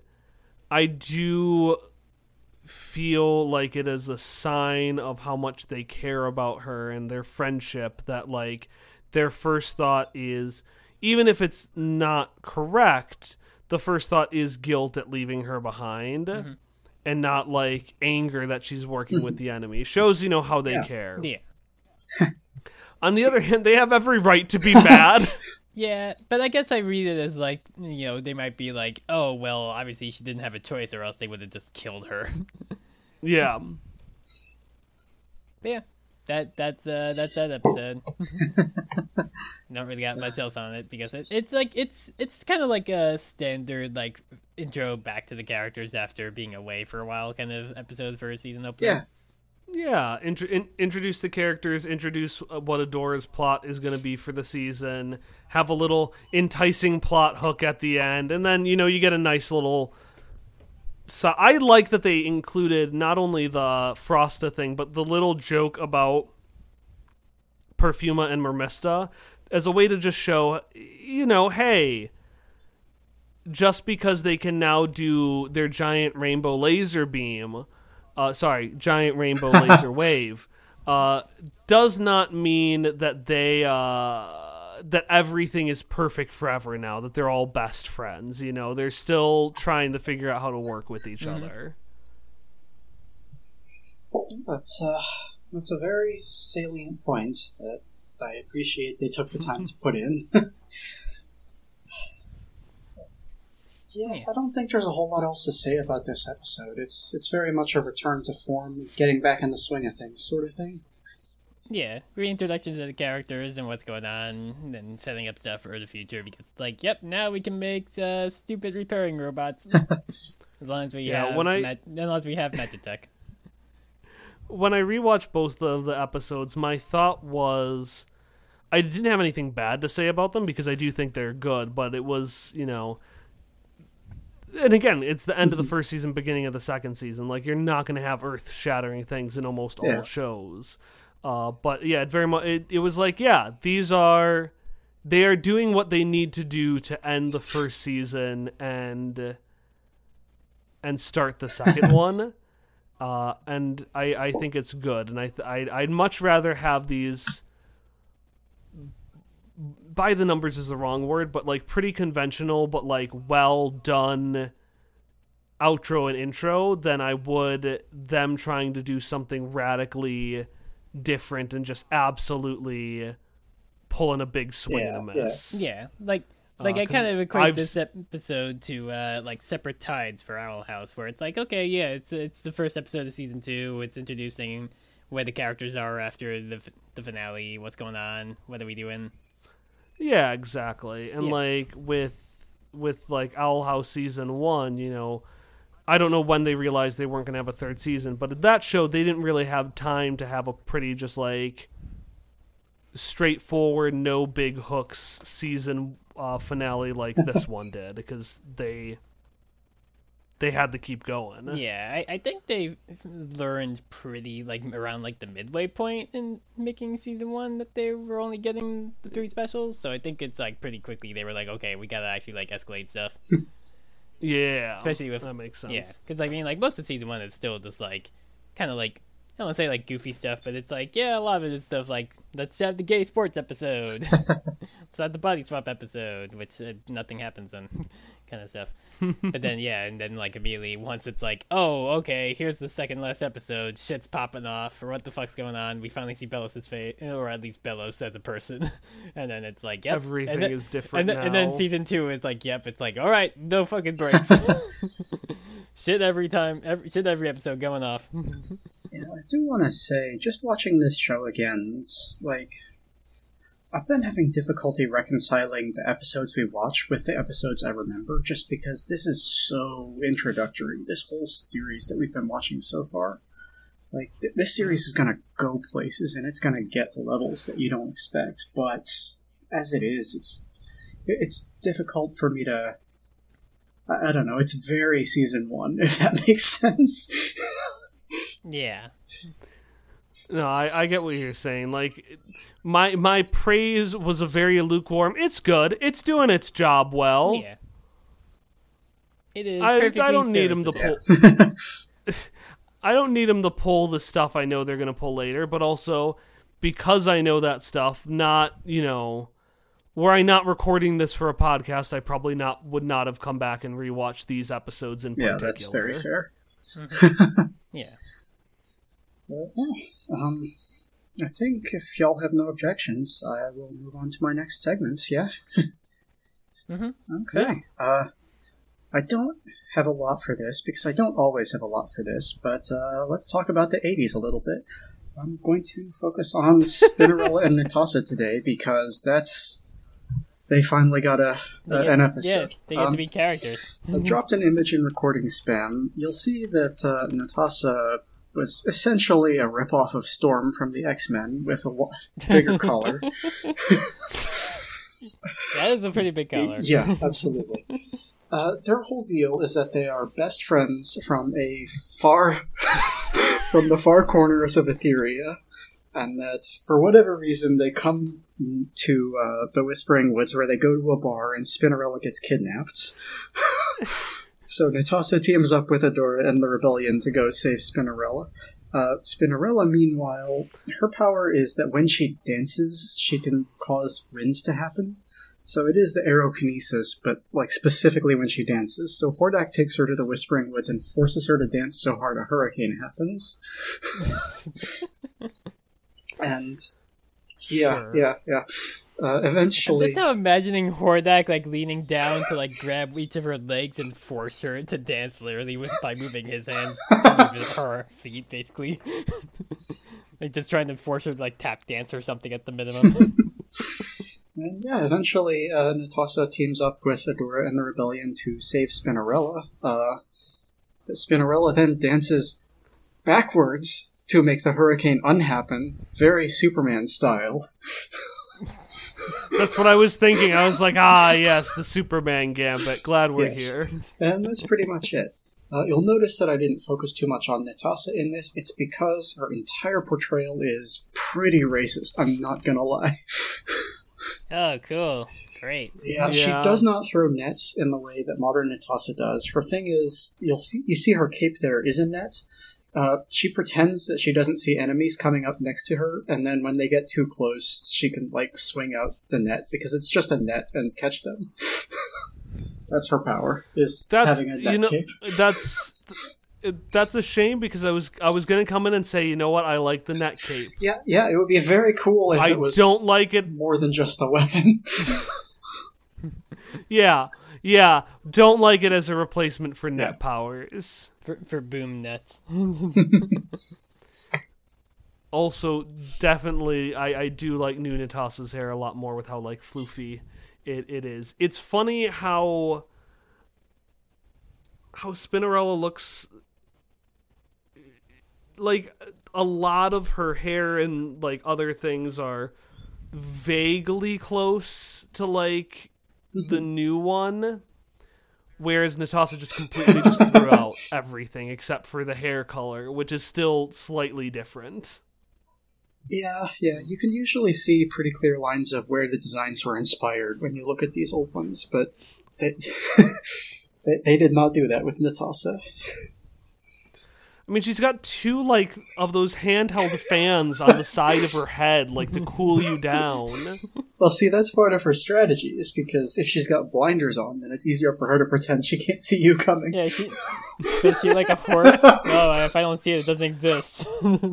I do feel like it is a sign of how much they care about her and their friendship that like their first thought is even if it's not correct, the first thought is guilt at leaving her behind. Mm-hmm. And not like anger that she's working with mm-hmm. the enemy. Shows you know how they Yeah. care. yeah. On the other hand, they have every right to be mad. Yeah, but I guess I read it as like, you know, they might be like, oh, well, obviously she didn't have a choice or else they would have just killed her. yeah. But yeah, that that's uh that's that episode. Not really got much else on it because it, it's like it's it's kind of like a standard like intro back to the characters after being away for a while kind of episode for a season opener. Yeah. Yeah, intro in, introduce the characters, introduce uh, what Adora's plot is going to be for the season, have a little enticing plot hook at the end, and then you know you get a nice little. So I like that they included not only the Frosta thing, but the little joke about Perfuma and Mermista as a way to just show, you know, hey, just because they can now do their giant rainbow laser beam, uh, sorry, giant rainbow laser wave, uh, does not mean that they uh, that everything is perfect forever now. That they're all best friends. You know, they're still trying to figure out how to work with each other. That's uh, that's a very salient point that I appreciate they took the time to put in. yeah, I don't think there's a whole lot else to say about this episode. It's it's very much a return to form, getting back in the swing of things, sort of thing. Yeah, reintroduction to the characters and what's going on, and setting up stuff for the future because, like, yep, now we can make uh, stupid repairing robots as long as we Yeah, have when I- ma- as long as we have Magitech. when I rewatched both of the episodes, my thought was I didn't have anything bad to say about them because I do think they're good, but it was, you know, and again, it's the end of the first season, beginning of the second season. Like you're not going to have earth-shattering things in almost Yeah. all shows. Uh, but yeah, it very much it, it was like, yeah, these are they are doing what they need to do to end the first season and and start the second one uh, and I, I think it's good, and I, I I'd much rather have these. By the numbers is the wrong word, but like pretty conventional, but like well done outro and intro than I would them trying to do something radically different and just absolutely pulling a big swing Yeah, and a yeah. miss. Yeah, like like Uh, I 'cause kind of equate I've this episode to uh, like separate tides for Owl House, where it's like, okay, yeah, it's it's the first episode of season two. It's introducing where the characters are after the the finale, what's going on, what are we doing. Yeah, exactly. And Yeah. like with with like Owl House season one, you know, I don't know when they realized they weren't going to have a third season, but at that show they didn't really have time to have a pretty just like straightforward, no big hooks season uh, finale like this one did because they they had to keep going. Yeah, I, I think they learned pretty like around like the midway point in making season one that they were only getting the three specials. So I think it's like pretty quickly they were like, okay, we gotta actually like escalate stuff. Yeah, Especially with- that makes sense. Yeah, because I mean, like most of season one is still just like kind of like I don't want to say like goofy stuff, but it's like yeah, a lot of it is stuff like let's have the gay sports episode, let's have the body swap episode, which uh, nothing happens in, kind of stuff. but then yeah, and then like immediately once it's like oh okay, here's the second last episode, shit's popping off, or what the fuck's going on? We finally see Belos' face, or at least Belos as a person, and then it's like yep, Everything and then, is different and then, and then season two is like yep, it's like all right, no fucking breaks. shit every time, every shit every episode going off. Yeah, I do want to say, just watching this show again, it's like I've been having difficulty reconciling the episodes we watch with the episodes I remember, just because this is so introductory. This whole series that we've been watching so far, like th- this series is gonna go places and it's gonna get to levels that you don't expect. But as it is, it's it's difficult for me to. I I don't know. It's very season one, if that makes sense. yeah. No, I, I get what you're saying. Like, my my praise was a very lukewarm. It's good. It's doing its job well. Yeah. It is. I, I don't need him to pull. I don't need him to pull the stuff I know they're gonna pull later, but also because I know that stuff. Not you know, were I not recording this for a podcast, I probably not would not have come back and rewatched these episodes in Yeah, particular. that's very fair. Mm-hmm. Yeah. But, yeah, um, I think if y'all have no objections, I will move on to my next segment. Yeah. Mhm. Okay. Uh, I don't have a lot for this because I don't always have a lot for this, but uh, let's talk about the '80s a little bit. I'm going to focus on Spinnerella and Netossa today because that's they finally got a, a get- an Yeah, episode. they get Um, to be characters. I dropped an image in recording spam. You'll see that uh, Netossa was essentially a ripoff of Storm from the X Men with a wa- bigger collar. That is a pretty big collar. yeah, absolutely. Uh, their whole deal is that they are best friends from a far from the far corners of Etheria, and that for whatever reason they come to uh, the Whispering Woods where they go to a bar and Spinnerella gets kidnapped. So Netossa teams up with Adora and the Rebellion to go save Spinnerella. Uh, Spinnerella, meanwhile, her power is that when she dances, she can cause winds to happen. So it is the aerokinesis, but like specifically when she dances. So Hordak takes her to the Whispering Woods and forces her to dance so hard a hurricane happens. and yeah, Sure. yeah, yeah. Uh, I'm eventually, just now imagining Hordak like leaning down to like grab each of her legs and force her to dance literally with by moving his hands with her feet basically. like just trying to force her to like tap dance or something at the minimum. and yeah, eventually, uh, Netossa teams up with Adora and the Rebellion to save Spinnerella. Uh, Spinnerella then dances backwards to make the hurricane unhappen, very Superman style. That's what I was thinking. I was like, ah, yes, the Superman gambit. Glad we're Yes. here. And that's pretty much it. Uh, you'll notice that I didn't focus too much on Netossa in this. It's because her entire portrayal is pretty racist. I'm not gonna lie. oh, cool. Great. Yeah, she does not throw nets in the way that modern Netossa does. Her thing is, you'll see, you see her cape there is a net. Uh, she pretends that she doesn't see enemies coming up next to her, and then when they get too close, she can like swing out the net because it's just a net and catch them. that's her power is That's having a net you know cape. that's that's a shame because I was I was gonna come in and say you know what I like the net cape. Yeah, yeah, it would be very cool if I it was don't like it. more than just a weapon. Yeah, yeah, don't like it as a replacement for net Yeah. powers. For, for boom nuts. also definitely I, I do like new Netossa's hair a lot more with how like floofy it, it is. It's funny how how Spinnerella looks like a lot of her hair and like other things are vaguely close to like the mm-hmm. new one whereas Netossa just completely just threw out everything except for the hair color which is still slightly different Yeah, yeah. You can usually see pretty clear lines of where the designs were inspired when you look at these old ones, but they they, they did not do that with Netossa. I mean, she's got two like of those handheld fans on the side of her head, like to cool you down. Well, see, that's part of her strategy, is because if she's got blinders on, then it's easier for her to pretend she can't see you coming. Yeah, she, is she like a horse? No, if I don't see it, it doesn't exist.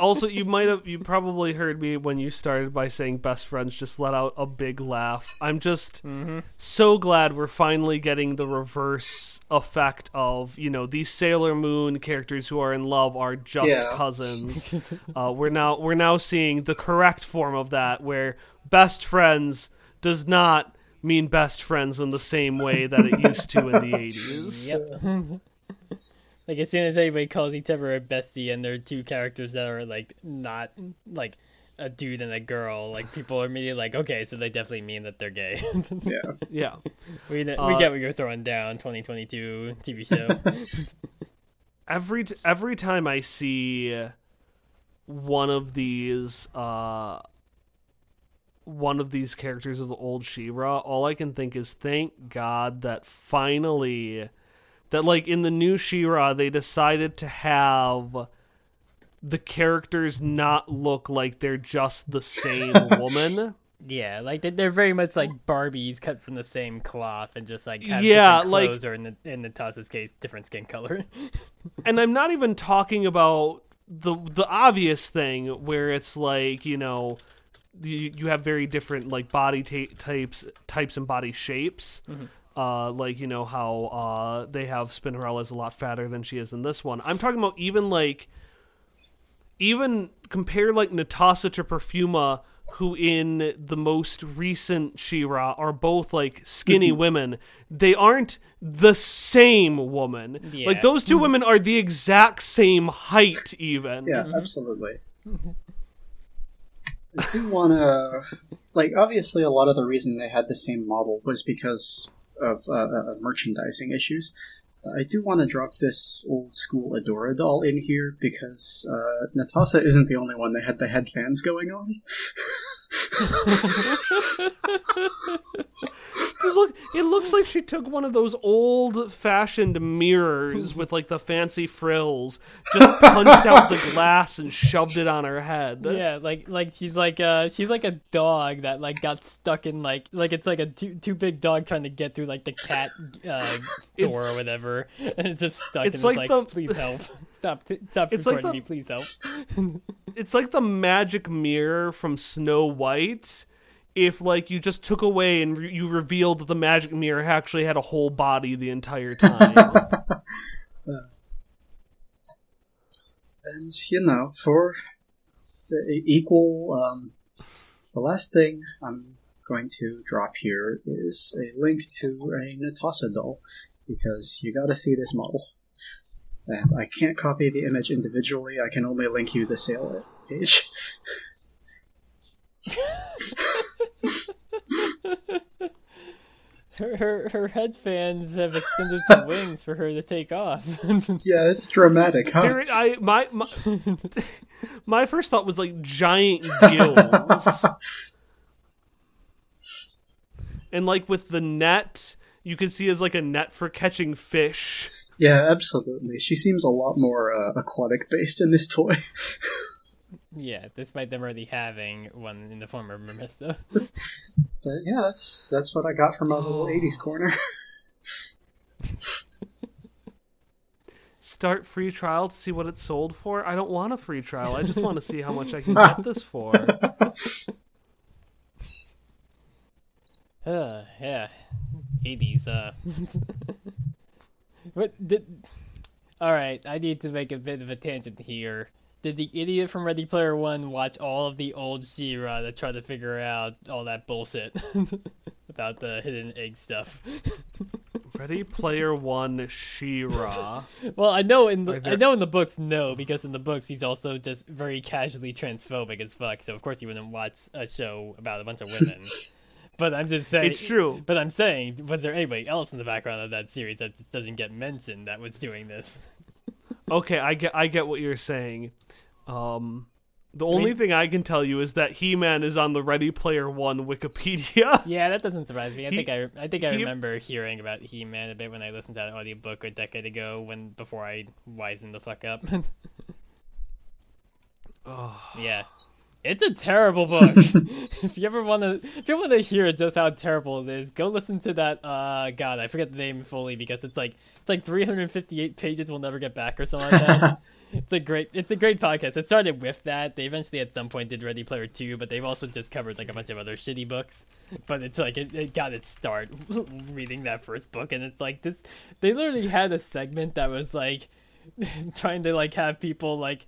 Also, you might have you probably heard me when you started by saying best friends. Just let out a big laugh. I'm just mm-hmm. so glad we're finally getting the reverse effect of you know these Sailor Moon characters who are in love are just Yeah. cousins. uh, we're now we're now seeing the correct form of that, where best friends does not mean best friends in the same way that it used to in the 80s. Yep. like as soon as anybody calls each other a bestie, and they're two characters that are like not like a dude and a girl, like people are immediately like, okay, so they definitely mean that they're gay. Yeah. Yeah. we we Uh, get what you're throwing down. 2022 TV show. Every t- every time I see one of these uh one of these characters of the old She-Ra, all I can think is thank God that finally that like in the new She-Ra they decided to have the characters not look like they're just the same woman. Yeah, like they- they're very much like Barbies cut from the same cloth, and just like have Yeah, like- or in the in Netossa's case, different skin color. and I'm not even talking about the the obvious thing where it's like you know you, you have very different like body ta- types types and body shapes. Uh, like you know how uh, they have Spinnerella is a lot fatter than she is in this one. I'm talking about even like even compare like Netossa to Perfuma, who in the most recent She-Ra are both like skinny women. They aren't the same woman. Yeah. Like those two women are the exact same height, even. Yeah, absolutely. I do want to, like, obviously, a lot of the reason they had the same model was because of uh, uh, merchandising issues. I do want to drop this old school Adora doll in here because uh, Netossa isn't the only one that had the head fans going on. It, look, it looks like she took one of those old-fashioned mirrors with like the fancy frills, just punched out the glass and shoved it on her head. Yeah, like like she's like uh she's like a dog that like got stuck in like like it's like a too too big dog trying to get through like the cat uh, door or whatever, and it's just stuck. it's and like it's like, the- please help, stop, t- stop It's like the- me, please help. it's like the magic mirror from Snow White. White if like you just took away and re- you revealed that the magic mirror actually had a whole body the entire time. And, you know, for the equal, um, the last thing I'm going to drop here is a link to a Netossa doll because you gotta see this model. And I can't copy the image individually, I can only link you the sale page. Her her her head fans have extended some wings for her to take off. yeah, it's dramatic, huh? There, I my, my my first thought was like giant gills, and like with the net, you can see as like a net for catching fish. Yeah, absolutely. She seems a lot more uh, aquatic based in this toy. Yeah, despite them already having one in the form of Mermista. but yeah, that's that's what I got from my little 80s corner. Start free trial to see what it's sold for. I don't want a free trial. I just want to see how much I can get this for. Uh, yeah, eighties. Uh, what did? All right, I need to make a bit of a tangent here did the idiot from Ready Player One watch all of the old She-Ra to try to figure out all that bullshit about the hidden egg stuff? Ready Player One, She-Ra. Well, I know in the Are I know in the books no, because in the books he's also just very casually transphobic as fuck. So of course he wouldn't watch a show about a bunch of women. but I'm just saying It's true. But I'm saying, was there anybody else in the background of that series that just doesn't get mentioned that was doing this? Okay, I get I get what you're saying. Um, the only mean- thing I can tell you is that He-Man is on the Ready Player One Wikipedia. Yeah, that doesn't surprise me. I He- think I I think I he- remember hearing about He-Man a bit when I listened to that audiobook a decade ago when before I wisened the fuck up. Oh, Yeah. It's a terrible book. if you ever want to, if you want to hear just how terrible it is, go listen to that. Uh, God, I forget the name fully because it's like it's like 358 pages. We'll never get back or something like that. it's a great, it's a great podcast. It started with that. They eventually at some point did Ready Player Two, but they've also just covered like a bunch of other shitty books. But it's like it, it got its start reading that first book, and it's like this. They literally had a segment that was like trying to like have people like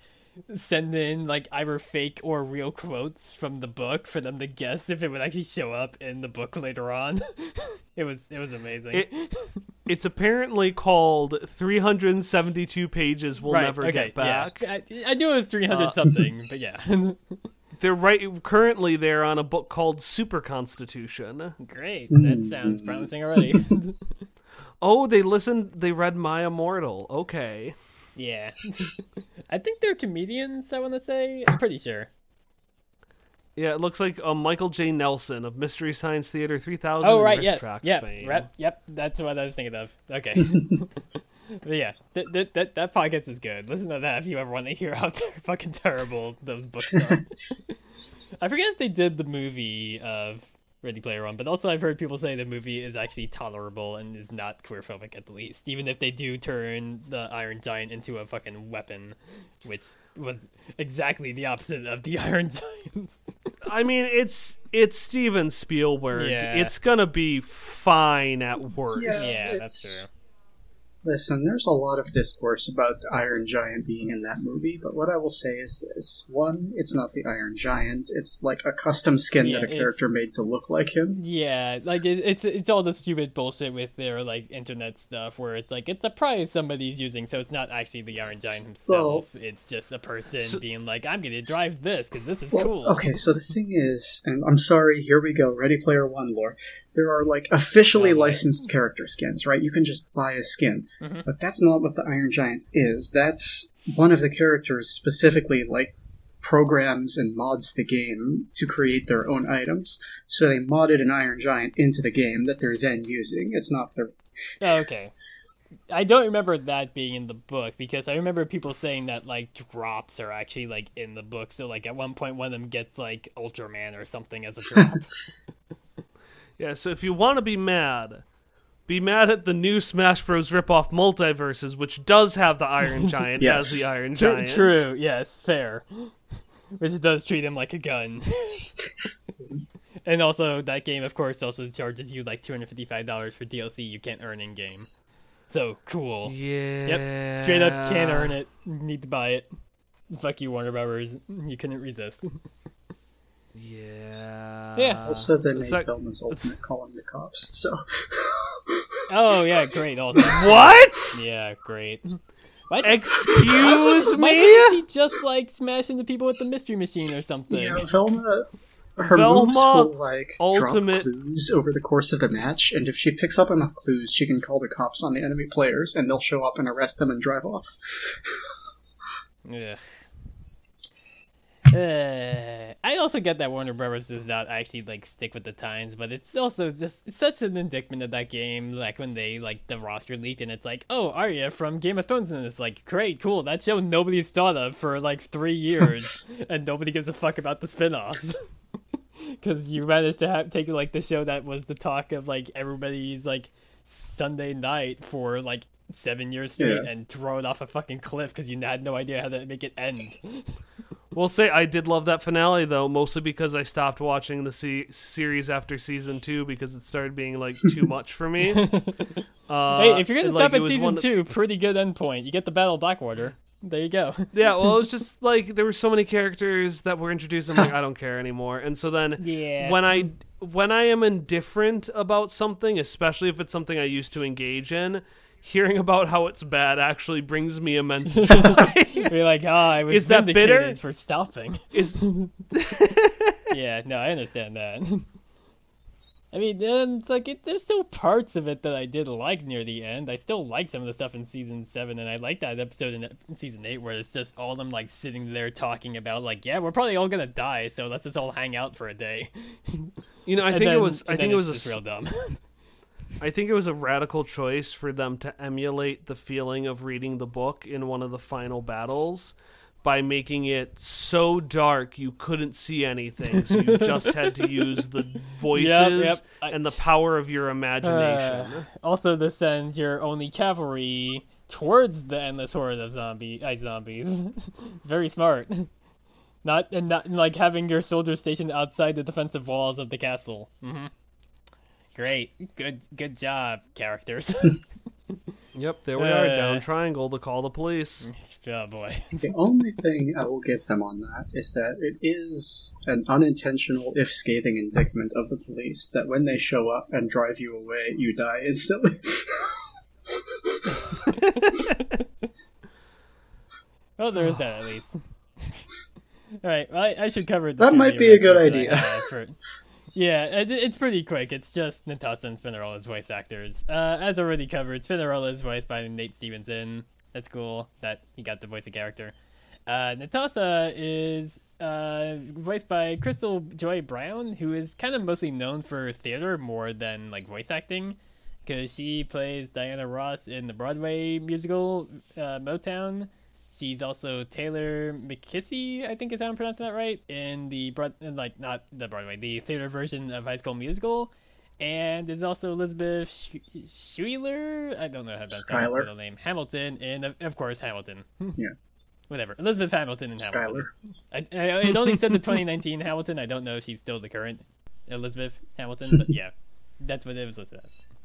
send in like either fake or real quotes from the book for them to guess if it would actually show up in the book later on. it was it was amazing. It- it's apparently called 372 pages. We'll right, never okay, get back. Yeah. I, I knew it was 300 Uh, something, but yeah. They're right. Currently, they're on a book called Super Constitution. Great. That sounds promising already. Oh, they listened. They read My Immortal. Okay. Yeah. I think they're comedians, I want to say. I'm pretty sure. Yeah, it looks like um, Michael J. Nelson of Mystery Science Theater 3000. Oh right, yes, Tracks yep, rep, yep. That's what I was thinking of. Okay, but yeah, that, that that that podcast is good. Listen to that if you ever want to hear how fucking terrible those books are. I forget if they did the movie of Ready Player One, but also I've heard people say the movie is actually tolerable and is not queerphobic at the least, even if they do turn the Iron Giant into a fucking weapon, which was exactly the opposite of the Iron Giant. I mean, it's it's Steven Spielberg. Yeah. It's gonna be fine at worst. Yeah. yeah, that's true. Listen, there's a lot of discourse about the Iron Giant being in that movie, but what I will say is this. One, it's not the Iron Giant, it's like a custom skin Yeah, that a character made to look like him. Yeah, like it, it's it's all the stupid bullshit with their like internet stuff where it's like it's a prize somebody's using, so it's not actually the Iron Giant himself. it's just a person So- being like, "I'm gonna drive this because this is Well, cool." Okay, so the thing is, and I'm sorry, here we go, Ready Player One lore. There are like officially Oh, licensed character skins, right? You can just buy a skin. Mhm. But that's not what the Iron Giant is. That's one of the characters specifically like programs and mods the game to create their own items. So they modded an Iron Giant into the game that they're then using. It's not their Oh, okay. I don't remember that being in the book because I remember people saying that like drops are actually like in the book. So like at one point one of them gets like Ultraman or something as a drop. Yeah, so if you want to be mad, be mad at the new Smash Bros. ripoff MultiVersus, which does have the Iron Giant Yes. as the Iron true, Giant. true, yes, fair. Which does treat him like a gun. and also, that game, of course, also charges you like two hundred fifty-five dollars for DLC you can't earn in game. So cool. Yeah. Yep, straight up can't earn it. Need to buy it. Fuck you, Warner Brothers. You couldn't resist. Yeah. Yeah. also the It's Nate like- Velma's ultimate calling the cops. So Oh yeah, great. Also, What? yeah, great. Why, Excuse why me? didn't she just like smashing the people with the mystery machine or something? yeah, Velma. Her Velma moves will like ultimate- drop clues over the course of the match, and if she picks up enough clues, she can call the cops on the enemy players, and they'll show up and arrest them and drive off. Ugh. Uh, I also get that Warner Brothers does not actually like stick with the times, but it's also just it's such an indictment of that game. Like when they like the roster leaked and it's like, oh, Arya from Game of Thrones, and it's like, great, cool. That show nobody's thought of for like three years, and nobody gives a fuck about the spin-offs. Because you managed to have take like the show that was the talk of like everybody's like Sunday night for like seven years straight Yeah. and throw it off a fucking cliff because you had no idea how to make it end. We'll say I did love that finale though, mostly because I stopped watching the se- series after season two because it started being like too much for me. Uh, hey, if you're gonna stop it at season one- two, pretty good endpoint. You get the Battle of Blackwater. There you go. Yeah, well, it was just like there were so many characters that were introduced. I'm like, I don't care anymore. And so then, Yeah. when I when I am indifferent about something, especially if it's something I used to engage in, hearing about how it's bad actually brings me immense joy. You're like, oh, I was Is that bitter? for stopping. Is yeah, no, I understand that. I mean, and it's like it, there's still parts of it that I did like near the end. I still like some of the stuff in season seven, and I like that episode in, season eight where it's just all of them like sitting there talking about like, yeah, we're probably all gonna die, so let's just all hang out for a day. you know? I And think it was. I think it was a. real dumb. I think it was a radical choice for them to emulate the feeling of reading the book in one of the final battles by making it so dark you couldn't see anything, so you just had to use the voices yep. I- and the power of your imagination. Uh, also, to send your only cavalry towards the endless horde of zombie ice zombies. Very smart. Not and not like having your soldiers stationed outside the defensive walls of the castle. hmm Great, good, good job, characters. Yep, there we are, Uh, down triangle to call the police. oh boy. The only thing I will give them on that is that it is an unintentional, if scathing, indictment of the police that when they show up and drive you away, you die instantly. oh, there is that at least. All right, well, I, I should cover the That might be a good records that I idea. for- yeah, it, it's pretty quick. It's just Netossa and Spinnerella's voice actors. Uh, as already covered, Spinnerella is voiced by Nate Stevenson. That's cool that he got to voice a character. Uh, Netossa is uh, voiced by Crystal Joy Brown, who is kind of mostly known for theater more than like voice acting, because she plays Diana Ross in the Broadway musical uh, Motown. She's also Taylor McKessie, I think is how I'm pronouncing that right, in the broad, like not the Broadway, the theater version of High School Musical, and is also Elizabeth Sch- Schuyler. I don't know how pronounce her middle name. Hamilton, and of, course Hamilton. Yeah. Whatever. Elizabeth Hamilton and Hamilton. Schuyler. I, I, it only said the 2019 Hamilton. I don't know if she's still the current Elizabeth Hamilton, but yeah, that's what it was listed as.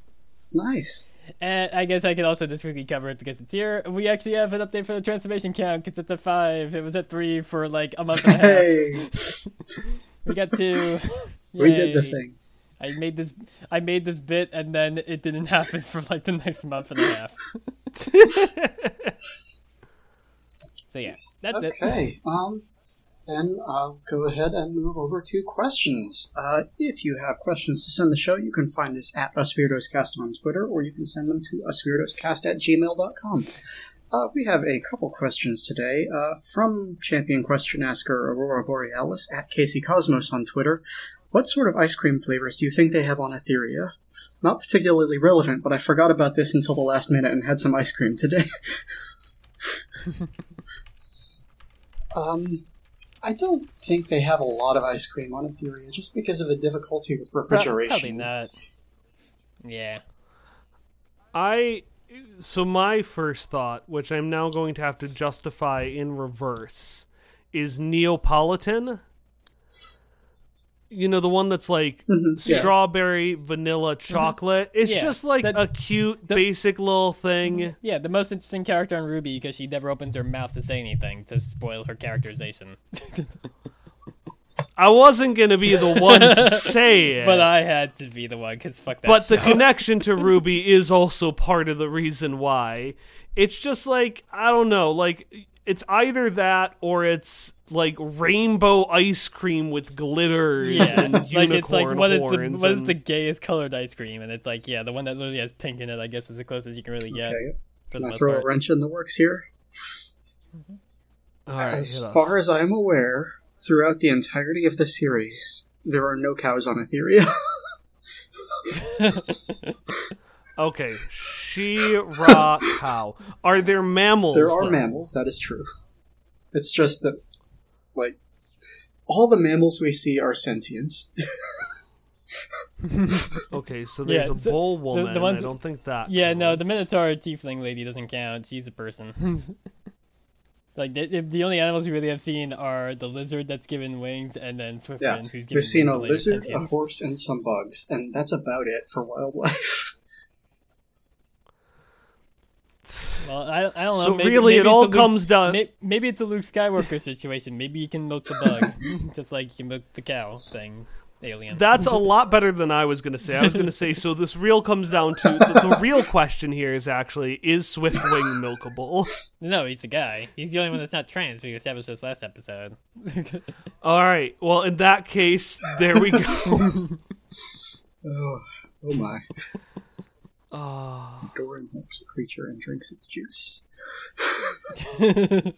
Nice. And I guess I could also just quickly cover it because it's here. We actually have an update for the transformation count because it's at five. It was at three for like a month and a half. Hey, We got two. we did the thing. I made this. I made this bit, and then it didn't happen for like the next month and a half. so yeah, that's it. Okay. Um, then I'll go ahead and move over to questions. Uh, if you have questions to send the show, you can find us at UsWeirdosCast on Twitter, or you can send them to usweirdoscast at gmail.com. Uh, we have a couple questions today uh, from champion question asker Aurora Borealis at Casey Cosmos on Twitter. What sort of ice cream flavors do you think they have on Etheria? Not particularly relevant, but I forgot about this until the last minute and had some ice cream today. um, I don't think they have a lot of ice cream on Etheria just because of the difficulty with refrigeration. Probably not. Yeah. I so my first thought, which I'm now going to have to justify in reverse, is Neapolitan. You know the one that's like Mhm, yeah. strawberry vanilla chocolate. It's Yeah, just like a cute the- basic little thing. Yeah, the most interesting character on RWBY because she never opens her mouth to say anything to spoil her characterization. I wasn't gonna be the one to say it, But I had to be the one because fuck that. but the connection to RWBY is also part of the reason why. It's just like I don't know, like it's either that or it's like rainbow ice cream with glitters Yeah, and like unicorn it's like what is the horns what is and- the gayest colored ice cream? And it's like yeah, the one that literally has pink in it. I guess is the closest you can really get. Okay. Can I throw part. a wrench in the works here? All right, as hit us. far as I'm aware, throughout the entirety of the series, there are no cows on Etheria. okay, She-Ra cow. Are there mammals? there are though? mammals, that is true. It's just that, like, all the mammals we see are sentient. Okay, so there's Yeah, a so bull woman. ones- I don't think that. Yeah, no, the counts. Minotaur tiefling lady doesn't count. She's a person. like the, the only animals we really have seen are the lizard that's given wings, and then Swiftwind, yeah, who's given wings. we've seen a wings related lizard, a horse, and some bugs, and that's about it for wildlife. Well, I, I don't know. So maybe, really, maybe it all a Luke- comes down- may- Maybe it's a Luke Skywalker situation. Maybe you can milk the bug, just like you can milk the cow thing. Alien. That's a lot better than I was going to say. I was going to say so. This real comes down to the, the real question here is actually is Swiftwind milkable? No, he's a guy. He's the only one that's not trans. We established this last episode. All right. Well, in that case, there we go. Oh, oh my. Ah. Doran helps a creature and drinks its juice.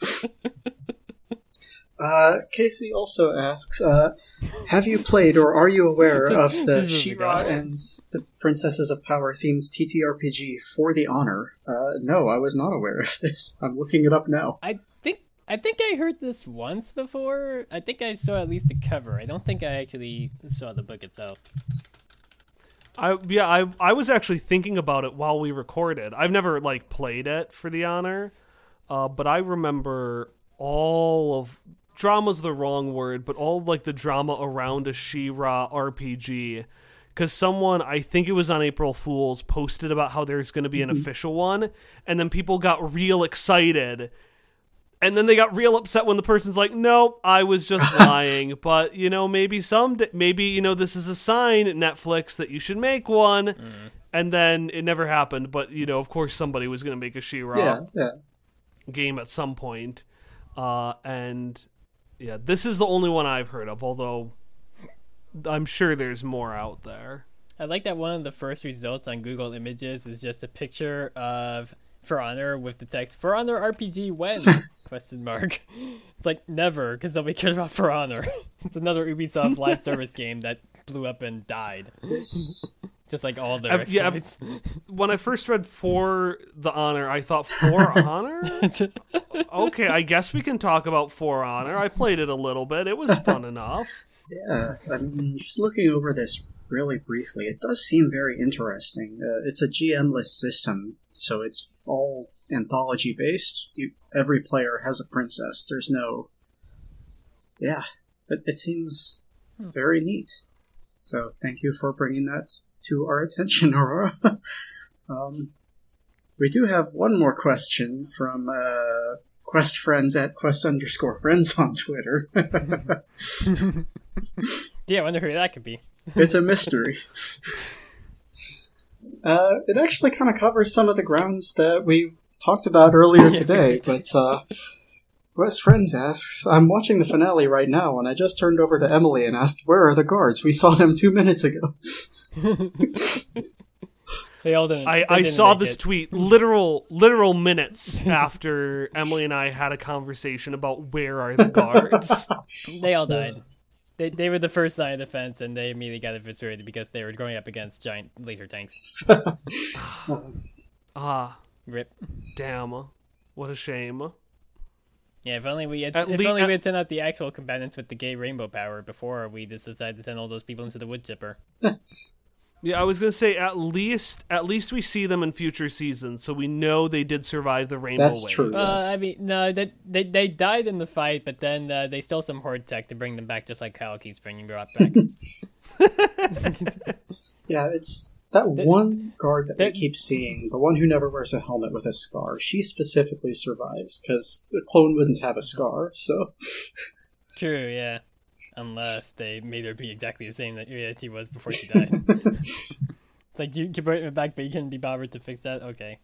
Uh, Casey also asks, uh, have you played or are you aware of the This is a She-Ra and the Princesses of Power themed TTRPG For the Honor? Uh, no, I was not aware of this. I'm looking it up now. I think I think I heard this once before. I think I saw at least the cover. I don't think I actually saw the book itself. I yeah, I I was actually thinking about it while we recorded. I've never like played it for the honor, uh, but I remember all of drama's the wrong word, but all like the drama around a She-Ra RPG. Because someone, I think it was on April Fools, posted about how there's going to be an official one, and then people got real excited, and then they got real upset when the person's like, "No, I was just lying." But you know, maybe some, maybe you know, this is a sign, Netflix, that you should make one. And then it never happened. But you know, of course, somebody was going to make a She-Ra Yeah, yeah. game at some point. Uh, and yeah, this is the only one I've heard of. Although I'm sure there's more out there. I like that one of the first results on Google Images is just a picture of For Honor with the text For Honor RPG when question mark. It's like never because nobody cares about For Honor. it's another Ubisoft live service game that blew up and died, just like all their I've- yeah, I've- When I first read For the Honor, I thought For Honor. okay, I guess we can talk about For Honor. I played it a little bit. It was fun enough. yeah, I mean, just looking over this really briefly, it does seem very interesting. Uh, it's a GM-less system, so it's all anthology based. You, every player has a princess. There's no. Yeah, it, it seems very neat. So thank you for bringing that to our attention, Aurora. um, we do have one more question from uh, Quest Friends at Quest underscore Friends on Twitter. yeah, I wonder who that could be. it's a mystery. Uh, it actually kind of covers some of the grounds that we talked about earlier today, but uh, Quest Friends asks, I'm watching the finale right now, and I just turned over to Emily and asked, Where are the guards? We saw them two minutes ago. They all didn't. I, they I didn't saw this it. tweet literal literal minutes after Emily and I had a conversation about where are the guards. They all died. They, they were the first line of defense, and they immediately got eviscerated because they were going up against giant laser tanks. ah, Rip. damn. What a shame. Yeah, if only we had, At if lea- only at- we had sent out the actual combatants with the gay rainbow power before we just decided to send all those people into the wood chipper. Yeah, I was gonna say at least at least we see them in future seasons, so we know they did survive the rainbow. That's wave. true. Uh, Yes. I mean, no, they, they they died in the fight, but then uh, they stole some horde tech to bring them back, just like Kyle keeps bringing brought back. Yeah, it's that one guard that we keep seeing, the one who never wears a helmet with a scar. She specifically survives because the clone wouldn't have a scar. So True, yeah. Unless they made her be exactly the same that that she was before she died. it's like you can bring her back, but you couldn't be bothered to fix that. Okay.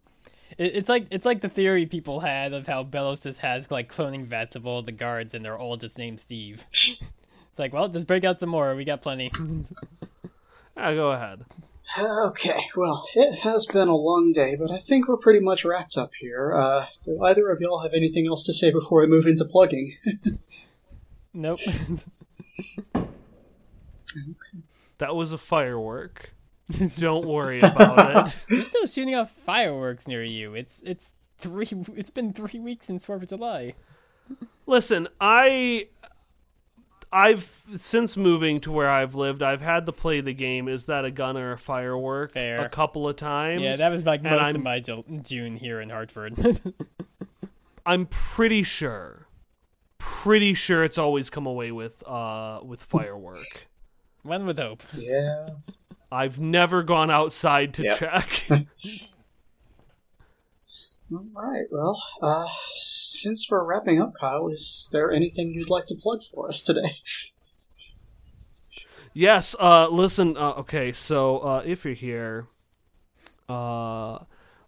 It, it's like it's like the theory people had of how Belos just has like cloning vats of all the guards, and they're all just named Steve. it's like, well, just break out some more. We got plenty. Ah, go ahead. Okay, well, it has been a long day, but I think we're pretty much wrapped up here. Uh, do either of y'all have anything else to say before we move into plugging? nope. That was a firework. Don't worry about it. They're still shooting off fireworks near you. It's it's three. It's been three weeks since Fourth of July. Listen, I I've since moving to where I've lived, I've had to play the game is that a gun or a firework Fair. a couple of times. Yeah, that was like most I'm- of my June here in Hartford. I'm pretty sure pretty sure it's always come away with uh with firework. One would hope. yeah. I've never gone outside to Yep. check. All right. Well, uh, since we're wrapping up, Kyle, is there anything you'd like to plug for us today? Yes. Uh, listen. Uh, okay. So uh, if you're here, uh,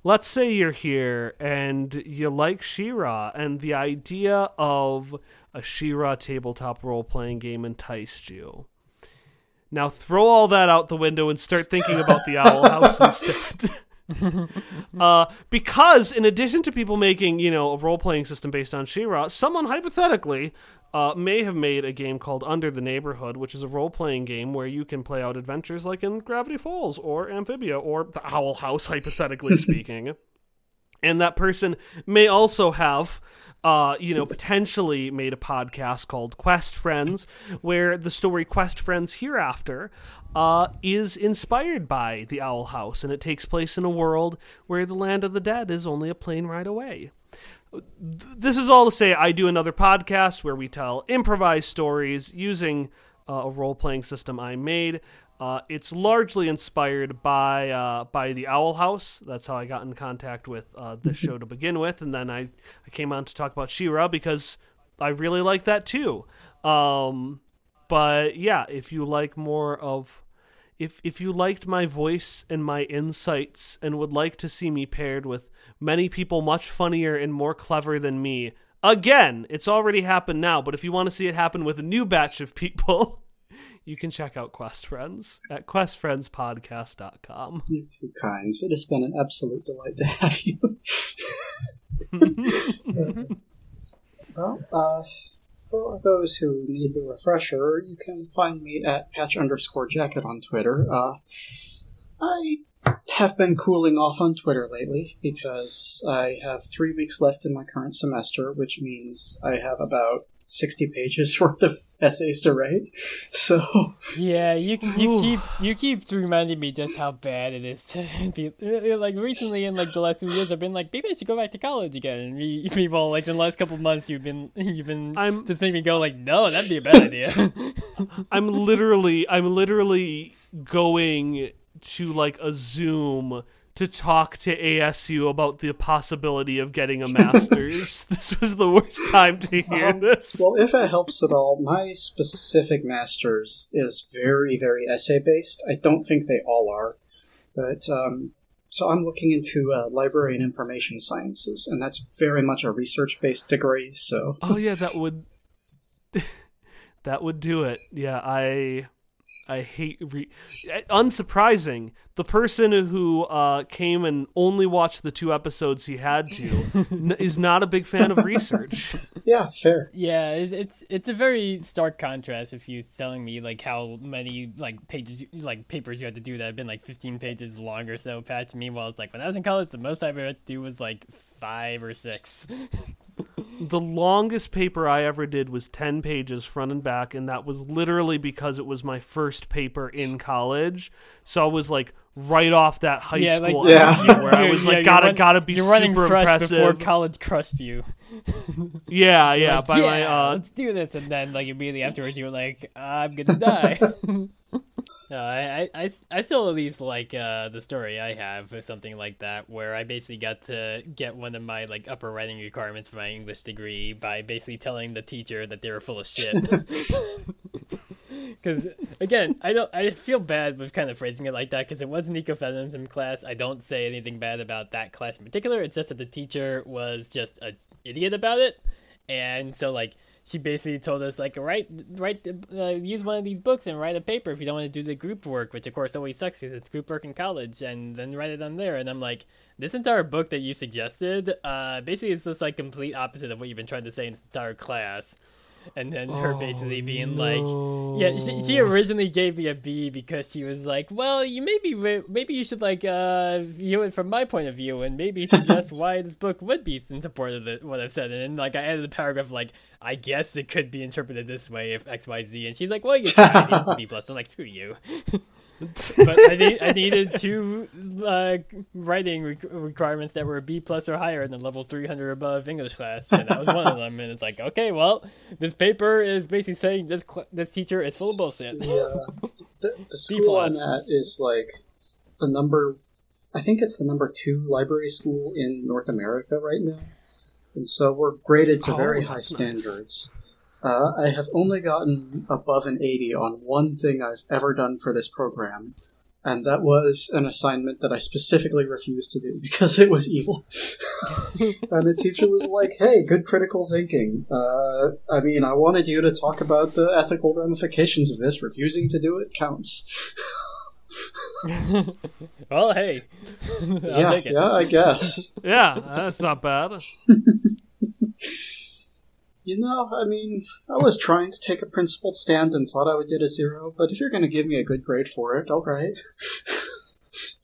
let's say you're here and you like She-Ra, and the idea of a She-Ra tabletop role playing game enticed you. Now throw all that out the window and start thinking about the Owl House instead. uh, because in addition to people making, you know, a role playing system based on She-Ra, someone hypothetically uh, may have made a game called Under the Neighborhood, which is a role playing game where you can play out adventures like in Gravity Falls or Amphibia or the Owl House, hypothetically speaking. And that person may also have, uh, you know, potentially made a podcast called Quest Friends, where the story Quest Friends Hereafter uh, is inspired by the Owl House, and it takes place in a world where the land of the dead is only a plane ride away this is all to say I do another podcast where we tell improvised stories using uh, a role playing system I made. Uh, it's largely inspired by uh, by the Owl House. That's how I got in contact with uh, this show to begin with, and then I, I came on to talk about She-Ra because I really like that too. Um, but yeah, if you like more of if if you liked my voice and my insights and would like to see me paired with many people much funnier and more clever than me. Again, it's already happened now, but if you want to see it happen with a new batch of people, you can check out Quest Friends at questfriendspodcast.com. You're too kind. It has been an absolute delight to have you. well, uh, for those who need the refresher, you can find me at patch underscore jacket on Twitter. Uh, I have been cooling off on Twitter lately because I have three weeks left in my current semester, which means I have about 60 pages worth of essays to write. So Yeah, you you keep you keep reminding me just how bad it is to be uh, like recently in like the last two years I've been like maybe I should go back to college again and me, people like in the last couple of months you've been you've been I'm- just making me go like no that'd be a bad idea. I'm literally I'm literally going to like a Zoom to talk to ASU about the possibility of getting a master's. this was the worst time to hear Um, this. well, if it helps at all, my specific master's is very, very essay based. I don't think they all are, but um, so I'm looking into uh, library and information sciences, and that's very much a research based degree. So Oh yeah, that would that would do it. Yeah, I I hate re- unsurprising. The person who uh, came and only watched the two episodes he had to n- is not a big fan of research. yeah, fair. yeah, it's, it's it's a very stark contrast if you're telling me like how many like pages like papers you had to do that have been like 15 pages long or so. Patch. Meanwhile, it's like when I was in college, the most I ever had to do was like five or six. the longest paper I ever did was 10 pages front and back, and that was literally because it was my first paper in college. So I was like right off that high Yeah, like- school Yeah. where I was like, you're gotta, run- gotta be You're running super fresh impressive. before college crushed you. yeah, yeah. Like, by my uh, let's do this, and then like immediately afterwards, you were like, I'm gonna die. no, I, I, I, still at least like uh, the story I have or something like that, where I basically got to get one of my like upper writing requirements for my English degree by basically telling the teacher that they were full of shit. Because again, I don't. I feel bad with kind of phrasing it like that because it was an ecofeminism class. I don't say anything bad about that class in particular. It's just that the teacher was just an idiot about it, and so like she basically told us like write write uh, use one of these books and write a paper if you don't want to do the group work, which of course always sucks because it's group work in college, and then write it on there. And I'm like, this entire book that you suggested, uh, basically it's just like complete opposite of what you've been trying to say in this entire class. And then her basically being like, yeah, she, she originally gave me a B because she was like, well, you maybe maybe you should like uh view it from my point of view and maybe suggest why this book would be in support of the, what I've said. And then like I added a paragraph like, I guess it could be interpreted this way if X Y Z. And she's like, well, you tried. It needs to B plus. I'm like, screw you. but I, need, I needed two uh, writing re- requirements that were B plus or higher in the level 300 above English class, and that was one of them. And it's like, okay, well, this paper is basically saying this cl- this teacher is full of bullshit. The, uh, the, the school I'm plus. at is like the number I think it's the number two library school in North America right now, and so we're graded to Oh, very high nice. standards. Uh, I have only gotten above an 80 on one thing I've ever done for this program, and that was an assignment that I specifically refused to do because it was evil. and the teacher was like, hey, good critical thinking. Uh, I mean, I wanted you to talk about the ethical ramifications of this. Refusing to do it counts. well, hey, I'll yeah, take it. yeah, I guess. Yeah, that's not bad. You know, I mean, I was trying to take a principled stand and thought I would get a zero, but if you're going to give me a good grade for it, alright.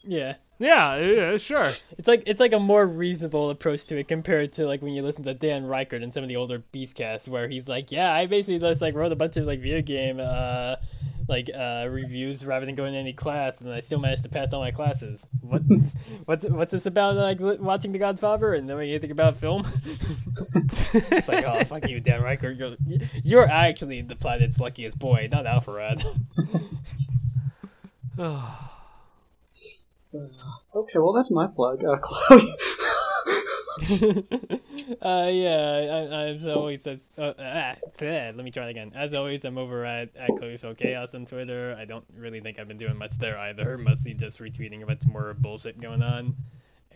Yeah. Yeah, yeah, sure. It's like it's like a more reasonable approach to it compared to like when you listen to Dan Ryckert and some of the older Beastcasts where he's like, yeah, I basically just like wrote a bunch of like video game uh like uh reviews rather than going to any class and I still managed to pass all my classes. What what's what's this about like watching The Godfather and knowing anything about film? it's like, oh fuck you, Dan Ryckert. You're you're actually the planet's luckiest boy, not Alpharad. Okay, well, that's my plug. Uh, Chloe. uh, yeah, I, I've always says. Uh, ah, bleh, let me try it again. As always, I'm over at at Chloe Phil Chaos on Twitter. I don't really think I've been doing much there either. Mostly just retweeting a bunch more bullshit going on,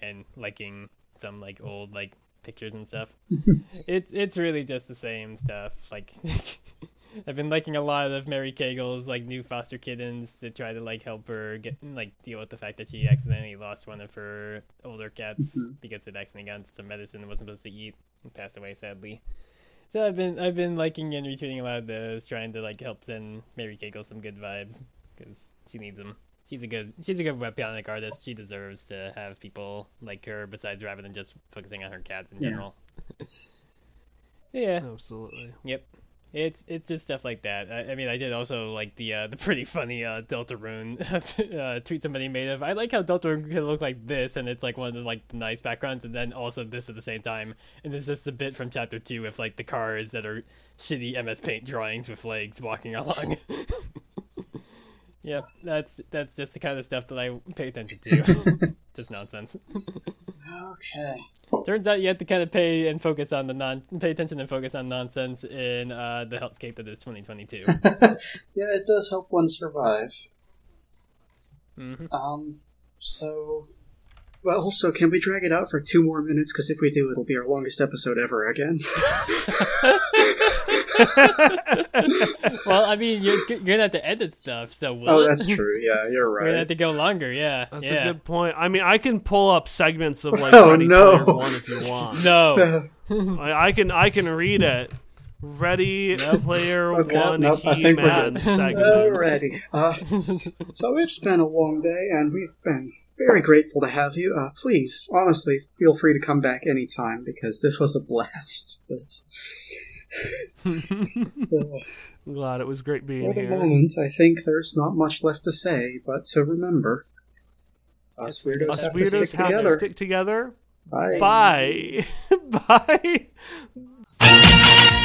and liking some like old like pictures and stuff. it's it's really just the same stuff. Like I've been liking a lot of Mary Cagle's like new foster kittens to try to like help her get like deal with the fact that she accidentally lost one of her older cats Mhm. because it accidentally got into some medicine it wasn't supposed to eat and passed away sadly. So I've been I've been liking and retweeting a lot of those, trying to like help send Mary Cagle some good vibes because she needs them. She's a good she's a good webcomic artist. She deserves to have people like her besides rather than just focusing on her cats in Yeah. general. yeah. Absolutely. Yep. It's it's just stuff like that. I, I mean, I did also like the uh, the pretty funny uh, Deltarune uh, tweet somebody made of. I like how Deltarune can look like this, and it's like one of the like nice backgrounds, and then also this at the same time. And there's just a bit from chapter two with like the cars that are shitty MS Paint drawings with legs walking along. Yep, that's that's just the kind of stuff that I pay attention to. just nonsense. okay. Turns out you have to kind of pay and focus on the non, pay attention and focus on nonsense in uh, the hellscape that is 2022. Yeah, it does help one survive. hmm Um, so. Well, also, can we drag it out for two more minutes? Because if we do, it'll be our longest episode ever again. Well, I mean, you're, you're gonna have to edit stuff, so will oh, that's true. Yeah, you're right. We're gonna have to go longer, yeah. That's yeah. a good point. I mean, I can pull up segments of like Oh, Ready no. Player One if you want. No. I, I can I can read it. Ready Player Okay, One nope, I think we're He-Man good. segment. Alrighty. Uh, so it's been a long day, and we've been very grateful to have you. Uh, please, honestly, feel free to come back anytime because this was a blast. But uh, I'm glad it was great being here. for the here. moment, I think there's not much left to say. But to remember, us weirdos Us have to stick have together. to stick together. Bye. Bye. Bye.